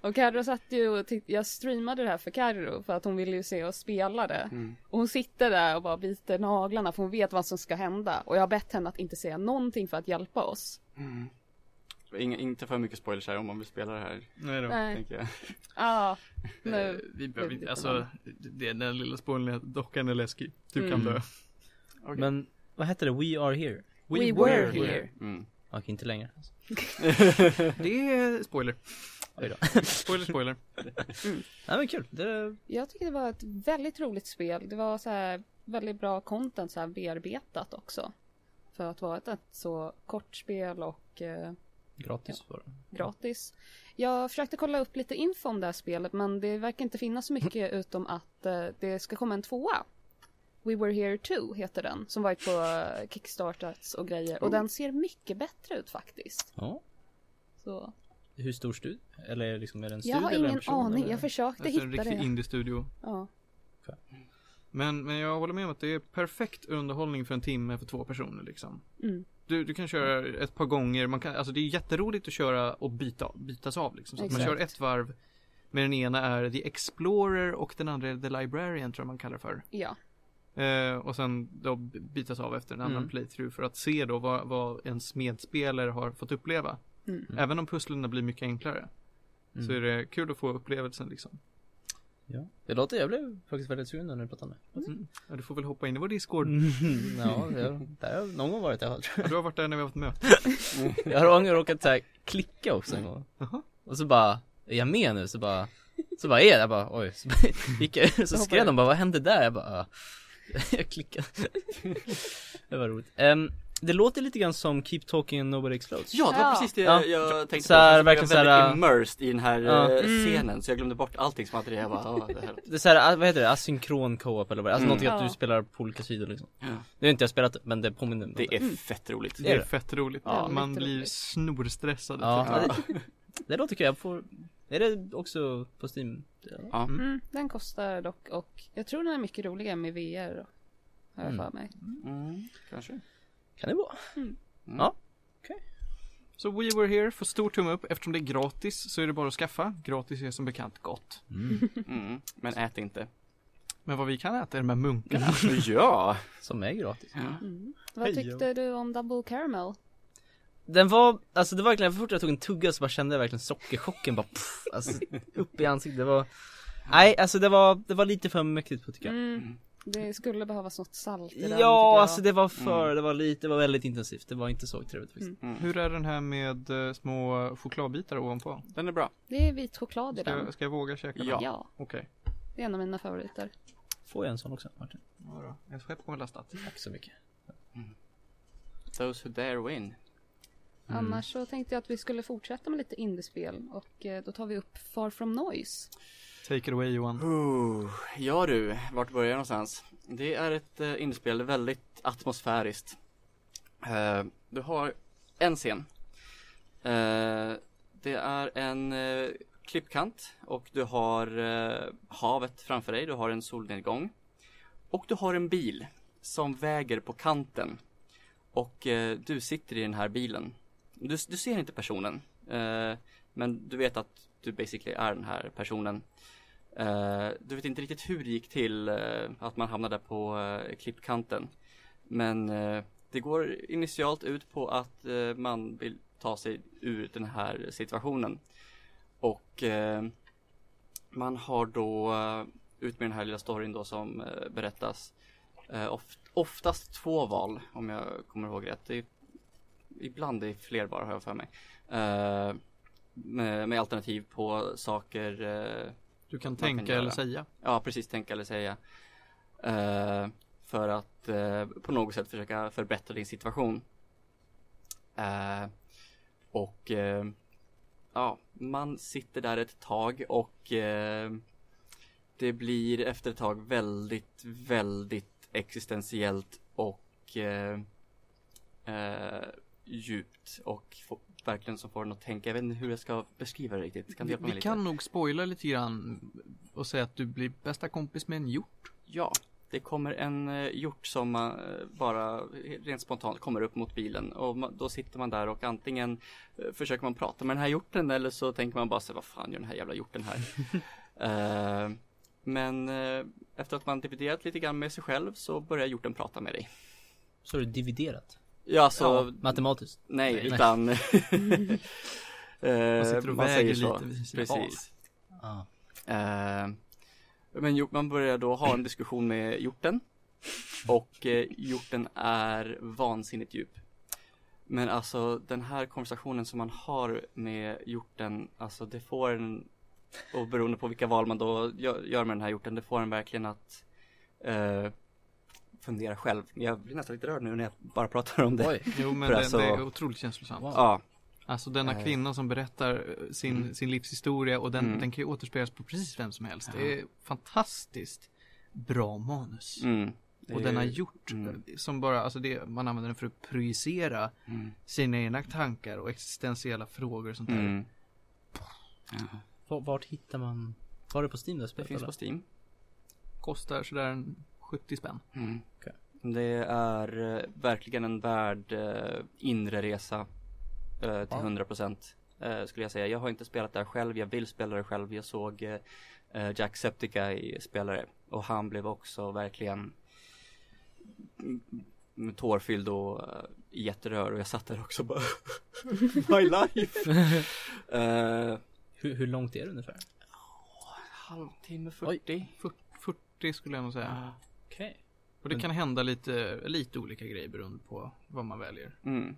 A: och Carro satt ju och titt- jag streamade det här för Carro för att hon ville ju se oss spela det. Och hon sitter där och bara biter naglarna för hon vet vad som ska hända. Och jag har bett henne att inte säga någonting för att hjälpa oss.
D: Inga, inte för mycket spoilers här om man vill spela det här,
C: Nej då.
A: Nej,
D: tänker jag.
A: ja.
C: Eh,
A: Nu.
C: vi behöver inte, alltså, det, den lilla spoilern är att dockan är läskig. Du kan
A: Mm.
C: dö.
D: Okej.
B: Men vad hette det? We are here?
A: We were here.
D: Mm.
B: Okej, inte längre.
C: Det är spoiler.
B: Oj då.
C: Spoiler, spoiler.
B: Nej men kul. Det,
A: Jag tycker det var ett väldigt roligt spel. Det var så här väldigt bra content så här bearbetat också. För att vara ett, ett så kort spel och eh,
B: gratis det.
A: gratis. Jag försökte kolla upp lite info om det här spelet men det verkar inte finnas så mycket utom att eh, det ska komma en tvåa. We Were Here 2 heter den som varit på Kickstartats och grejer och den ser mycket bättre ut faktiskt.
B: Ja.
A: Så
B: Hur stor studie? Eller liksom är det en
A: jag
B: studie
A: har
B: eller en
A: ingen
B: person,
A: aning.
B: eller?
A: Jag försökte
C: Alltså en
A: hitta
C: riktig
A: det.
C: indie-studio.
A: Ja.
C: Men, men jag håller med om att det är perfekt underhållning för en timme för två personer liksom.
A: Mm.
C: Du, du kan köra ett par gånger, man kan, alltså det är jätteroligt att köra och byta, bytas av liksom. Så att man
A: Exakt.
C: kör ett varv med den ena är The Explorer och den andra är The Librarian tror jag man kallar för.
A: ja.
C: Eh, och sen då b- bytas av efter en annan
B: Mm.
C: playthrough för att se då vad, vad ens medspelare har fått uppleva.
A: Mm.
C: Även om pusslen blir mycket enklare. Så
B: Mm.
C: är det kul att få upplevelsen liksom.
B: Ja. Det låter, jag blev faktiskt väldigt sugen när du pratade med
C: Mm. Ja, du får väl hoppa in i vår Discord.
B: Mm. Ja, det, där har jag någon gång varit fall tror
C: Ja, du har varit där när vi har haft möte.
B: jag. Jag har gång råkat så här, klicka också en gång.
C: Jaha.
B: Och så bara, är jag med nu? Så bara, så bara är jag, jag bara oj. Så bara, gick jag, så skrev de bara, vad hände där? Jag bara, ah. jag klickade. det var roligt. Ehm, det låter lite grann som Keep Talking and Nobody Explodes.
D: Ja, det var
A: Ja.
D: precis det
B: Ja.
D: jag tänkte
B: Så här,
D: på. Jag
B: verkligen
D: var
B: så här,
D: väldigt immersed i den här
B: Ja.
D: eh,
A: Mm.
D: scenen, så jag glömde bort allting som hade det. Jag bara, "Åh, det här.
B: Det är så här, vad heter det? Asynkron co-op eller vad det? Alltså
D: Mm.
B: någonting att du spelar på olika sidor liksom.
D: Ja.
B: Det har inte jag spelat men det påminner om
D: Det är
A: Mm.
D: fett roligt.
C: Det är
B: det?
C: fett roligt.
A: Ja,
C: Man blir snorstressad.
B: Ja, det, det låter kul. Jag får, är det också på Steam?
D: Ja.
A: Mm, den kostar dock och jag tror den är mycket roligare med VR. Har jag
B: Mm.
A: för mig.
D: Mm, kanske.
B: Kan det vara?
D: Mm.
B: Ja.
C: Så We Were Here får stor tumme upp. Eftersom det är gratis så är det bara att skaffa. Gratis är som bekant gott.
D: Mm. Men ät inte.
C: Men vad vi kan äta är de här munkarna.
D: ja!
B: Som är gratis.
A: Mm. Vad tyckte du om Double Caramel?
B: Den var, alltså det var verkligen, för fort jag tog en tugga så bara kände jag verkligen sockerchocken bara pff, alltså upp i ansiktet. Det var, nej alltså det var, det var lite för mäktigt på tycker jag.
A: Mm. Det skulle behövas något salt i den
B: Ja, alltså det var för,
D: Mm.
B: det var lite, det var väldigt intensivt. Det var inte så trevligt faktiskt.
A: Mm.
D: Mm.
C: Hur är den här med eh, små chokladbitar ovanpå?
D: Den är bra.
A: Det är vit choklad i
C: Ska,
A: den.
C: jag- ska jag våga käka
D: Ja.
C: den?
A: Ja,
C: Okej.
A: det är en av mina favoriter.
B: Får jag en sån också Martin?
C: Ja, då. Ett skepp kommer lastat.
B: Tack så mycket.
D: Those who dare win.
B: Mm.
A: Annars så tänkte jag att vi skulle fortsätta med lite indiespel och eh, då tar vi upp Far From Noise.
C: Take it away Johan.
D: Uh, ja du, vart börjar jag någonstans? Det är ett uh, inspel, väldigt atmosfäriskt. Eh, du har en scen. Eh, det är en eh, klippkant och du har eh, havet framför dig, du har en solnedgång. Och du har en bil som väger på kanten. Och eh, du sitter i den här bilen. Du, du ser inte personen. Eh, men du vet att du basically är den här personen. Eh, du vet inte riktigt hur det gick till eh, att man hamnade på eh, klippkanten. Men eh, det går initialt ut på att eh, man vill ta sig ur den här situationen. Och eh, man har då eh, ut med den här lilla storyn då som eh, berättas. Eh, oftast två val om jag kommer ihåg rätt. Det är, ibland är fler bara har jag för mig. Eh, med, med alternativ på saker eh,
C: Du kan
D: kan
C: tänka
D: göra.
C: eller säga.
D: Ja, precis, tänka eller säga. Eh, för att på något sätt försöka förbättra din situation. Och ja, man sitter där ett tag och det blir efter ett tag väldigt, väldigt existentiellt och djupt och få, verkligen som får en att tänka. Jag vet inte hur jag ska beskriva det riktigt. Kan du
C: Vi,
D: mig
C: vi
D: lite?
C: kan nog spoila lite grann och säga att du blir bästa kompis med en hjort.
D: Ja, det kommer en eh, hjort som eh, bara rent spontant kommer upp mot bilen och då sitter man där och antingen eh, försöker man prata med den här hjorten eller så tänker man bara här, vad fan gör den här jävla hjorten här? Men efter att man dividerat lite grann med sig själv så börjar hjorten prata med dig.
B: Så är det dividerat.
D: Ja, så
B: Ja, matematiskt.
D: nej,
B: Nej.
D: utan eh,
C: Man sitter och
D: man
C: väger lite vid.
D: Precis.
B: Ja.
D: Eh, men man börjar då ha en diskussion med hjorten och eh, hjorten är vansinnigt djup. Men alltså den här konversationen som man har med hjorten, alltså det får en, och beroende på vilka val man då gör, gör med den här hjorten, det får en verkligen att eh, fundera själv. Jag blir nästan lite rörd nu när jag bara pratar om det.
B: Oj.
C: Jo men det,
D: alltså-
C: det är otroligt känslosamt.
B: Wow.
D: Ja,
C: Alltså denna
D: Eh.
C: kvinna som berättar eh, sin,
D: Mm.
C: sin livshistoria och den,
D: Mm.
C: den kan ju återspelas på precis vem som helst.
D: Ja.
C: Det är fantastiskt bra manus.
D: mm. Det
C: Och
D: är
C: denna
D: ju-
C: gjort
D: mm.
C: som bara, alltså det, man använder den för att projicera
D: Mm.
C: sina egna tankar och existentiella frågor och sånt där.
D: Mm.
B: Vart, vart hittar man? Var det på Steam det
D: Det
B: spelet
D: finns
B: eller?
D: på Steam.
C: Kostar sådär en 70 spänn.
D: Mm.
B: Okej.
D: Det är eh, verkligen en värd eh, inre resa eh, till
B: Ja.
D: 100 procent eh, skulle jag säga. Jag har inte spelat där själv, jag vill spela det själv. Jag såg eh, eh, Jack Septiceye spela det och han blev också verkligen mm, tårfylld och uh, jätterör och jag satt där också bara My life! Eh,
B: Hur, hur långt är det ungefär?
D: halvtimme 40.
C: 40, 40 skulle jag nog säga.
B: Okej.
C: Och det
B: Men-
C: kan hända lite, lite olika grejer beroende på vad man väljer.
D: Mm.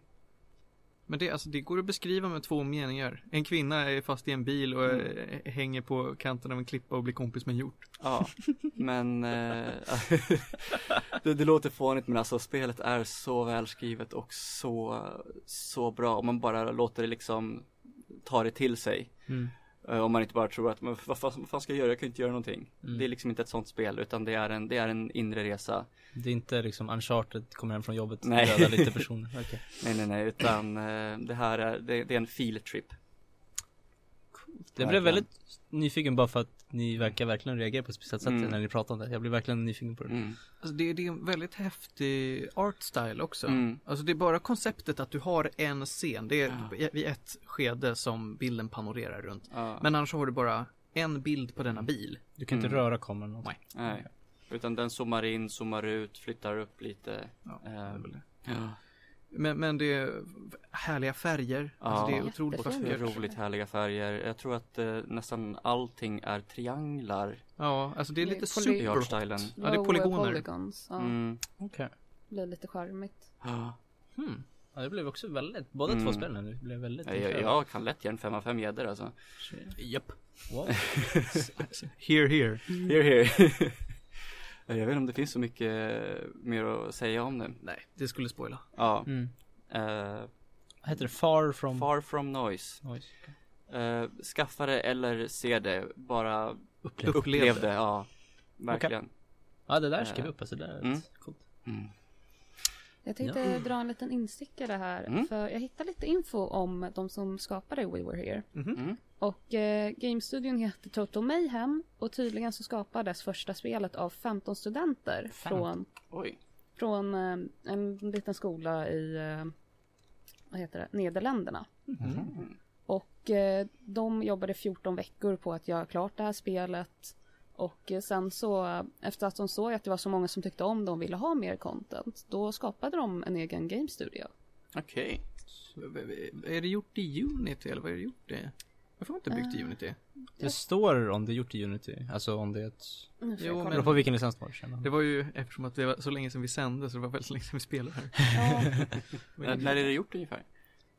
C: Men det, alltså, det går att beskriva med två meningar. En kvinna är fast i en bil och eh, hänger på kanten av en klippa och blir kompis med en hjort.
D: Ja, men eh, det, det låter fånigt men alltså spelet är så välskrivet och så, så bra om man bara låter det liksom ta det till sig.
B: Mm.
D: Eh, Om man inte bara tror att, men vad fan, vad fan ska jag göra? Jag kan inte göra någonting.
B: Mm.
D: Det är liksom inte ett sånt spel utan det är en, det är en inre resa.
B: Det är inte liksom Uncharted, kommer hem från jobbet,
D: Nej.
B: dödar lite personer. Okej.
D: Nej nej nej, utan eh, det här är, det, det är en feel trip.
B: Jag blev väldigt nyfiken bara för att ni verkar verkligen reagera på ett speciellt sätt
D: Mm.
B: när ni pratar om det. Jag blev verkligen nyfiken på det.
D: Mm.
C: Alltså det, det är en väldigt häftig art style också.
D: Mm.
C: Alltså det är bara konceptet att du har en scen. Det är
D: Ja.
C: vid ett skede som bilden panorerar runt.
D: Ja,
C: Men annars har du bara en bild på denna bil.
B: Du kan inte
D: Mm.
B: röra kameran någonting.
D: nej. Utan den zoomar in, zoomar ut, flyttar upp lite.
C: Ja,
D: Eh,
C: det är väl det.
D: ja.
C: Men, men det är härliga färger. Alltså det är
A: Ja.
C: otroligt vackert.
D: Otroligt härliga färger. Jag tror att eh, nästan allting är trianglar.
C: Ja, alltså det är
A: Det
C: lite
A: poly-
D: i
C: super
D: artstylen.
C: Ja, det är polygoner.
A: polygons. Ja,
D: Mm.
B: Okej.
A: blir lite charmigt.
D: Ja.
B: Hmm. Ja, det blev också väldigt, båda
D: Mm.
B: två spelen blev väldigt
D: Jag, jag, jag kan lätt ge en 5 av 5 gäddor alltså.
C: Japp.
B: Wow.
C: Here, here.
D: Here, here. jag vet inte om det finns så mycket eh, mer att säga om det.
C: Nej, det skulle spoila.
D: Ja.
B: Mm.
D: Eh,
B: Vad heter det? Far from...
D: far from noise.
B: Noise.
D: Eh, skaffa det eller se det. Bara
B: Upplev.
D: upplev det. Ja. Verkligen.
B: Ja, det där skrev
D: Eh,
B: jag upp alltså. Det är
D: mm.
B: coolt.
D: Mm.
A: Jag tänkte
B: Ja.
A: dra en liten instickare här.
D: Mm.
A: För jag hittade lite info om de som skapade We Were Here.
D: Mm.
A: Och eh, Game-studion heter Total Mayhem. Och tydligen så skapades första spelet av 15 studenter
B: 15?
A: från
D: Oj.
A: Från eh, en liten skola i, eh, vad heter det, Nederländerna.
D: Mm.
A: Och eh, de jobbade 14 veckor på att göra klart det här spelet. Och eh, sen så, efter att de såg att det var så många som tyckte om det och ville ha mer content, då skapade de en egen game studio.
D: Okej.
C: Är det gjort i Unity eller vad är det gjort i? Jag får inte byggt i Unity.
B: Det står om det är gjort i Unity, alltså om det är ett...
C: Jo, men-
B: på vilken licens det var.
C: Det var ju eftersom att det var så länge sedan vi sände så det var väldigt länge sedan vi spelade här.
A: Ja,
D: När, är det gjort ungefär?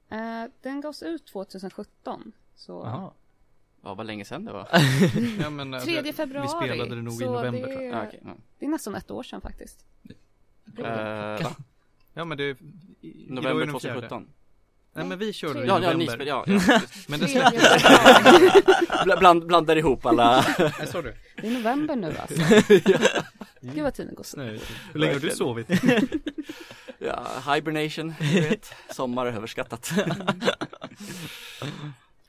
A: eh, den gavs ut 2017. Så
B: Jaha.
D: Ja, vad länge sedan det var.
C: Ja, men, eh,
A: 3
C: det-
A: februari.
C: Vi spelade det nog i
A: så
C: november
A: det,
C: tror jag.
D: Ja, okej. ja.
A: det är nästan ett år sedan faktiskt.
D: Eh, va?
C: Ja men det är... i- är
D: November
C: den fjärde.
D: 2017?
C: Nej men vi körde det i
D: Ja, ja,
C: november.
D: ni spelade, ja, ja.
C: Men det släpptes...
D: Bland, blandar ihop alla.
C: Nej, sa du?
A: Det är november nu alltså. Gud vad tiden går snabbt.
B: Nej,
C: Hur länge har du sovit?
D: Ja, hibernation, du vet. Sommar är överskattat.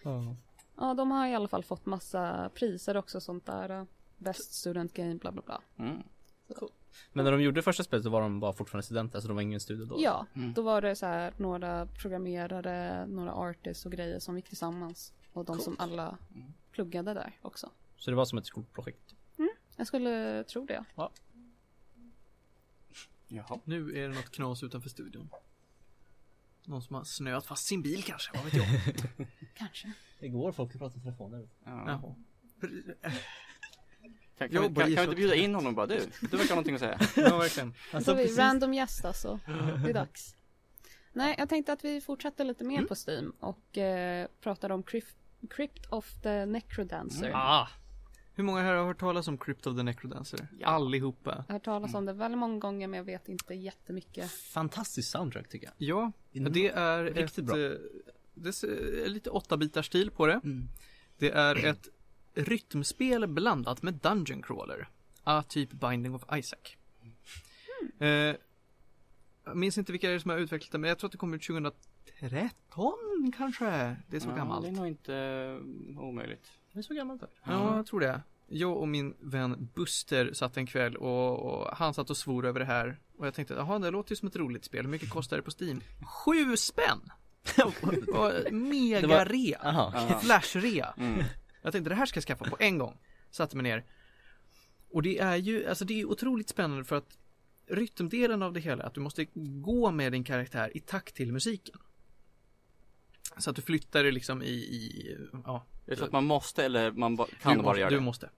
B: ja.
A: Ja, de har i alla fall fått massa priser också sånt där. Best student game, bla bla bla.
D: Mm.
B: Men när de gjorde första spelet så var de bara fortfarande studenter, så de var ingen studio då?
A: Ja,
D: Mm.
A: då var det så här några programmerare, några artists och grejer som gick tillsammans. Och de som alla pluggade där också.
B: Så det var som ett skolprojekt?
A: Jag skulle tro det.
D: Jaha.
C: Nu är det något knas utanför studion. Någon som har snöat fast sin bil kanske, vad vet jag?
A: Kanske.
B: Det går folk att prata i telefoner.
D: Ja.
C: Jaha.
D: Kan, kan,
C: Jag
D: kan, kan, vi inte bjuda in honom bara? Du, du verkar ha någonting att säga.
C: Ja verkligen.
A: Så har vi random gäst alltså. Det är dags. Nej, jag tänkte att vi fortsätter lite mer på Steam och eh, pratar om Crypt, Crypt of the Necrodancer.
D: Mm.
C: Ah. Hur många här har hört talas om Crypt of the Necrodancer?
D: Ja.
C: Allihopa.
A: Jag har hört talas om det väldigt många gånger men jag vet inte jättemycket.
B: Fantastisk soundtrack tycker jag.
C: Ja,
B: Mm.
C: det är
B: Riktigt
C: ett,
B: bra.
C: eh, det är lite 8-bitars stil på det.
B: Mm.
C: Det är ett rytmspel blandat med Dungeon Crawler. Ah, typ Binding of Isaac. Eh, jag minns inte vilka det är som har utvecklat det, men jag tror att det kom ut 2013 kanske. Det är så
D: ja,
C: gammalt.
D: Det är nog inte eh, omöjligt.
B: Det är så gammalt där.
C: Ja, jag tror det. Jag och min vän Buster satt en kväll och, och han satt och svor över det här. Och jag tänkte, jaha, det låter ju som ett roligt spel. Hur mycket kostar det på Steam? Sju spänn! Och Mega
B: Det var-
C: rea!
B: Jaha.
D: Ja.
C: Flash-rea!
D: Mm.
C: Jag tänkte, det här ska jag skaffa på en gång. Satte mig ner. Och det är ju, alltså det är otroligt spännande för att rytmdelen av det hela, att du måste gå med din karaktär i takt till musiken. Så att du flyttar dig liksom i, i ja.
D: Jag tror att man måste eller man ba, kan
C: du
D: bara
C: måste,
D: göra
C: du
D: det.
C: måste.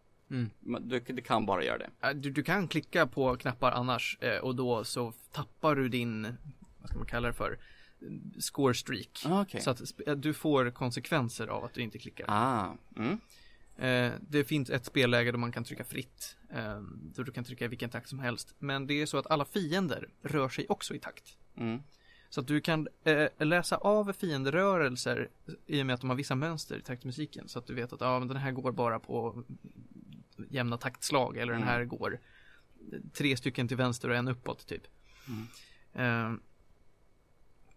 D: Man- Du, du kan bara göra det.
C: Du, du kan klicka på knappar annars eh, och då så tappar du din, vad ska man kalla det för, score streak.
D: Ah, Okej.
C: Så att eh, du får konsekvenser av att du inte klickar.
D: Ah. Mm.
C: Eh, det finns ett spelläge där man kan trycka fritt. Eh, då du kan trycka i vilken takt som helst. Men det är så att alla fiender rör sig också i takt.
D: Mm.
C: Så att du kan eh, läsa av fienderörelser i och med att de har vissa mönster i taktmusiken. Så att du vet att ja, men den här går bara på jämna taktslag eller den
D: Mm.
C: här går tre stycken till vänster och en uppåt typ.
D: Mm.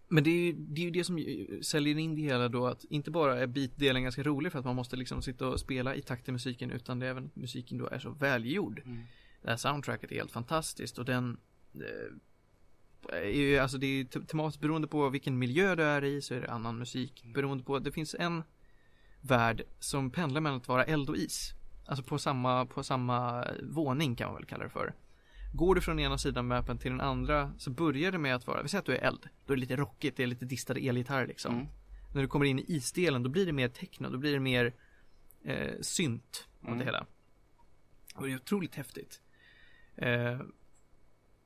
C: Men det är, ju, det är ju det som säljer in det hela då att inte bara är beatdelen ganska rolig för att man måste liksom sitta och spela i takt till musiken utan det är även musiken då är så välgjord.
D: Mm.
C: Det här soundtracket är helt fantastiskt och den eh, är ju, alltså det är te- tematiskt beroende på vilken miljö du är i så är det annan musik. Beroende på, det finns en värld som pendlar mellan att vara eld och is. Alltså på samma, på samma våning kan man väl kalla det för. Går du från ena sidan mappen till den andra så börjar det med att vara, vi säger att du är eld. Då är det lite rockigt, det är lite distade elgitarrer liksom.
D: Mm.
C: När du kommer in i isdelen då blir det mer techno, då blir det mer eh, synt av
D: Mm.
C: det hela. Och det är otroligt häftigt. Eh,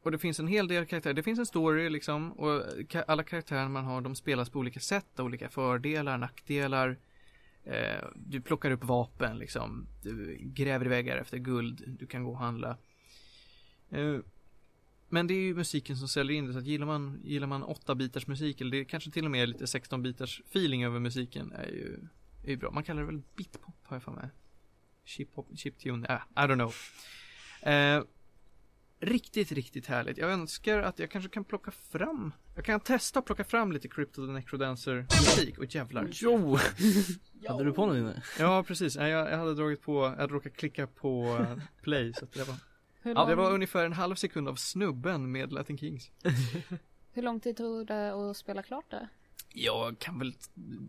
C: och det finns en hel del karaktärer, det finns en story liksom och alla karaktärer man har de spelas på olika sätt, olika fördelar, nackdelar. Eh, du plockar upp vapen liksom, du gräver i väggar efter guld, du kan gå och handla. Eh, men det är ju musiken som säljer in det, så att gillar man, gillar man 8-bitars musik, eller det är kanske till och med lite 16-bitars feeling över musiken, är ju, är ju bra. Man kallar det väl bitpop, har jag för mig. Chip-hop, chiptune, äh, I don't know. Eh, riktigt, riktigt härligt. Jag önskar att jag kanske kan plocka fram, jag kan testa att plocka fram lite Crypto the Necrodancer musik. Och jävlar.
B: Jo! Hade du på något inne?
C: Ja, precis. Jag, jag hade dragit på, jag hade råkat klicka på eh, play, så att det var
A: Hur,
C: Ja, det
A: lång,
C: var ungefär en halv sekund av snubben med Latin Kings.
A: hur lång tid tog det att spela klart det?
C: Jag kan väl,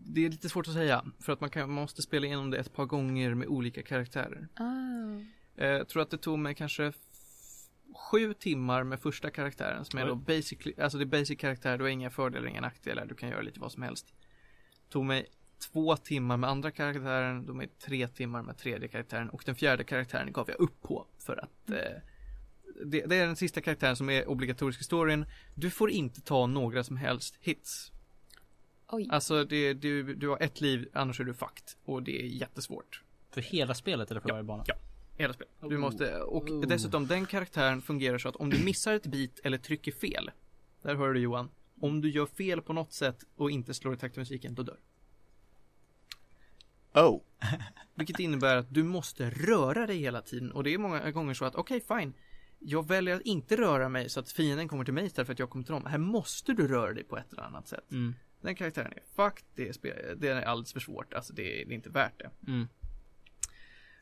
C: det är lite svårt att säga. För att man, kan, man måste spela igenom det ett par gånger med olika karaktärer.
A: Ah.
C: Eh, Jag tror att det tog mig kanske sju timmar med första karaktären som är
D: Oj.
C: då basic, alltså det är basic karaktär, du har inga fördelar, inga nackdelar, du kan göra lite vad som helst. Tog mig två timmar med andra karaktären, tog mig tre timmar med tredje karaktären och den fjärde karaktären gav jag upp på för att eh, det, det är den sista karaktären som är obligatorisk i storyn. Du får inte ta några som helst hits.
A: Oj.
C: Alltså det, du, du har ett liv, annars är du fucked. Och det är jättesvårt.
B: För hela spelet eller för
C: Ja,
B: varje bana?
C: ja. Hela spelet. Du
B: Oh.
C: måste, och
B: Oh.
C: dessutom den karaktären fungerar så att om du missar ett bit eller trycker fel. Där hör du Johan. Om du gör fel på något sätt och inte slår i takt med musiken, då dör
F: Oh.
C: Vilket innebär att du måste röra dig hela tiden och det är många gånger så att okej fine Jag väljer att inte röra mig så att fienden kommer till mig istället för att jag kommer till dem. Här måste du röra dig på ett eller annat sätt.
B: Mm.
C: Den karaktären är fucked, det är, det är alldeles för svårt, alltså det är, det är inte värt det.
B: Mm.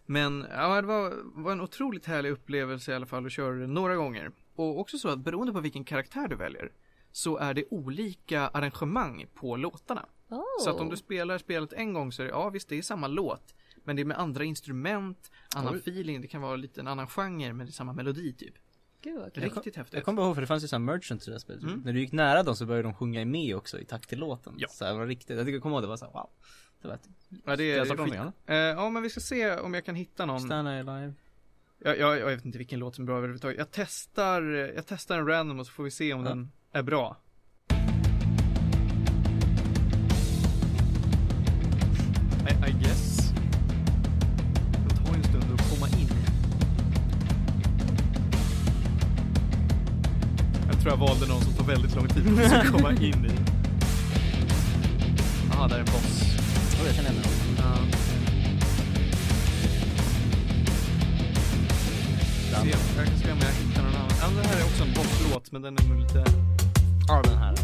C: Men ja, det var, var en otroligt härlig upplevelse i alla fall att köra det några gånger. Och också så att beroende på vilken karaktär du väljer så är det olika arrangemang på låtarna.
A: Oh.
C: Så att om du spelar spelet en gång så är det, ja visst det är samma låt. Men det är med andra instrument, annan
B: Oj.
C: feeling, det kan vara lite en annan genre men det är samma melodi typ.
A: Gud kul.
C: Riktigt häftigt.
B: Jag kommer ihåg för det fanns ju sån här merchant i det här spelet.
C: Mm.
B: När du gick nära dem så började de sjunga med också i takt till låten.
C: Ja.
B: Så det var riktigt, jag tycker jag kommer ihåg det var så här, wow. Det var ett,
C: Ja, det är, det skit... eh, Ja men vi ska se om jag kan hitta någon.
B: Stand Alive.
C: Jag, jag, jag vet inte vilken låt som är bra överhuvudtaget. Jag testar, jag testar en random och så får vi se om
B: Ja.
C: den är bra. I, guess. Det tar ju en stund att komma in. Jag tror jag valde någon som tar väldigt lång tid för att komma in i. Jaha, där är en boss.
B: Oh, jag känner igen den.
C: Jag kan se om jag hittar någon annan. Ja, det här är också en bosslåt, men den är nog lite...
B: Ja, den här.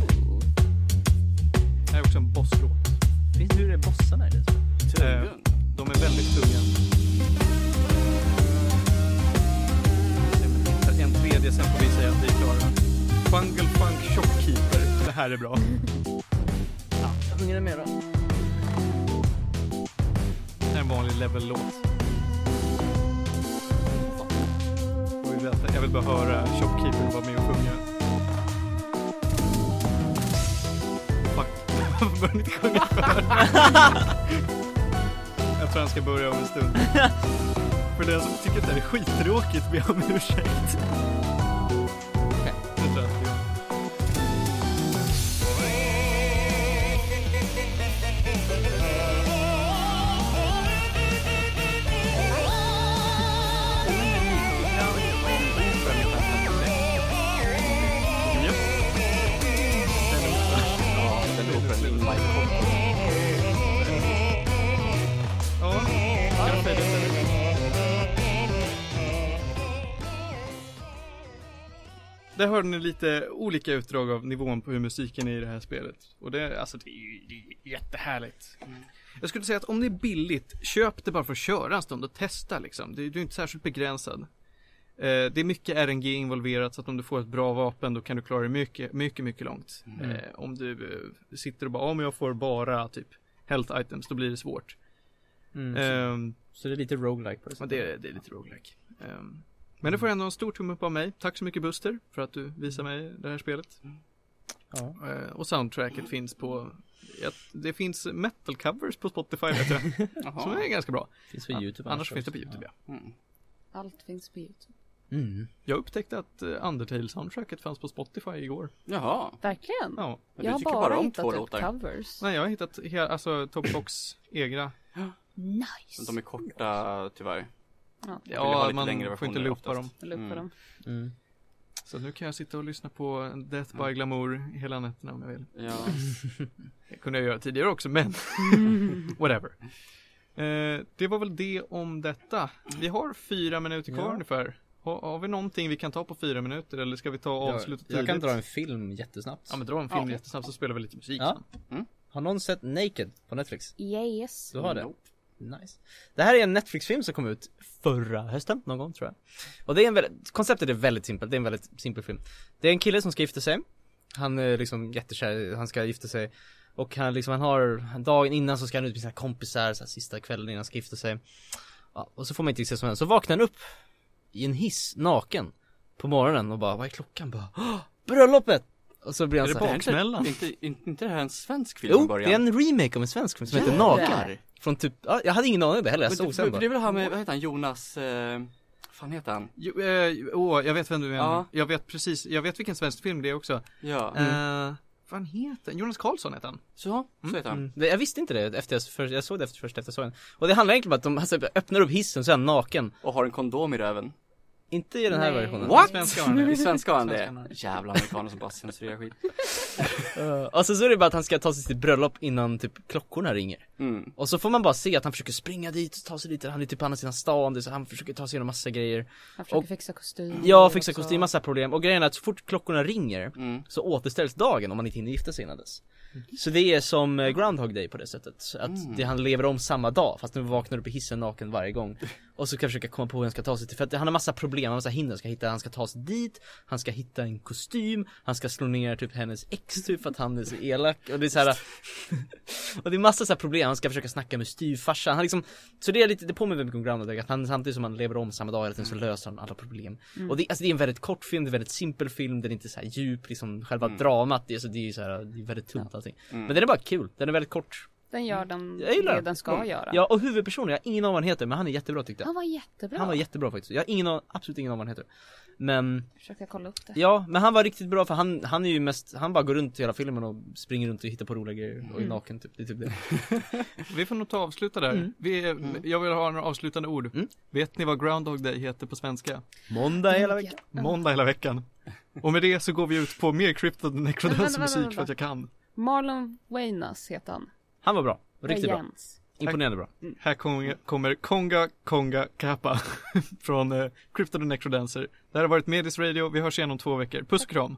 C: Det här är också en bosslåt.
B: Vet du hur det är bossarna i det?
D: Tungung.
C: De är väldigt tunga. En tredje, sen får vi säga att vi är klara. Fungal Funk Shopkeeper. Det här är bra.
B: Ja, jag sjunger den med då.
C: Det här är en vanlig level-låt. Jag vill bara höra Shopkeeper vara med och sjunga. Fuck. Varför börjar ni inte sjunga för? Han ska börja om en stund. För den som tycker att det här är skittråkigt ber jag om ursäkt. Där hörde ni lite olika utdrag av nivån på hur musiken är i det här spelet. Och det, alltså det är ju det är jättehärligt. Jag skulle säga att om det är billigt, köp det bara för att köra en stund och testa liksom. Det, du är inte särskilt begränsad. Eh, det är mycket RNG involverat så att om du får ett bra vapen då kan du klara dig mycket, mycket, mycket långt.
B: Mm.
C: Eh, om du eh, sitter och bara, om jag får bara typ health items, då blir det svårt.
B: Mm.
C: Ehm,
B: Så det är lite roguelike på det
C: Ja,
B: sättet.
C: det, är- det är lite roguelike. Um, men det får ändå en stor tumme upp av mig. Tack så mycket Buster för att du visar mig det här spelet.
B: Ja.
C: Eh, och soundtracket finns på, det finns metal covers på Spotify vet jag. som är ganska bra.
B: Finns på Youtube
C: Annars finns det på YouTube ja.
D: Mm.
A: Allt finns på Youtube.
B: Mm.
C: Jag upptäckte att uh, Undertale-soundtracket fanns på Spotify igår.
D: Jaha.
A: Verkligen?
C: Ja.
D: Men
A: jag har bara,
D: bara om
A: hittat
D: två
A: typ
D: låtar.
A: covers.
C: Nej, jag har hittat hela, alltså Top Box egna.
A: Nice!
D: De är korta tyvärr.
A: Ja,
C: Ja, man får inte loopa dem.
D: Mm.
A: dem.
B: Mm.
C: Så nu kan jag sitta och lyssna på Death by Glamour hela nätterna om jag vill.
D: Ja.
C: Det kunde jag göra tidigare också, men whatever. Eh, det var väl det om detta. Vi har fyra minuter kvar
B: Ja.
C: ungefär. Har, har vi någonting vi kan ta på fyra minuter eller ska vi ta och avsluta
B: jag, jag kan
C: tidigt?
B: dra en film jättesnabbt.
C: Ja men dra en film
D: Ja.
C: jättesnabbt så spelar vi lite musik
B: Ja.
C: sen.
B: Har någon sett Naked på Netflix?
A: Yes.
B: Du har det?
D: Nope.
B: Nice. Det här är en Netflix-film som kom ut förra hösten, någon gång tror jag. Och det är en väldigt, konceptet är väldigt simpelt, det är en väldigt simpel film. Det är en kille som ska gifta sig. Han är liksom jättekär, han ska gifta sig. Och han liksom, han har, dagen innan så ska han ut med sina kompisar, så här, sista kvällen innan han ska gifta sig. Ja, och så får man inte se som helst. Så vaknar han upp i en hiss, naken. På morgonen och bara, vad är klockan? Bara, "Åh, bröllopet! Och så blir han
C: Är
B: så
C: det
B: här,
C: baksmällan?
D: Inte, inte, inte det här en svensk film
B: Jo,
D: från
B: det
D: början?
B: är en remake av en svensk film som heter. Naken. Från typ, ja, jag hade ingen aning om det heller, jag såg
D: det,
B: sen bara.
D: det är väl han med, vad heter han, Jonas, eh, fan heter han?
C: Jo, eh, åh, jag vet vem du menar.
D: Ja.
C: Jag vet precis, jag vet vilken svensk film det är också.
D: Ja,
C: Eh, vad han heter Jonas Karlsson heter han.
D: så, så heter han.
B: Mm. Det- Jag visste inte det efter jag, för, jag såg det efter, först efter jag såg den. Och det handlar egentligen om att de alltså, öppnar upp hissen så är han naken.
D: Och har en kondom i röven.
B: Inte i den här
A: Nej.
B: versionen.
D: What?
C: Svenska har han det.
D: I svenska har han det. Jävla amerikaner som bara censurerar skit.
B: Uh, och så, så är det bara att han ska ta sig till bröllop innan typ klockorna ringer.
D: Mm.
B: Och så får man bara se att han försöker springa dit, ta sig dit, han är typ på andra sidan stan, det är så han försöker ta sig igenom massa grejer.
A: Han försöker
B: Och-
A: fixa kostym.
B: Ja, fixa kostym, massa problem. Och grejen är att så fort klockorna ringer
D: Mm.
B: så återställs dagen om man inte hinner gifta sig innan dess. Så det är som eh, Groundhog Day på det sättet. Att
D: Mm.
B: det, han lever om samma dag fast nu vaknar upp i hissen naken varje gång. Och så ska jag försöka komma på hur han ska ta sig till, för att han har massa problem, han har massa hinder han ska hitta, han ska ta sig dit, han ska hitta en kostym, han ska slå ner typ hennes ex typ för att han är så elak och det är så här. Och det är massa så här problem, han ska försöka snacka med styvfarsan, han liksom Så det är lite, det påminner mycket om Groundhog Day, att han samtidigt som han lever om samma dag hela tiden så löser han alla problem Och det, alltså det är en väldigt kort film, det är en väldigt simpel film, den är inte så här djup, liksom själva
D: Mm.
B: dramat, det är så, det är ju så här, det är väldigt tunt allting
D: Mm.
B: Men den är bara kul, den är väldigt kort
A: Den gör den,
B: Jag gillar
A: det
B: den.
A: den ska
B: Mm.
A: göra.
B: Ja och huvudpersonen, jag har ingen aning vad han heter men han är jättebra tyckte jag
A: Han var jättebra.
B: Han var jättebra faktiskt, jag har ingen aning, absolut ingen aning vad han heter Men,
A: Försöker jag kolla upp det.
B: ja, men han var riktigt bra för han, han är ju mest, han bara går runt i hela filmen och springer runt och hittar på roliga grejer och är
A: Mm.
B: naken typ, det är typ det
C: Vi får nog ta och avsluta där.
B: Mm.
C: Vi, Jag vill ha några avslutande ord.
B: Mm.
C: Vet ni vad Groundhog Day heter på svenska?
B: Måndag hela veckan
C: Måndag hela veckan. Och med det så går vi ut på mer Cryptid Necrodance
A: vänta,
C: musik
A: vänta,
C: för att jag kan.
A: Marlon Waynas heter han.
B: Han var bra, riktigt bra, imponerande bra
C: Här kommer, kommer Konga Konga Kappa från uh, Cryptid Necrodancer. Det här har varit Medis Radio. Vi hörs igen om två veckor. Puss och kram.